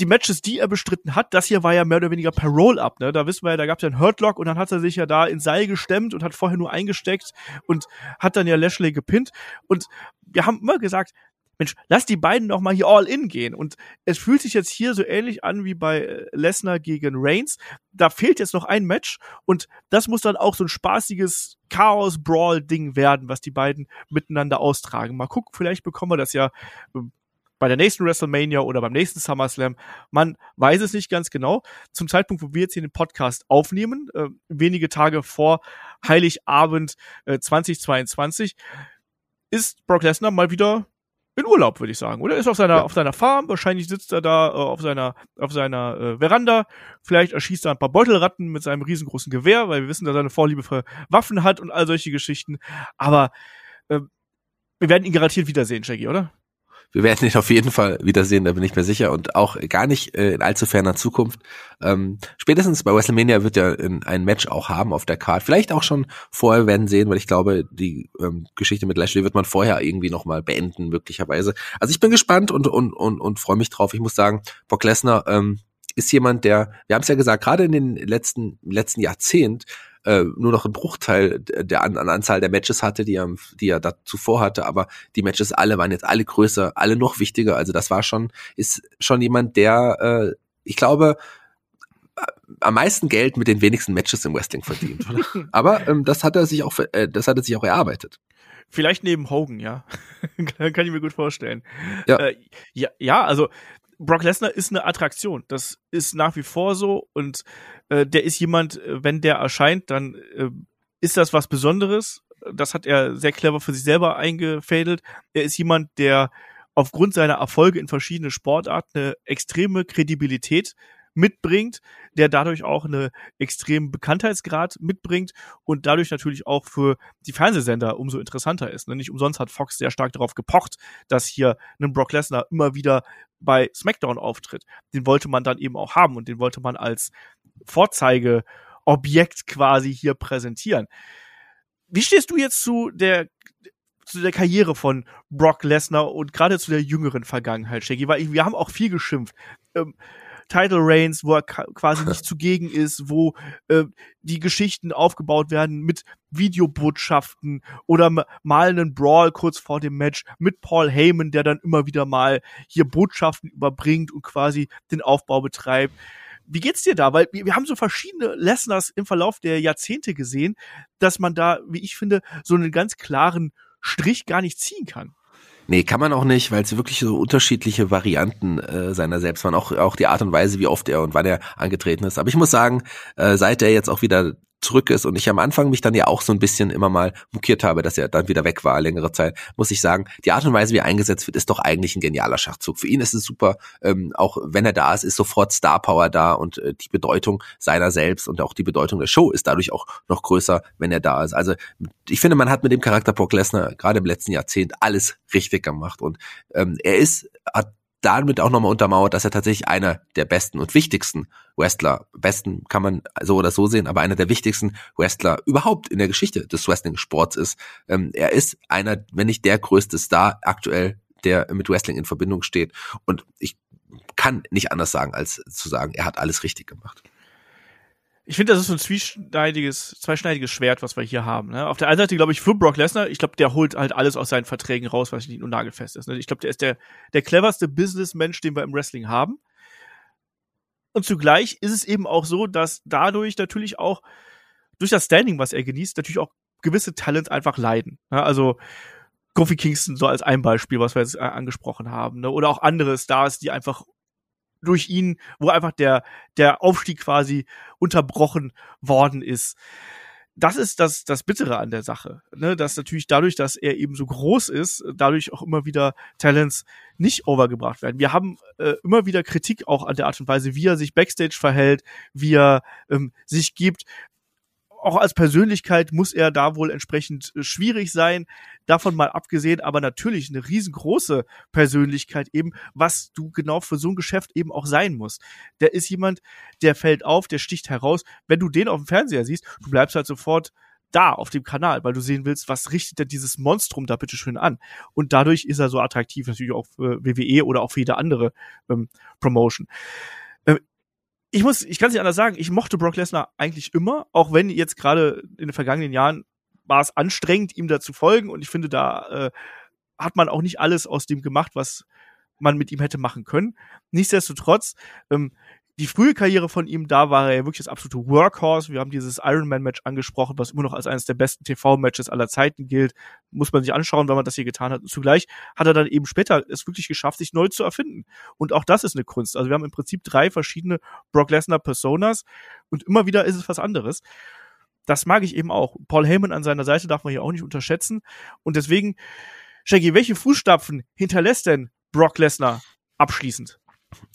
Die Matches, die er bestritten hat, das hier war ja mehr oder weniger per Roll-Up, ne? Da wissen wir ja, da gab es ja einen Hurtlock und dann hat er sich ja da ins Seil gestemmt und hat vorher nur eingesteckt und hat dann ja Lashley gepinnt. Und wir haben immer gesagt, Mensch, lass die beiden doch mal hier all in gehen. Und es fühlt sich jetzt hier so ähnlich an wie bei äh, Lesnar gegen Reigns. Da fehlt jetzt noch ein Match und das muss dann auch so ein spaßiges Chaos-Brawl-Ding werden, was die beiden miteinander austragen. Mal gucken, vielleicht bekommen wir das ja ähm, bei der nächsten WrestleMania oder beim nächsten SummerSlam. Man weiß es nicht ganz genau. Zum Zeitpunkt, wo wir jetzt hier den Podcast aufnehmen, äh, wenige Tage vor Heiligabend äh, 2022, ist Brock Lesnar mal wieder in Urlaub, würde ich sagen, oder? Ist auf seiner, ja. auf seiner Farm, wahrscheinlich sitzt er da äh, auf seiner, auf seiner äh, Veranda, vielleicht erschießt er ein paar Beutelratten mit seinem riesengroßen Gewehr, weil wir wissen, dass er eine Vorliebe für Waffen hat und all solche Geschichten. Aber äh, wir werden ihn garantiert wiedersehen, Shaggy, oder? Wir werden ihn auf jeden Fall wiedersehen, da bin ich mir sicher und auch gar nicht äh, in allzu ferner Zukunft. Ähm, spätestens bei WrestleMania wird er ein Match auch haben auf der Card. Vielleicht auch schon vorher werden sehen, weil ich glaube, die ähm, Geschichte mit Lashley wird man vorher irgendwie nochmal beenden, möglicherweise. Also ich bin gespannt und, und, und, und freue mich drauf. Ich muss sagen, Brock Lesnar ähm, ist jemand, der, wir haben es ja gesagt, gerade in den letzten, letzten Jahrzehnt äh, nur noch ein Bruchteil der an, an Anzahl der Matches hatte, die er, die er da zuvor hatte, aber die Matches alle waren jetzt alle größer, alle noch wichtiger. Also das war schon, ist schon jemand, der, äh, ich glaube, am meisten Geld mit den wenigsten Matches im Wrestling verdient. aber ähm, das hat er sich auch, äh, das hat er sich auch erarbeitet. Vielleicht neben Hogan, ja. [laughs] Kann ich mir gut vorstellen. Ja, äh, ja, ja, also Brock Lesnar ist eine Attraktion. Das ist nach wie vor so und äh, der ist jemand, äh, wenn der erscheint, dann äh, ist das was Besonderes. Das hat er sehr clever für sich selber eingefädelt. Er ist jemand, der aufgrund seiner Erfolge in verschiedenen Sportarten eine extreme Kredibilität mitbringt, der dadurch auch eine extremen Bekanntheitsgrad mitbringt und dadurch natürlich auch für die Fernsehsender umso interessanter ist. Ne? Nicht umsonst hat Fox sehr stark darauf gepocht, dass hier ein Brock Lesnar immer wieder bei SmackDown auftritt. Den wollte man dann eben auch haben und den wollte man als Vorzeigeobjekt quasi hier präsentieren. Wie stehst du jetzt zu der zu der Karriere von Brock Lesnar und gerade zu der jüngeren Vergangenheit, Shaggy? Weil wir haben auch viel geschimpft. Ähm, Title Reigns, wo er quasi [laughs] nicht zugegen ist, wo äh, die Geschichten aufgebaut werden mit Videobotschaften oder mal einen Brawl kurz vor dem Match mit Paul Heyman, der dann immer wieder mal hier Botschaften überbringt und quasi den Aufbau betreibt. Wie geht's dir da? Weil wir, wir haben so verschiedene Lessners im Verlauf der Jahrzehnte gesehen, dass man da, wie ich finde, so einen ganz klaren Strich gar nicht ziehen kann. Nee, kann man auch nicht, weil es wirklich so unterschiedliche Varianten äh, seiner selbst waren. Auch, auch die Art und Weise, wie oft er und wann er angetreten ist. Aber ich muss sagen, äh, seit er jetzt auch wieder zurück ist und ich am Anfang mich dann ja auch so ein bisschen immer mal mokiert habe, dass er dann wieder weg war, längere Zeit, muss ich sagen, die Art und Weise, wie er eingesetzt wird, ist doch eigentlich ein genialer Schachzug. Für ihn ist es super, ähm, auch wenn er da ist, ist sofort Star Power da und äh, die Bedeutung seiner selbst und auch die Bedeutung der Show ist dadurch auch noch größer, wenn er da ist. Also ich finde, man hat mit dem Charakter Brock Lesnar gerade im letzten Jahrzehnt alles richtig gemacht und ähm, er ist, hat damit auch nochmal untermauert, dass er tatsächlich einer der besten und wichtigsten Wrestler, besten kann man so oder so sehen, aber einer der wichtigsten Wrestler überhaupt in der Geschichte des Wrestling-Sports ist. Ähm, er ist einer, wenn nicht der größte Star aktuell, der mit Wrestling in Verbindung steht. Und ich kann nicht anders sagen, als zu sagen, er hat alles richtig gemacht ich finde, das ist so ein zweischneidiges, zweischneidiges Schwert, was wir hier haben. Ne? Auf der einen Seite glaube ich für Brock Lesnar, ich glaube, der holt halt alles aus seinen Verträgen raus, was nicht nur nagelfest ist. Ne? Ich glaube, der ist der, der cleverste Businessmensch, den wir im Wrestling haben. Und zugleich ist es eben auch so, dass dadurch natürlich auch durch das Standing, was er genießt, natürlich auch gewisse Talents einfach leiden. Ne? Also Kofi Kingston so als ein Beispiel, was wir jetzt äh, angesprochen haben, ne? oder auch andere Stars, die einfach durch ihn, wo einfach der, der Aufstieg quasi unterbrochen worden ist. Das ist das, das Bittere an der Sache, ne? dass natürlich dadurch, dass er eben so groß ist, dadurch auch immer wieder Talents nicht overgebracht werden. Wir haben äh, immer wieder Kritik auch an der Art und Weise, wie er sich backstage verhält, wie er ähm, sich gibt, auch als Persönlichkeit muss er da wohl entsprechend äh, schwierig sein. Davon mal abgesehen, aber natürlich eine riesengroße Persönlichkeit eben, was du genau für so ein Geschäft eben auch sein musst. Der ist jemand, der fällt auf, der sticht heraus. Wenn du den auf dem Fernseher siehst, du bleibst halt sofort da auf dem Kanal, weil du sehen willst, was richtet denn dieses Monstrum da bitte schön an. Und dadurch ist er so attraktiv, natürlich auch für WWE oder auch für jede andere ähm, Promotion. Ich muss, ich kann es nicht anders sagen, ich mochte Brock Lesnar eigentlich immer, auch wenn jetzt gerade in den vergangenen Jahren war es anstrengend, ihm da zu folgen und ich finde, da äh, hat man auch nicht alles aus dem gemacht, was man mit ihm hätte machen können. Nichtsdestotrotz, ähm, die frühe Karriere von ihm, da war er wirklich das absolute Workhorse. Wir haben dieses Ironman-Match angesprochen, was immer noch als eines der besten TV-Matches aller Zeiten gilt. Muss man sich anschauen, wenn man das hier getan hat. Und zugleich hat er dann eben später es wirklich geschafft, sich neu zu erfinden. Und auch das ist eine Kunst. Also wir haben im Prinzip drei verschiedene Brock Lesnar-Personas und immer wieder ist es was anderes. Das mag ich eben auch. Paul Heyman an seiner Seite darf man hier auch nicht unterschätzen. Und deswegen, Shaggy, welche Fußstapfen hinterlässt denn Brock Lesnar abschließend?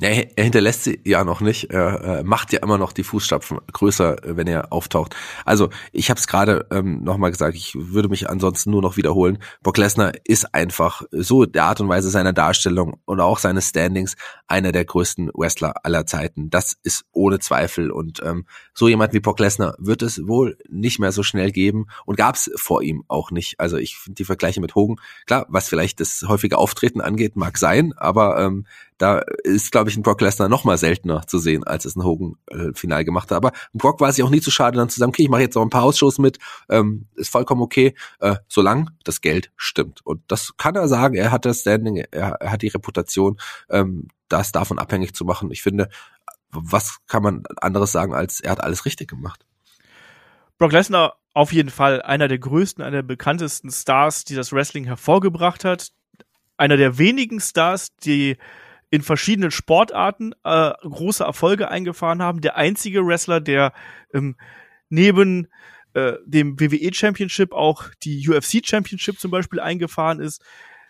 Er, er hinterlässt sie ja noch nicht. Er, er macht ja immer noch die Fußstapfen größer, wenn er auftaucht. Also ich habe es gerade ähm, nochmal gesagt, ich würde mich ansonsten nur noch wiederholen. Brock Lesnar ist einfach so der Art und Weise seiner Darstellung und auch seines Standings einer der größten Wrestler aller Zeiten. Das ist ohne Zweifel. Und ähm, so jemand wie Brock Lesnar wird es wohl nicht mehr so schnell geben und gab es vor ihm auch nicht. Also ich finde die Vergleiche mit Hogan, klar, was vielleicht das häufige Auftreten angeht, mag sein, aber ähm, da ist, glaube ich, ein Brock Lesnar noch mal seltener zu sehen, als es ein Hogan äh, gemacht hat. Aber Brock war sich auch nie zu schade, dann zu sagen, okay, ich mache jetzt noch ein paar Hausshows mit, ähm, ist vollkommen okay, äh, solange das Geld stimmt. Und das kann er sagen, er hat das Standing, er, er hat die Reputation, ähm, das davon abhängig zu machen. Ich finde, was kann man anderes sagen, als er hat alles richtig gemacht. Brock Lesnar auf jeden Fall einer der größten, einer der bekanntesten Stars, die das Wrestling hervorgebracht hat. Einer der wenigen Stars, die in verschiedenen Sportarten äh, große Erfolge eingefahren haben. Der einzige Wrestler, der ähm, neben äh, dem WWE Championship auch die UFC Championship zum Beispiel eingefahren ist.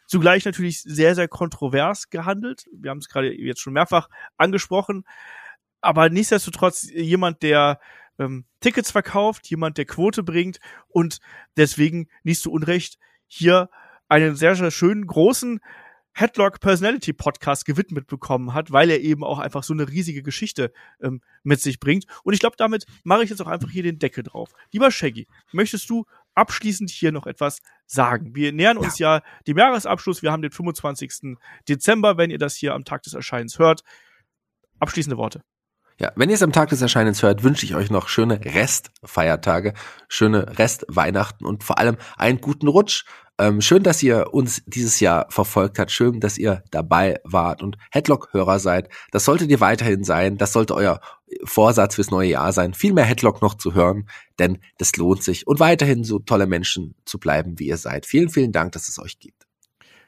Zugleich natürlich sehr, sehr kontrovers gehandelt. Wir haben es gerade jetzt schon mehrfach angesprochen. Aber nichtsdestotrotz jemand, der ähm, Tickets verkauft, jemand, der Quote bringt und deswegen nicht zu Unrecht hier einen sehr, sehr schönen, großen Headlock Personality Podcast gewidmet bekommen hat, weil er eben auch einfach so eine riesige Geschichte ähm, mit sich bringt. Und ich glaube, damit mache ich jetzt auch einfach hier den Deckel drauf. Lieber Shaggy, möchtest du abschließend hier noch etwas sagen? Wir nähern uns ja, ja dem Jahresabschluss. Wir haben den 25. Dezember, wenn ihr das hier am Tag des Erscheinens hört. Abschließende Worte. Ja, wenn ihr es am Tag des Erscheinens hört, wünsche ich euch noch schöne Restfeiertage, schöne Restweihnachten und vor allem einen guten Rutsch. Ähm, schön, dass ihr uns dieses Jahr verfolgt habt. Schön, dass ihr dabei wart und Headlock-Hörer seid. Das solltet ihr weiterhin sein. Das sollte euer Vorsatz fürs neue Jahr sein, viel mehr Headlock noch zu hören, denn das lohnt sich und weiterhin so tolle Menschen zu bleiben, wie ihr seid. Vielen, vielen Dank, dass es euch gibt.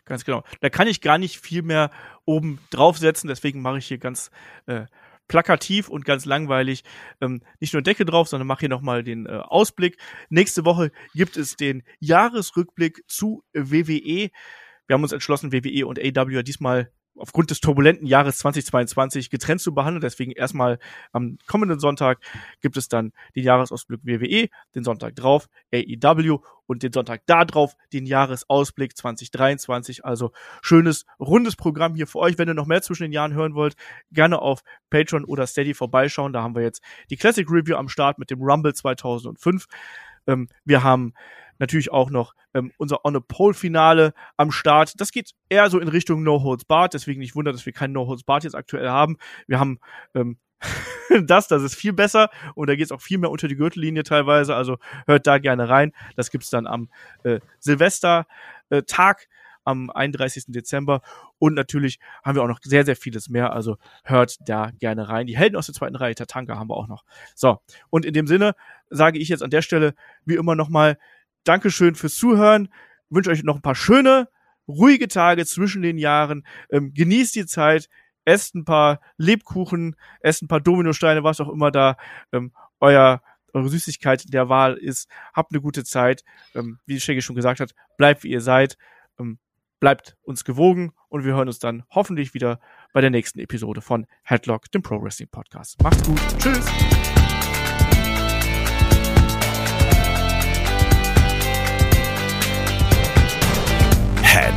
Ganz genau. Da kann ich gar nicht viel mehr oben draufsetzen, deswegen mache ich hier ganz äh, plakativ und ganz langweilig ähm, nicht nur Decke drauf, sondern mache hier nochmal den äh, Ausblick. Nächste Woche gibt es den Jahresrückblick zu WWE. Wir haben uns entschlossen, WWE und AW diesmal aufgrund des turbulenten Jahres 2022 getrennt zu behandeln. Deswegen erstmal am kommenden Sonntag gibt es dann den Jahresausblick WWE, den Sonntag drauf AEW und den Sonntag da drauf den Jahresausblick 2023. Also schönes, rundes Programm hier für euch. Wenn ihr noch mehr zwischen den Jahren hören wollt, gerne auf Patreon oder Steady vorbeischauen. Da haben wir jetzt die Classic Review am Start mit dem Rumble 2005. Ähm, wir haben natürlich auch noch ähm, unser On a Pole Finale am Start. Das geht eher so in Richtung No Holds Barred, deswegen nicht wundert, dass wir kein No Holds Barred jetzt aktuell haben. Wir haben ähm, [laughs] das, das ist viel besser und da geht es auch viel mehr unter die Gürtellinie teilweise. Also hört da gerne rein. Das gibt's dann am äh, Silvestertag. Äh, am 31. Dezember. Und natürlich haben wir auch noch sehr, sehr vieles mehr. Also hört da gerne rein. Die Helden aus der zweiten Reihe, Tatanka, haben wir auch noch. So, und in dem Sinne sage ich jetzt an der Stelle wie immer nochmal Dankeschön fürs Zuhören. Ich wünsche euch noch ein paar schöne, ruhige Tage zwischen den Jahren. Ähm, genießt die Zeit, esst ein paar Lebkuchen, esst ein paar Dominosteine, was auch immer da ähm, euer eure Süßigkeit der Wahl ist. Habt eine gute Zeit. Ähm, wie Shaggy schon gesagt hat, bleibt wie ihr seid. Ähm, bleibt uns gewogen und wir hören uns dann hoffentlich wieder bei der nächsten Episode von Headlock, dem Pro Wrestling Podcast. Macht's gut. Tschüss.